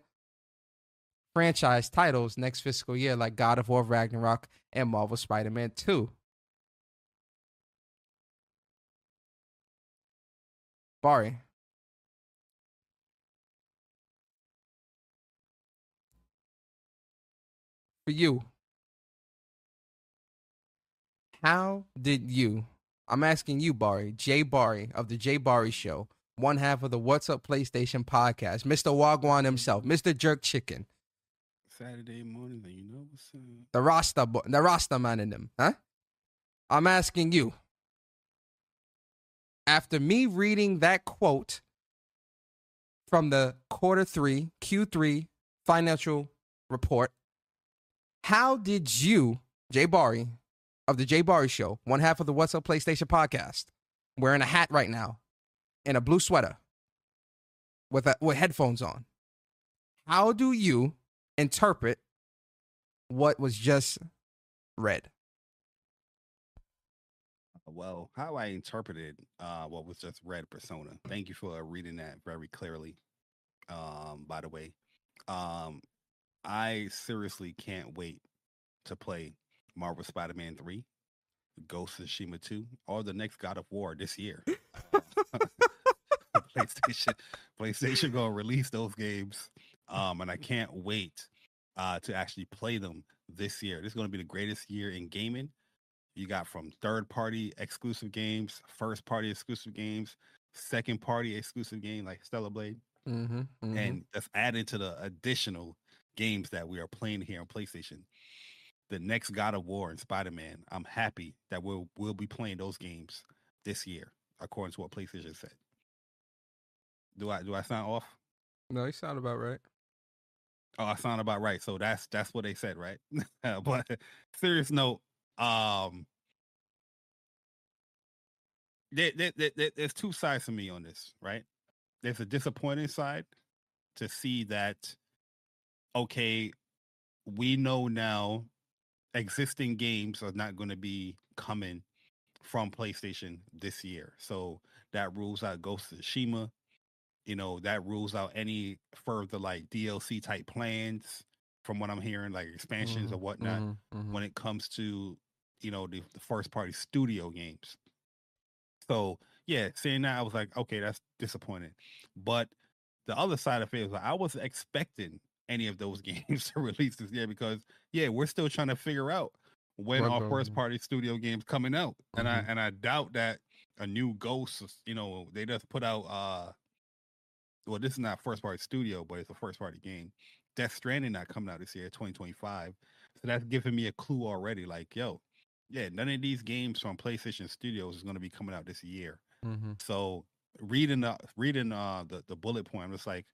A: franchise titles next fiscal year, like God of War Ragnarok and Marvel Spider-Man Two. Bari. For you, how did you? I'm asking you, Bari, Jay Bari of the Jay Bari Show, one half of the What's Up PlayStation podcast, Mr. Wagwan himself, Mr. Jerk Chicken,
B: Saturday morning, you know what's up.
A: the Rasta, bo- the Rasta man in them, huh? I'm asking you. After me reading that quote from the quarter three Q3 financial report, how did you, Jay Bari, of the Jay Bari Show, one half of the What's Up PlayStation podcast, wearing a hat right now and a blue sweater with a, with headphones on. How do you interpret what was just read?
B: Well, how I interpreted uh, what was just read persona. Thank you for reading that very clearly. Um, by the way, um, I seriously can't wait to play Marvel Spider-Man 3, Ghost of Tsushima 2, or the next God of War this year. [LAUGHS] [LAUGHS] PlayStation, PlayStation gonna release those games, um, and I can't wait uh, to actually play them this year. This is gonna be the greatest year in gaming. You got from third party exclusive games, first party exclusive games, second party exclusive game like Stellar Blade,
A: Mm-hmm,
B: and that's added to the additional games that we are playing here on PlayStation. The next God of War and Spider Man. I'm happy that we'll we'll be playing those games this year, according to what PlayStation said. Do I do I sound off?
A: no, you sound about right.
B: Oh, I sound about right. So that's that's what they said, right? [LAUGHS] but serious note, um, there, there, there, there's two sides to me on this, right? There's a disappointing side to see that, okay, we know now existing games are not going to be coming from PlayStation this year. So that rules out Ghost of Tsushima. You know, that rules out any further like DLC type plans from what I'm hearing, like expansions
A: Mm-hmm,
B: or whatnot, when it comes to, you know, the, the first party studio games. So yeah, seeing that I was like, okay, that's disappointing. But the other side of it was like, I wasn't expecting any of those [LAUGHS] games to release this year because yeah, we're still trying to figure out when our first party studio games coming out. And I
A: Mhm.
B: and I doubt that a new Ghost, you know, they just put out uh well, this is not first party studio, but it's a first party game. Death Stranding not coming out this year, 2025. So that's giving me a clue already. Like, yo, yeah, none of these games from PlayStation Studios is going to be coming out this year.
A: Mm-hmm.
B: So reading the reading uh the, the bullet point, I'm just like,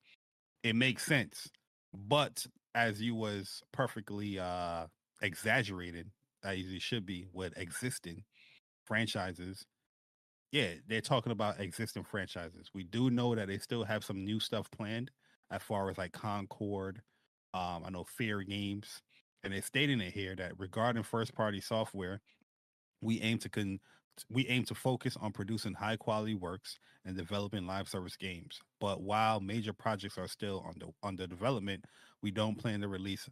B: it makes sense. But as you was perfectly uh exaggerated, as you should be with existing franchises, yeah, they're talking about existing franchises. We do know that they still have some new stuff planned as far as like Concord. Um, I know Fairgames, and they're stating it here that regarding first party software, we aim to con- we aim to focus on producing high quality works and developing live service games. But while major projects are still under under development, we don't plan to release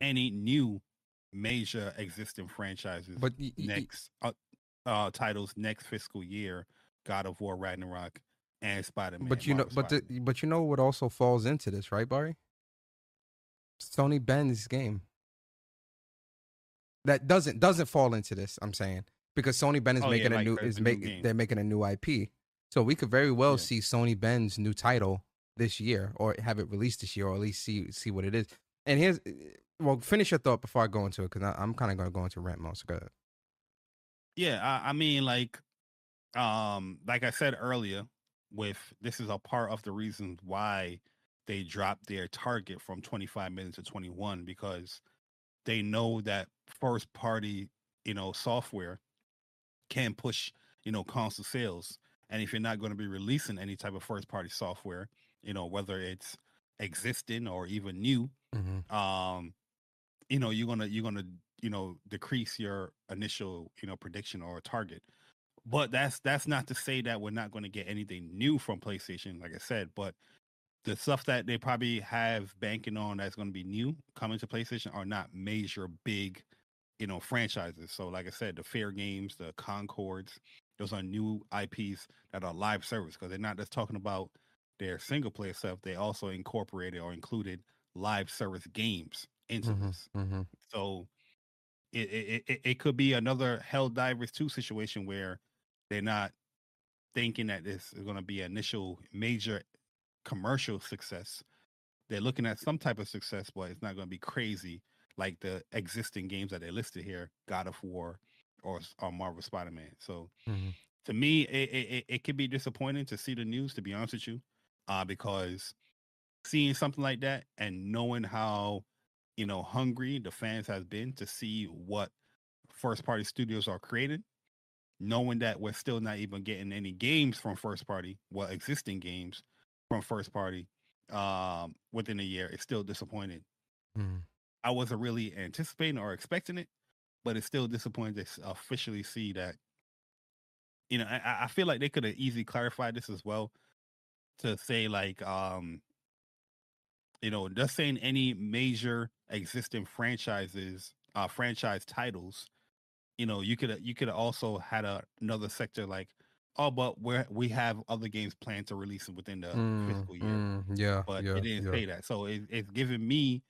B: any new major existing franchises
A: But y-
B: next uh, uh titles next fiscal year god of war ragnarok and spider-man
A: but you know, but the, but you know what also falls into this, right, Bari? Sony Bend's game. That doesn't doesn't fall into this. I'm saying because Sony Bend is
B: Oh, yeah,
A: making a new is make they're making a new IP, so we could very well
B: Yeah.
A: see Sony Bend's new title this year or have it released this year or at least see see what it is. And here's well, finish your thought before I go into it because I'm kind of going to go into rant mode. So go ahead.
B: yeah I, I mean like um like i said earlier with this is a part of the reasons why they dropped their target from 25 minutes to 21 because they know that first party you know software can push you know console sales and if you're not going to be releasing any type of first party software you know whether it's existing or even new
A: Mm-hmm.
B: um you know you're gonna you're gonna you know decrease your initial you know prediction or target but that's that's not to say that we're not going to get anything new from playstation like i said but the stuff that they probably have banking on that's going to be new coming to playstation are not major big you know franchises so like i said the Fairgames the concords those are new ips that are live service because they're not just talking about their single player stuff they also incorporated or included live service games into
A: Mhm.
B: this
A: Mm-hmm.
B: so it, it it it could be another Helldivers 2 situation where they're not thinking that this is going to be initial major commercial success. They're looking at some type of success, but it's not going to be crazy like the existing games that they listed here, God of War or, or Marvel Spider-Man. So
A: Mm-hmm.
B: to me, it, it, it- it could be disappointing to see the news, to be honest with you, uh, because seeing something like that and knowing how, you know, hungry the fans has been to see what first party studios are creating, knowing that we're still not even getting any games from first party, well, existing games from first party um, within a year, it's still disappointing.
A: Mm-hmm.
B: I wasn't really anticipating or expecting it, but it's still disappointing to officially see that. You know, I, I feel like they could have easily clarified this as well to say like, um, you know, just saying any major existing franchises, uh, franchise titles. You know, you could you could also had a, another sector like, oh, but we we have other games planned to release within the fiscal year
A: Mm, yeah,
B: but
A: yeah,
B: it didn't
A: yeah.
B: say that. So it, it's giving me,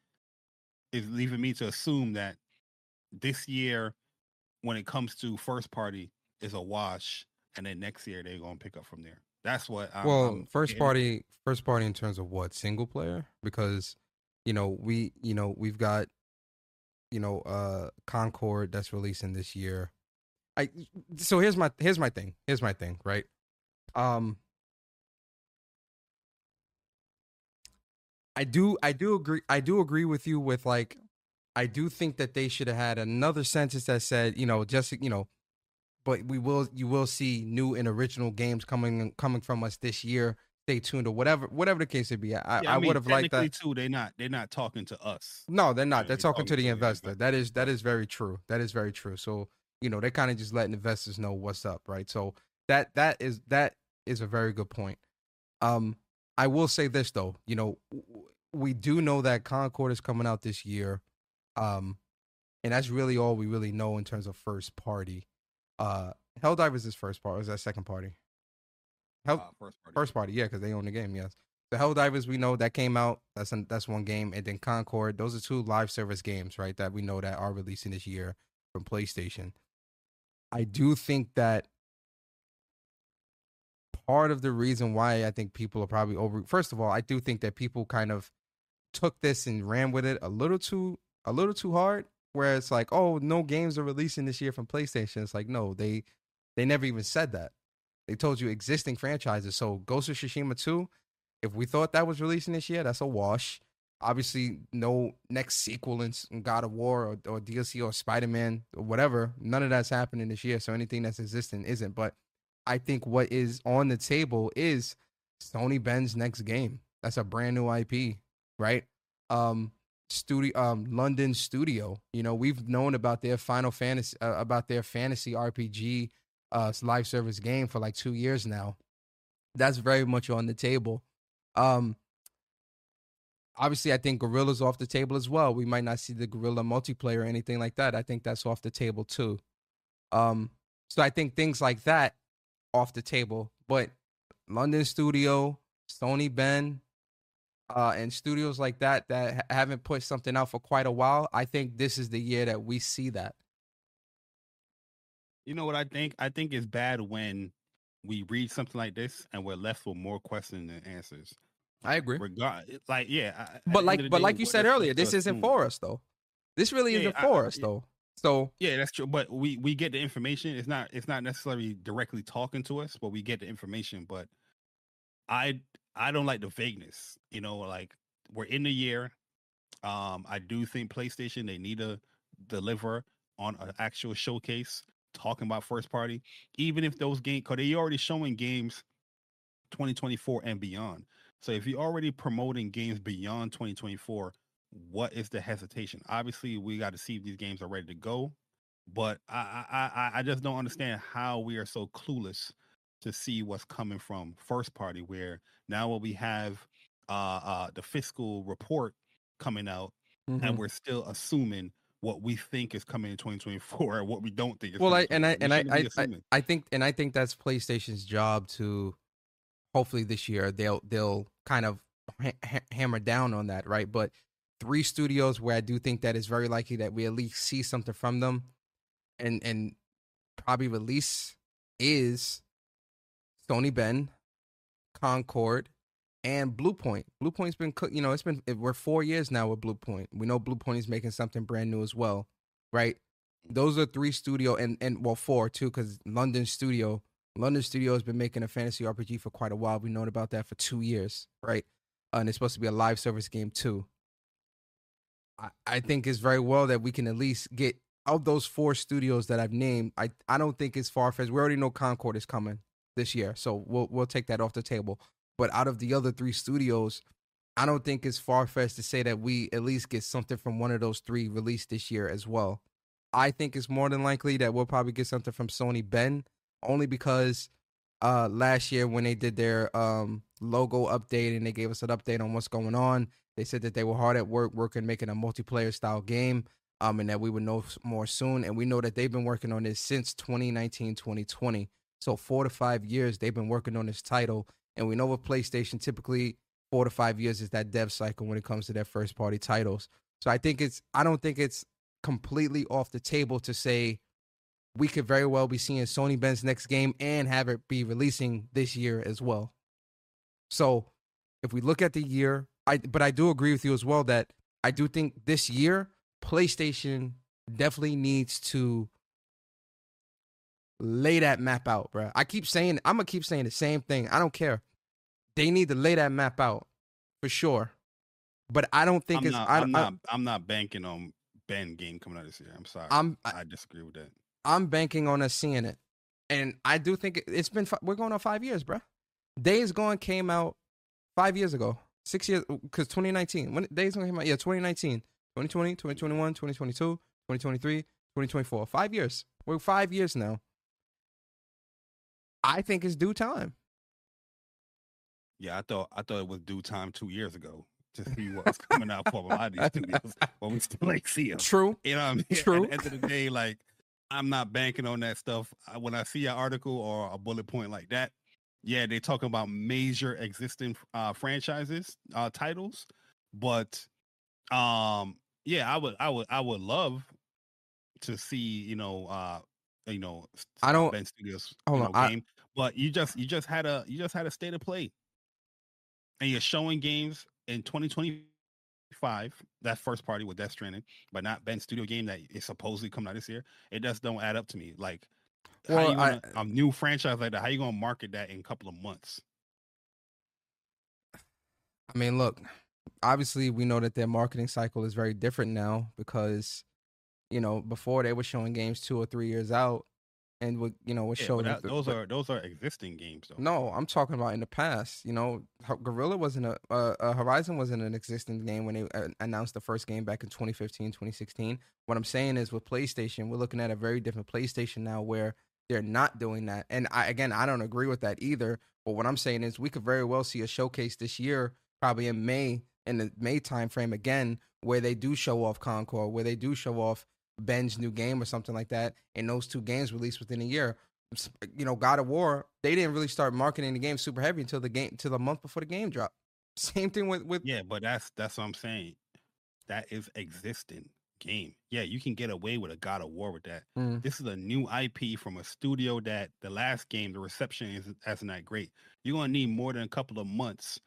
B: it's leaving me to assume that this year, when it comes to first party, is a wash, and then next year they're gonna pick up from there. That's what. I'm,
A: well,
B: I'm
A: first
B: getting-
A: party, first party in terms of what single player, because you know we, you know we've got, you know, uh Concord that's releasing this year. I so here's my here's my thing. Here's my thing. Right. Um. I do I do agree I do agree with you with like I do think that they should have had another sentence that said, you know, just you know, but we will you will see new and original games coming coming from us this year. Stay tuned or whatever whatever the case may be. I,
B: Yeah,
A: I,
B: mean,
A: would have liked that.
B: Too, they're not. They're not talking to us.
A: No, they're not. They're
B: you're
A: talking to
B: talking
A: the
B: to the
A: investor.
B: investor.
A: That is that is very true. That is very true. So you know they're kind of just letting investors know what's up, right? So that that is that is a very good point. Um, I will say this though, you know, we do know that Concord is coming out this year, um, and that's really all we really know in terms of first party. Uh, Hell Helldivers is first party. Is that second party? Hell,
B: Uh, first party.
A: First party, yeah, because they own the game. Yes, the Hell Helldivers we know that came out. That's an, that's one game, and then Concord. Those are two live service games, right? That we know that are releasing this year from PlayStation. I do think that part of the reason why I think people are probably over. First of all, I do think that people kind of took this and ran with it a little too a little too hard. Where it's like, oh, no games are releasing this year from PlayStation. It's like, no, they they never even said that. They told you existing franchises. So Ghost of Tsushima 2, if we thought that was releasing this year, that's a wash. Obviously, no next sequel in God of War or, or DLC or Spider Man or whatever. None of that's happening this year. So anything that's existing isn't. But I think what is on the table is Sony Bend's next game. That's a brand new IP, right? Um, studio, um, London studio. You know, we've known about their Final Fantasy, uh, about their fantasy RPG uh live service game for like two years now. That's very much on the table. Um obviously I think Guerrilla's off the table as well. We might not see the Guerrilla multiplayer or anything like that. I think that's off the table too. Um so I think things like that off the table. But London studio, Sony Bend, uh, and studios like that that haven't put something out for quite a while, I think this is the year that we see that.
B: You know what I think? I think it's bad when we read something like this and we're left with more questions than answers.
A: I agree.
B: Regard, like yeah. I-
A: But like, but
B: day,
A: like you said earlier, this isn't for us though. This really
B: Yeah,
A: isn't for
B: I-
A: us though. So
B: Yeah, that's true. But we we get the information. It's not it's not necessarily directly talking to us, but we get the information. But I I don't like the vagueness. You know, like we're in the year. Um, I do think PlayStation they need to deliver on an actual showcase talking about first party, even if those games because they already showing games 2024 and beyond. So if you're already promoting games beyond 2024, what is the hesitation? Obviously, we got to see if these games are ready to go. But I, I I just don't understand how we are so clueless to see what's coming from first party. Where now what we have uh uh the fiscal report coming out,
A: mhm.
B: and we're still assuming what we think is coming in 2024 and what we don't think is
A: well, I and I
B: 2024.
A: and I,
B: We shouldn't be
A: I, I. I think and I think that's PlayStation's job to hopefully this year they'll they'll kind of ha- hammer down on that, right? But three studios where I do think that it's very likely that we at least see something from them, and and probably release is Sony Bend, Concord, and Bluepoint. Blue Point's been you know it's been we're four years now with Bluepoint. We know Bluepoint is making something brand new as well, right? Those are three studio and and well four too because London studio London studio has been making a fantasy RPG for quite a while. We've known about that for two years, right? Uh, and it's supposed to be a live service game too. I, think it's very well that we can at least get of those four studios that I've named. I I don't think it's far fetched. We already know Concord is coming this year, so we'll we'll take that off the table. But out of the other three studios, I don't think it's far fetched to say that we at least get something from one of those three released this year as well. I think it's more than likely that we'll probably get something from Sony Bend, only because uh last year when they did their um logo update and they gave us an update on what's going on, they said that they were hard at work working making a multiplayer style game. Um, and that we would know more soon. And we know that they've been working on this since 2019, 2020. So four to five years they've been working on this title. And we know with PlayStation, typically four to five years is that dev cycle when it comes to their first party titles. So I think it's I don't think it's completely off the table to say we could very well be seeing Sony Bend's next game and have it be releasing this year as well. So if we look at the year, I but I do agree with you as well that I do think this year PlayStation definitely needs to lay that map out, bro. I keep saying I'm gonna keep saying the same thing. I don't care. They need to lay that map out for sure. but I don't think
B: I'm
A: it's.
B: not,
A: I,
B: I'm
A: I'm,
B: not. I'm not banking on Bend game coming out this year. I'm sorry.
A: I'm
B: I, I disagree with that.
A: I'm banking on us seeing it, and I do think it, it's been. We're going on five years, bro. Days Gone came out five years ago, six years, because 2019. When Days Gone came out, yeah, 2019, 2020, 2021, 2022, 2023, 2024. Five years. We're five years now. I think it's due time.
B: Yeah, I thought I thought it was due time two years ago to see what was coming out for a lot of these studios, but we still ain't see them.
A: True.
B: You know what I mean?
A: True.
B: At the end of the day, like I'm not banking on that stuff. When I see an article or a bullet point like that, yeah, they talking about major existing uh, franchises, uh, titles, but um, yeah, I would, I would, I would love to see, you know, uh, you know,
A: I don't-
B: Bend Studios,
A: hold
B: you
A: on,
B: know,
A: I-
B: game, but you just, you just had a, you just had a state of play, and you're showing games in 2025. That first party with Death Stranding, but not Bend Studio game that is supposedly coming out this year. It just don't add up to me. Like,
A: Well,
B: you
A: I-
B: a new franchise like that? How you gonna market that in a couple of months?
A: I mean, look, obviously we know that their marketing cycle is very different now because, you know, before they were showing games two or three years out, and would you know, was
B: Yeah, but that,
A: the-
B: those are those are existing games though.
A: No, I'm talking about in the past. You know, Guerrilla wasn't a uh, uh, Horizon wasn't an existing game when they uh, announced the first game back in 2015, 2016. What I'm saying is with PlayStation, we're looking at a very different PlayStation now where they're not doing that. And I again, I don't agree with that either. But what I'm saying is we could very well see a showcase this year, probably in May, in the May timeframe again, where they do show off Concord, where they do show off Bend's new game or something like that, and those two games released within a year you know, God of War, they didn't really start marketing the game super heavy until the game until the month before the game dropped. [LAUGHS] Same thing with with
B: Yeah, but that's that's what I'm saying. That is existing game. Yeah, you can get away with a God of War with that.
A: Mm.
B: This is a new IP from a studio that the last game, the reception is isn't that great. You're gonna need more than a couple of months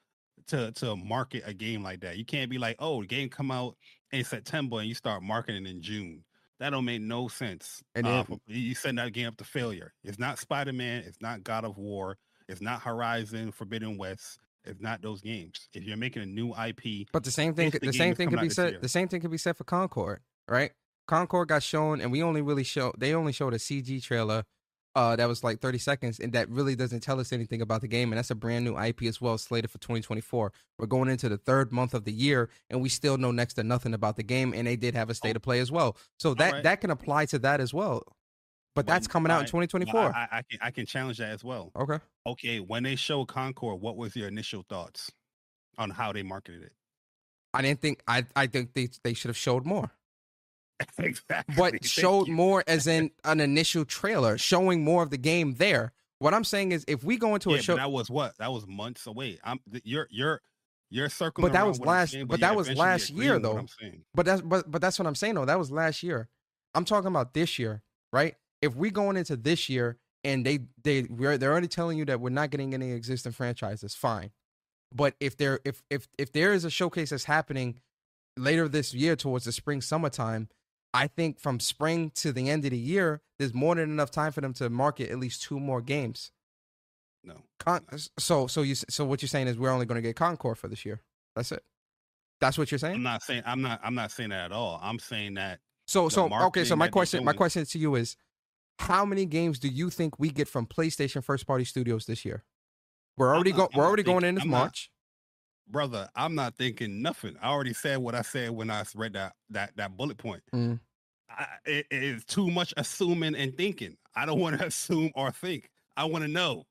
B: to to market a game like that. You can't be like, oh, the game come out in September and you start marketing in June. That don't make no sense.
A: And
B: Uh,
A: then-
B: you send that game up to failure. It's not Spider Man. It's not God of War. It's not Horizon Forbidden West. It's not those games. If you're making a new IP,
A: but the same thing
B: the
A: the same thing could be said the same thing could be said for Concord, right? Concord got shown and we only really show they only showed a CG trailer uh that was like 30 seconds and that really doesn't tell us anything about the game and that's a brand new IP as well slated for 2024. We're going into the third month of the year and we still know next to nothing about the game and they did have a state
B: Oh.
A: of play as well. So that
B: right.
A: that can apply to that as well. But that's coming out in 2024.
B: I, I, I can I can challenge that as well.
A: okay.
B: Okay, when they show Concord, what was your initial thoughts on how they marketed it?
A: I didn't think I I think they they should have showed more. [LAUGHS]
B: exactly.
A: But
B: Thank
A: showed
B: you.
A: more as in [LAUGHS] an initial trailer, showing more of the game there. What I'm saying is if we go into
B: Yeah,
A: a show
B: but that was what? That was months away. I'm you're you're you're circling.
A: But that was last-
B: saying,
A: but
B: you're
A: that was last year, though. But that's but but that's what I'm saying though. That was last year. I'm talking about this year, right? If we going into this year and they they we're, they're already telling you that we're not getting any existing franchises, fine. But if there if if if there is a showcase that's happening later this year towards the spring summertime, I think from spring to the end of the year, there's more than enough time for them to market at least two more games.
B: No.
A: Con- so so you so what you're saying is we're only going to get Concord for this year. That's it. That's what you're saying.
B: I'm not saying I'm not I'm not saying that at all. I'm saying that
A: So so okay. So my question my question to you is, how many games do you think we get from PlayStation first party studios this year? We're already
B: not-
A: go,
B: I'm
A: We're already going
B: thinking-
A: in this
B: I'm not-
A: March.
B: Brother, I'm not thinking nothing. I already said what I said when I read that that that bullet point.
A: Mm.
B: I, it is too much assuming and thinking. I don't [LAUGHS] want to assume or think. I want to know.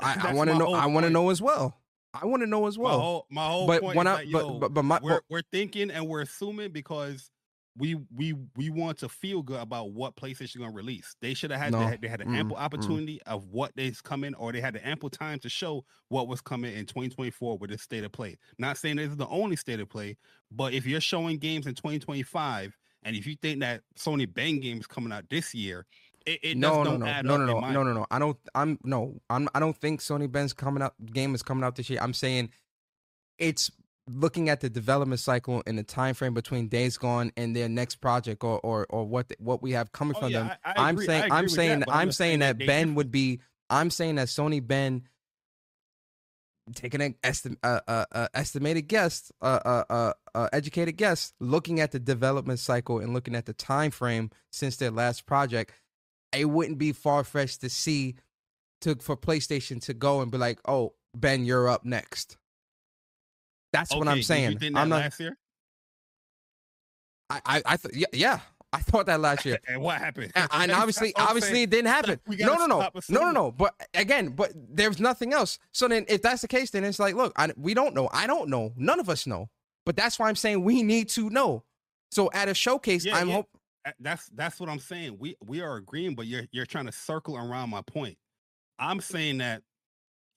A: I, I want to know. I want to know as well. I want to know as
B: My
A: well.
B: whole my whole
A: but
B: point
A: when
B: is
A: I
B: like,
A: but, but but my
B: we're we're thinking and we're assuming because we we we want to feel good about what PlayStation going to release. They should have had
A: No.
B: they had, they had an ample
A: Mm-mm, mm.
B: opportunity of what is coming, or they had the ample time to show what was coming in 2024 with this state of play. Not saying this is the only state of play, but if you're showing games in 2025, and if you think that Sony Bend game is coming out this year, it, it
A: no, no, no,
B: add
A: no, no, no, no, no, no. I don't. I'm no. I'm. I don't think Sony Bend's coming out game is coming out this year. I'm saying it's looking at the development cycle and the time frame between Days Gone and their next project, or or or what the, what we have coming
B: Oh,
A: from
B: yeah,
A: them.
B: I-
A: I'm
B: I
A: saying. I'm saying.
B: that, but
A: I'm
B: just
A: saying that
B: they Bend
A: would be. I'm saying that Sony Bend taking an estim- uh, uh, uh, estimated guess, uh, uh, uh, uh, educated guess, looking at the development cycle and looking at the time frame since their last project, it wouldn't be far fetched to see to for PlayStation to go and be like, "Oh, Bend, you're up next." That's what I'm saying.
B: You think that
A: I'm not.
B: last year?
A: I I, I th- yeah, yeah. I thought that last year. [LAUGHS]
B: And what happened?
A: And, and obviously,
B: That's what I'm
A: obviously,
B: saying.
A: it didn't happen. No, no, no, no, no, no. But again, but there's nothing else. So then, if that's the case, then it's like, look, I, we don't know. I don't know. None of us know. But that's why I'm saying we need to know. So at a showcase,
B: Yeah,
A: I'm
B: yeah.
A: hope.
B: That's that's what I'm saying. We we are agreeing, but you're you're trying to circle around my point. I'm saying that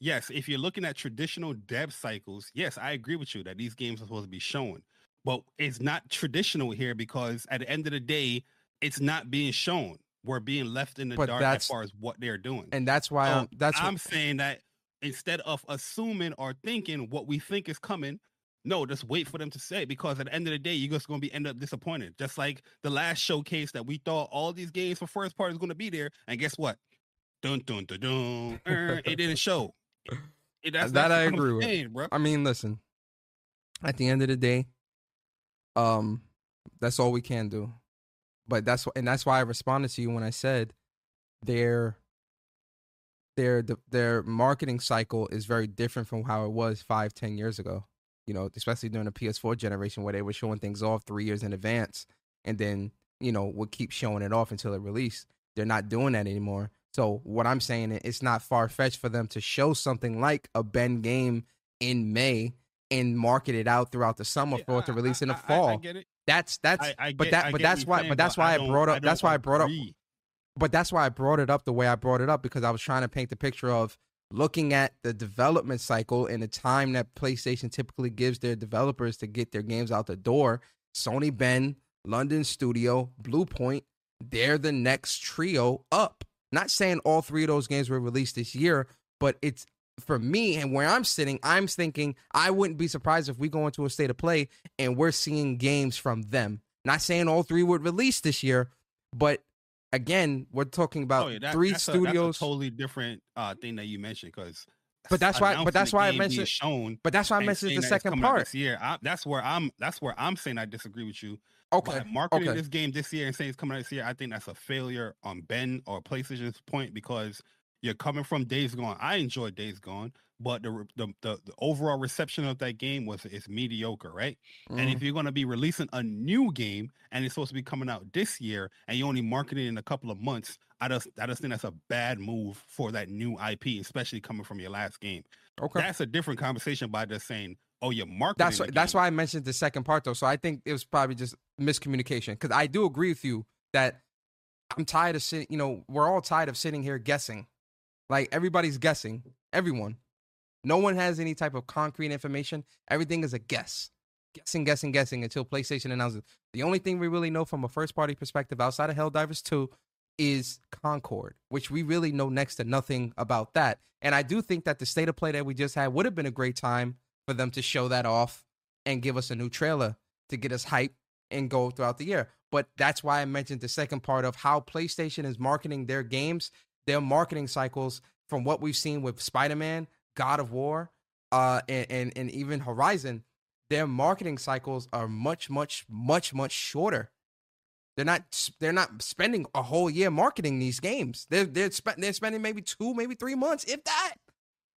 B: yes, if you're looking at traditional dev cycles, yes, I agree with you that these games are supposed to be shown. But it's not traditional here because at the end of the day, it's not being shown. We're being left in the
A: But
B: dark as far as what they're doing.
A: And that's why
B: So
A: I'm. That's
B: I'm
A: what,
B: saying that instead of assuming or thinking what we think is coming, no, just wait for them to say because at the end of the day, you're just going to be end up disappointed. Just like the last showcase that we thought all these games for first part is going to be there, and guess what? Dun dun dun dun. [LAUGHS] er, it didn't show. It- that's,
A: That
B: that's
A: I agree with.
B: saying.
A: I mean, listen. At the end of the day, um, that's all we can do. But that's and that's why I responded to you when I said their their their marketing cycle is very different from how it was five, ten years ago. You know, especially during the PS4 generation where they were showing things off three years in advance, and then you know would keep showing it off until it released. They're not doing that anymore. So what I'm saying is it's not far fetched for them to show something like a Bend game in May and market it out throughout the summer for it to
B: I-
A: release in the
B: I- I-
A: fall.
B: I get it.
A: that's that's
B: I, I
A: but
B: get-
A: that but that's why
B: saying,
A: but that's why I brought up that's why I brought up but that's why I brought it up the way I brought it up because I was trying to paint the picture of looking at the development cycle and the time that PlayStation typically gives their developers to get their games out the door. Sony Bend, London Studio, Bluepoint, they're the next trio up. Not saying all three of those games were released this year, but it's for me and where I'm sitting, I'm thinking I wouldn't be surprised if we go into a state of play and we're seeing games from them. Not saying all three would release this year, but again, we're talking about
B: Oh, yeah, that-
A: three
B: that's a- that's a
A: studios.
B: totally different uh, thing that you mentioned because.
A: But that's why- but that's why I mentioned-
B: shown.
A: but that's why I mentioned the second part.
B: this year. I, that's where I'm. That's where I'm saying I disagree with you.
A: Okay,
B: By marketing
A: okay.
B: this game this year and saying it's coming out this year, I think that's a failure on Bend or PlayStation's point because you're coming from Days Gone. I enjoyed Days Gone, but the the, the, the overall reception of that game was is mediocre, right? And
A: Mhm.
B: if you're going to be releasing a new game and it's supposed to be coming out this year and you only market it in a couple of months, I just I just think that's a bad move for that new IP, especially coming from your last game.
A: okay.
B: That's a different conversation by just saying, "Oh, you're marketing."
A: That's
B: the
A: that's why I mentioned the second part though. So I think it was probably just miscommunication because I do agree with you that I'm tired of sitting. You know, we're all tired of sitting here guessing. Like everybody's guessing. Everyone. No one has any type of concrete information. Everything is a guess. Guessing, guessing, guessing until PlayStation announces. The only thing we really know from a first party perspective outside of Helldivers 2 is Concord, which we really know next to nothing about that. And I do think that the state of play that we just had would have been a great time for them to show that off and give us a new trailer to get us hype and go throughout the year. But that's why I mentioned the second part of how PlayStation is marketing their games, their marketing cycles from what we've seen with Spider-Man, God of War, uh, and, and, and even Horizon, their marketing cycles are much, much, much, much shorter. They're not they're not spending a whole year marketing these games. They're they're, spe- they're spending maybe two, maybe three months, if that.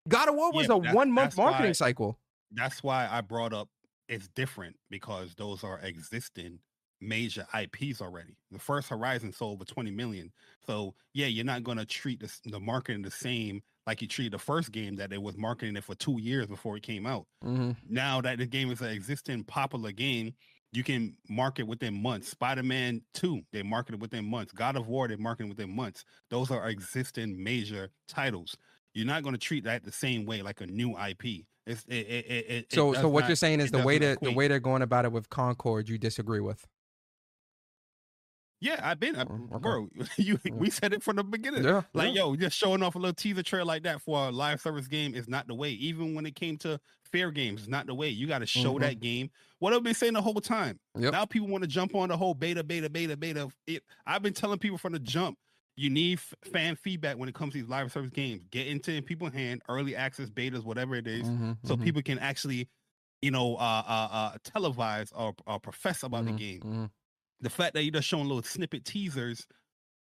A: God of War was
B: Yeah,
A: a one month marketing
B: why-
A: cycle.
B: that's why I brought up it's different because those are existing major IPs already. The first Horizon sold over 20 million. So yeah, you're not gonna treat this, the marketing the same like you treated the first game that it was marketing it for two years before it came out.
A: Mm-hmm.
B: Now that the game is an existing popular game, you can market within months. Spider-Man 2, they marketed within months. God of War, they marketed within months. Those are existing major titles. You're not going to treat that the same way like a new IP. It's, it, it, it, it
A: So,
B: does
A: so what
B: not-
A: you're saying is the way that the way they're going about it with Concord, you disagree with.
B: Yeah, I've been, I,
A: Mm, okay.
B: bro. [LAUGHS] You,
A: Mm.
B: we said it from the beginning.
A: Yeah,
B: Like,
A: yeah.
B: yo, just showing off a little teaser trailer like that for a live service game is not the way. Even when it came to Fairgames, it's not the way. You got to show
A: Mhm.
B: that game. What I've been saying the whole time.
A: Yep.
B: Now people want to jump on the whole beta, beta, beta, beta. It, I've been telling people from the jump, you need f- fan feedback when it comes to these live service games. Get into people's hand, early access betas, whatever it is,
A: Mhm,
B: so
A: mhm,
B: people can actually, you know, uh, uh, uh televise or, or profess about
A: mhm,
B: the game.
A: mhm.
B: The fact that you're just showing little snippet teasers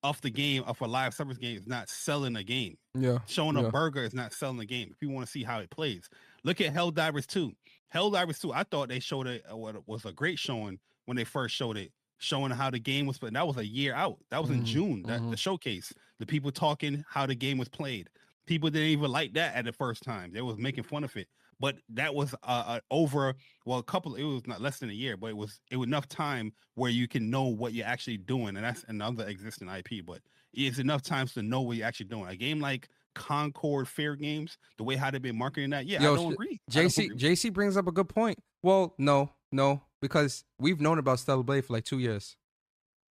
B: off the game of a live service game is not selling a game.
A: Yeah.
B: Showing
A: Yeah.
B: a burger is not selling a game. If you want to see how it plays, look at Helldivers 2. Helldivers 2, I thought they showed it uh, what was a great showing when they first showed it, showing how the game was played. That was a year out. That was in
A: Mhm,
B: June. That the showcase, the people talking how the game was played. People didn't even like that at the first time. They was making fun of it. But that was uh, over well a couple. It was not less than a year, but it was it was enough time where you can know what you're actually doing, and that's another existing IP. But it's enough times to know what you're actually doing. A game like Concord Fairgames, the way how they've been marketing that, yeah,
A: Yo,
B: I don't agree. I don't
A: JC
B: agree.
A: JC brings up a good point. Well, no, no, because we've known about Stellar Blade for like two years.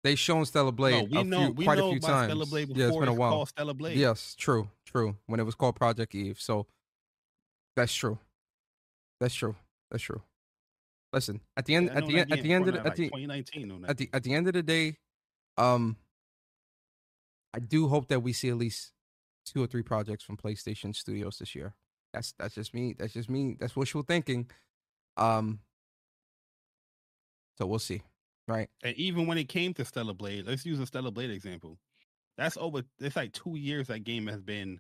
A: They've shown Stellar Blade
B: no, we
A: a
B: know
A: few,
B: we
A: quite
B: know
A: a few
B: about
A: times.
B: Stellar Blade before
A: yeah, it's been a while.
B: called Stellar Blade.
A: Yes, true, true. When it was called Project Eve, so that's true. That's true. That's true. Listen, at the end,
B: Yeah, I
A: at the end, at the end of the, at the
B: 2019
A: at the at the end of the day, um, I do hope that we see at least two or three projects from PlayStation Studios this year. That's that's just me. That's just me. That's wishful thinking. Um, so we'll see, right?
B: And even when it came to Stellar Blade, let's use a Stellar Blade example. That's over. It's like two years that game has been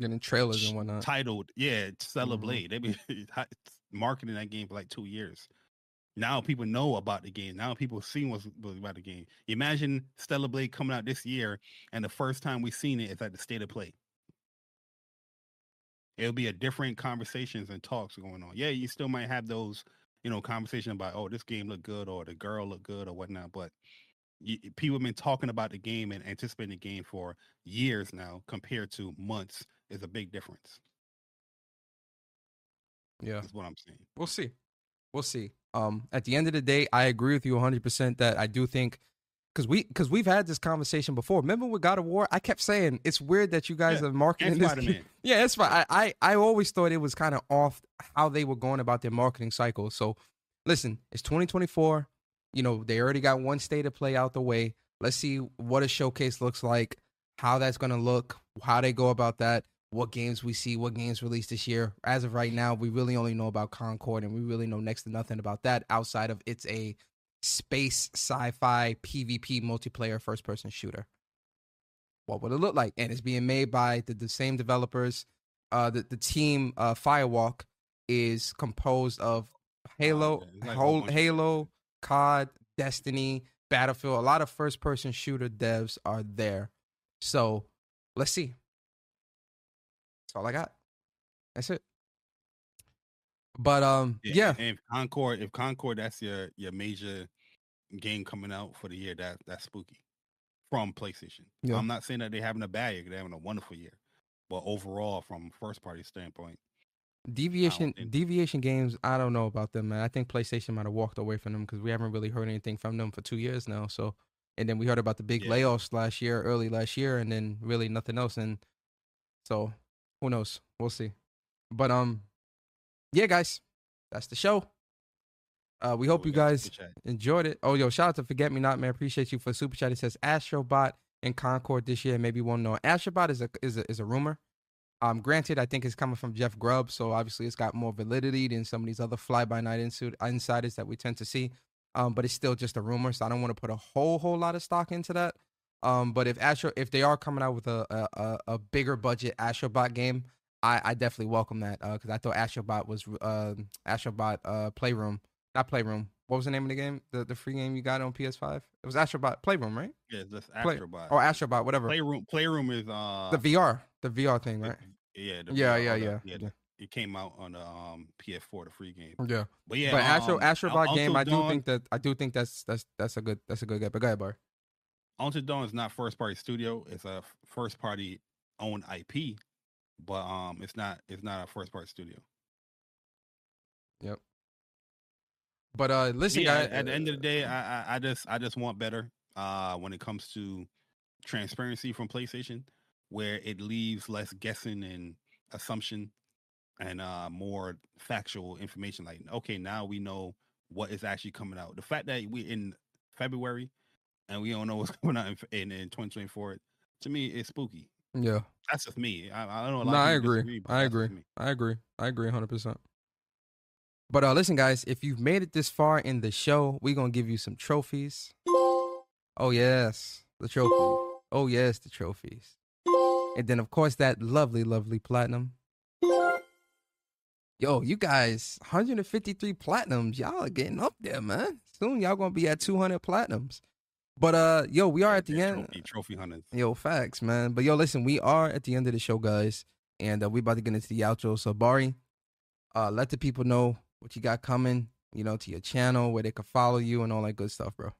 A: Getting trailers
B: sh-
A: and whatnot.
B: titled, yeah, Stellar
A: Mhm.
B: Blade. They've been [LAUGHS] marketing that game for like two years. Now people know about the game. Now people see what's what's about the game. Imagine Stellar Blade coming out this year, and the first time we've seen it is at the state of play. It'll be a different conversations and talks going on. Yeah, you still might have those, you know, conversation about oh this game looked good or the girl looked good or whatnot, but you, people have been talking about the game and anticipating the game for years now compared to months is a big difference.
A: Yeah.
B: That's what I'm saying.
A: We'll see. We'll see. Um, at the end of the day, I agree with you 100 percent that I do think because we because we've had this conversation before. Remember with God of War, I kept saying it's weird that you guys
B: Yeah,
A: are marketing this. Game- [LAUGHS] Yeah, it's fine. I, I I always thought it was kind of off how they were going about their marketing cycle. So, listen, it's 2024. You know, they already got one state of play out the way. Let's see what a showcase looks like, how that's going to look, how they go about that, what games we see, what games released this year. As of right now, we really only know about Concord, and we really know next to nothing about that outside of it's a space sci-fi PvP multiplayer first-person shooter what would it look like? And it's being made by the, the same developers. Uh, the the team uh, Firewalk is composed of Halo,
B: yeah, it's like a
A: Hol- Halo, COD, Destiny, Battlefield. A lot of first person shooter devs are there. So let's see. That's all I got. That's it. But um, yeah,
B: And if Concord, if Concord, that's your your major game coming out for the year. That that's spooky from PlayStation.
A: Yeah.
B: I'm not saying that they're having a bad year. They're having a wonderful year, but overall, from first party standpoint,
A: deviation
B: think-
A: deviation games. I don't know about them, man. I think PlayStation might have walked away from them because we haven't really heard anything from them for two years now. So, and then we heard about the big
B: Yeah.
A: layoffs last year, early last year, and then really nothing else. And so, who knows? We'll see. But um, yeah, guys, that's the show. Uh, we hope
B: we
A: you guys enjoyed it. Oh, yo, shout out to Forget Me Not, man. Appreciate you for super chat. It says Astrobot in Concord this year. Maybe you won't know. Astrobot is a is a is a rumor. Um, granted, I think it's coming from Jeff Grubb, so obviously it's got more validity than some of these other fly by night insiders that we tend to see. Um, but it's still just a rumor, so I don't want to put a whole whole lot of stock into that. Um, but if Astro, if they are coming out with a a, a, bigger budget Astrobot game, I, I definitely welcome that because I thought Astrobot was uh, Astrobot uh, Playroom, not Playroom. What was the name of the game? The the free game you got on PS5? It was Astrobot Playroom, right?
B: Yeah, it's just
A: Play-
B: Astrobot.
A: Or Astrobot, whatever.
B: Playroom. Playroom is uh
A: the VR, the VR thing, right?
B: Yeah, the
A: Yeah,
B: VR,
A: yeah, yeah,
B: yeah.
A: yeah.
B: It came out on the um PS4, the free game.
A: Yeah.
B: But yeah,
A: but Astro
B: um,
A: Astrobot game, I do
B: Dawn-
A: think that I do think that's that's that's a good that's a good game. But go ahead, Bar.
B: Until Dawn is not first party studio. It's a first party owned IP, but um, it's not it's not a first party studio.
A: But uh, listen,
B: yeah,
A: guys.
B: at the end of the day, I, I I just I just want better uh when it comes to transparency from PlayStation, where it leaves less guessing and assumption and uh more factual information. Like, okay, now we know what is actually coming out. The fact that we in February and we don't know what's [LAUGHS] coming out in in, in 2024, to me it's spooky.
A: Yeah.
B: That's just me. I, I don't know.
A: No, I agree.
B: disagree,
A: I agree. I agree. I agree 100%. But uh listen guys, if you've made it this far in the show, we're going to give you some trophies. Oh yes, the trophy. Oh yes, the trophies. And then of course that lovely lovely platinum. Yo, you guys, 153 platinums. Y'all are getting up there, man. Soon y'all going to be at 200 platinums. But uh yo, we are at the end.
B: Trophy, trophy hunters.
A: Yo, facts, man. But yo, listen, we are at the end of the show, guys, and uh, we about to get into the outro. So, Bari, uh, let the people know what you got coming. You know, to your channel where they could follow you and all that good stuff, bro.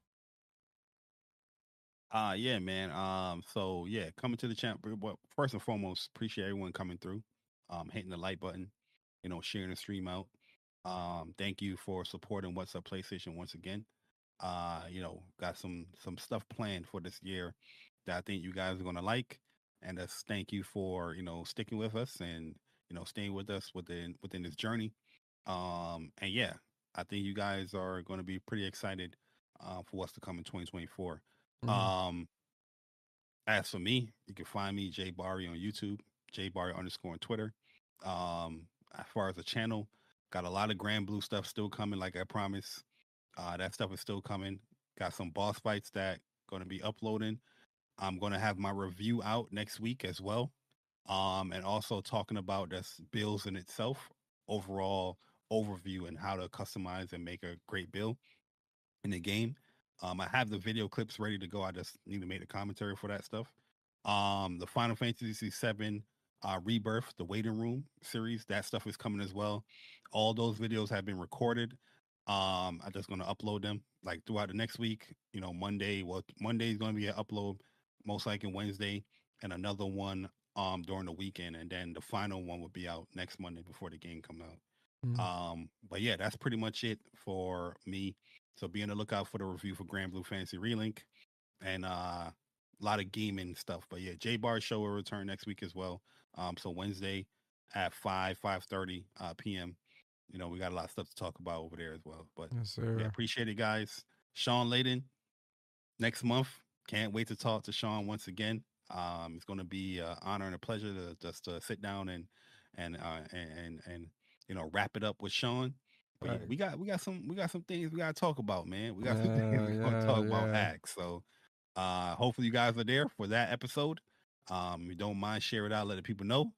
B: Uh yeah, man. Um, so yeah, coming to the channel. Well, first and foremost, appreciate everyone coming through, um, hitting the like button, you know, sharing the stream out. Um, thank you for supporting What's Up PlayStation once again. Uh, you know, got some some stuff planned for this year that I think you guys are gonna like. And just thank you for, you know, sticking with us and, you know, staying with us within within this journey. Um, and yeah, I think you guys are gonna be pretty excited uh, for what's to come in 2024.
A: Mhm.
B: Um, as for me, you can find me JayBari on YouTube, JayBari underscore on Twitter. Um, as far as the channel, got a lot of Granblue stuff still coming, like I promised. Uh, that stuff is still coming. Got some boss fights that going to be uploading. I'm going to have my review out next week as well. Um, and also talking about this bills in itself, overall overview and how to customize and make a great bill in the game. Um, I have the video clips ready to go. I just need to make the commentary for that stuff. Um, the Final Fantasy VII uh, Rebirth, the Waiting Room series, that stuff is coming as well. All those videos have been recorded. Um, I'm just going to upload them like throughout the next week. You know, Monday. Well, Monday is going to be an upload, most likely Wednesday, and another one um during the weekend, and then the final one will be out next Monday before the game come out.
A: Mhm.
B: Um, but yeah, that's pretty much it for me. So be on the lookout for the review for Granblue Fantasy Relink and uh, a lot of gaming stuff. But yeah, J Bar show will return next week as well. Um, so Wednesday at five five thirty uh, p.m. You know, we got a lot of stuff to talk about over there as well. But
A: Yes, sir.
B: yeah, appreciate it, guys. Shawn Layden, next month. Can't wait to talk to Shawn once again. Um, it's going to be an honor and a pleasure to just to sit down and and uh, and and, and you know wrap it up with Shawn. But yeah,
A: Right.
B: we got we got some we got some things we got to talk about, man. We got some [LAUGHS] things we
A: yeah,
B: to talk about.
A: yeah.
B: Acts. So uh, hopefully you guys are there for that episode. Um, you don't mind, share it out, let the people know.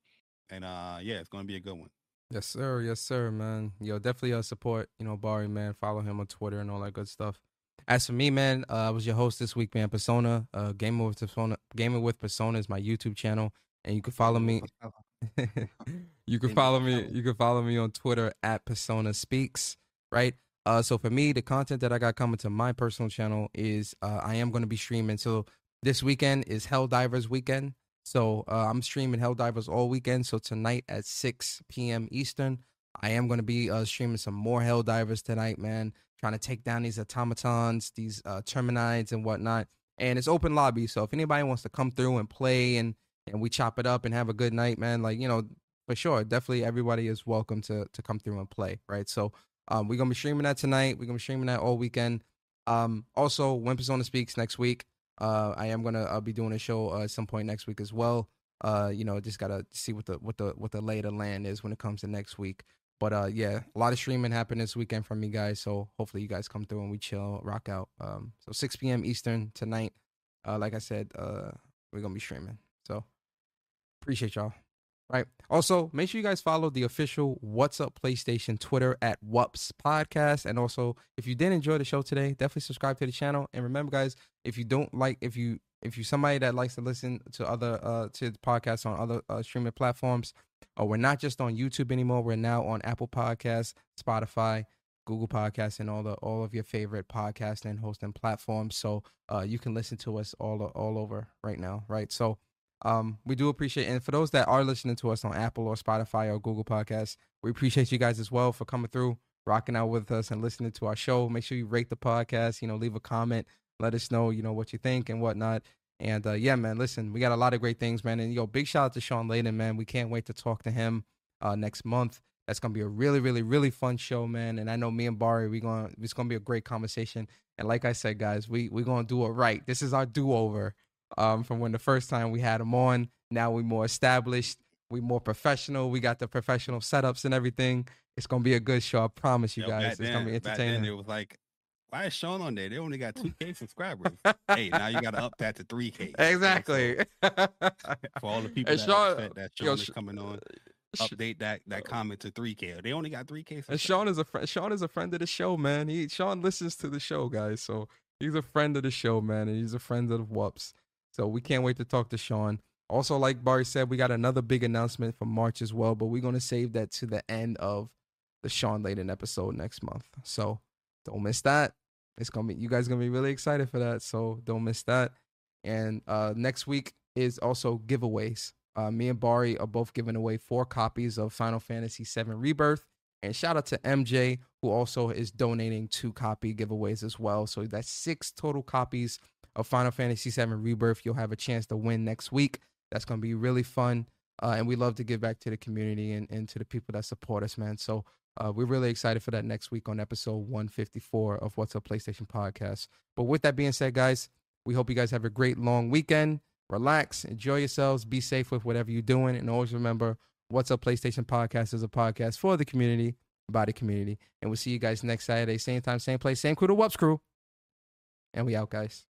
B: And uh, yeah, it's to be a good one.
A: Yes, sir. Yes, sir, man. Yo, definitely uh, support, you know, Bari, man. Follow him on Twitter and all that good stuff. As for me, man, uh, I was your host this week, man. Persona, uh, Gaming with Persona, Gaming with Persona is my YouTube channel, and you can follow me. [LAUGHS] [LAUGHS] you can follow me. You can follow me on Twitter at Persona Speaks. Right. Uh, so for me, the content that I got coming to my personal channel is uh, I am going to be streaming. So this weekend is Helldivers weekend. So uh, I'm streaming Helldivers all weekend. So tonight at 6 p.m. Eastern, I am going to be uh, streaming some more Helldivers tonight, man. Trying to take down these automatons, these uh, Terminids and whatnot. And it's open lobby. So if anybody wants to come through and play and and we chop it up and have a good night, man, like you know, for sure, definitely everybody is welcome to to come through and play, right? So um, we're gonna be streaming that tonight. We're gonna be streaming that all weekend. Um, also, when Persona speaks next week, uh, I am gonna uh, be doing a show uh, at some point next week as well. Uh, you know, just gotta see what the what the what the lay of the land is when it comes to next week. But uh, yeah, a lot of streaming happened this weekend from me guys. So hopefully you guys come through and we chill, rock out. Um, so 6 p.m. Eastern tonight. Uh, like I said, uh, we're gonna be streaming. So appreciate y'all. Right. Also, make sure you guys follow the official What's Up PlayStation Twitter at Wups Podcast. And also, if you did enjoy the show today, definitely subscribe to the channel. And remember, guys, if you don't like, if you if you somebody that likes to listen to other uh to podcasts on other uh, streaming platforms, uh, we're not just on YouTube anymore. We're now on Apple Podcasts, Spotify, Google Podcasts, and all the all of your favorite podcast and hosting platforms. So uh, you can listen to us all all over right now, right? So um, we do appreciate, and for those that are listening to us on Apple or Spotify or Google Podcasts, we appreciate you guys as well for coming through, rocking out with us, and listening to our show. Make sure you rate the podcast. You know, leave a comment, let us know, you know, what you think and whatnot. And uh, yeah, man, listen, we got a lot of great things, man. And yo, big shout out to Shawn Layden, man. We can't wait to talk to him uh, next month. That's gonna be a really, really, really fun show, man. And I know me and Bari, we going to it's gonna be a great conversation. And like I said, guys, we we gonna do it right. This is our do over. Um, from when the first time we had him on. Now we more established, we more professional. We got the professional setups and everything. It's gonna be a good show. I promise you
B: Yo,
A: guys. It's
B: then-
A: gonna be entertaining.
B: it was like, why is Shawn on there? They only got two K [LAUGHS] subscribers. hey, now you got to up that to three K.
A: exactly. [LAUGHS]
B: For all the people
A: And
B: that,
A: Shawn-
B: upset that
A: yo,
B: Shawn is coming on, update that that comment to three K. They only got three K.
A: And Shawn is a friend. Shawn is a friend of the show, man. He Shawn listens to the show, guys. So he's a friend of the show, man, and he's a friend of the WUPS. So we can't wait to talk to Shawn. Also, like Bari said, we got another big announcement for March as well, but we're gonna save that to the end of the Shawn Layden episode next month. So don't miss that. It's gonna be you guys gonna be really excited for that. So don't miss that. And uh next week is also giveaways. Uh, me and Bari are both giving away four copies of Final Fantasy VII Rebirth. And shout out to MJ, who also is donating two copy giveaways as well. So that's six total copies of Final Fantasy VII Rebirth. You'll have a chance to win next week. That's going to be really fun. Uh, and we love to give back to the community and, and to the people that support us, man. So uh, we're really excited for that next week on episode 154 of What's Up PlayStation Podcast. But with that being said, guys, we hope you guys have a great long weekend. Relax, enjoy yourselves, be safe with whatever you're doing, and always remember What's Up PlayStation Podcast is a podcast for the community, by the community. And we'll see you guys next Saturday, same time, same place, same crew, the WUPS crew. And we out, guys.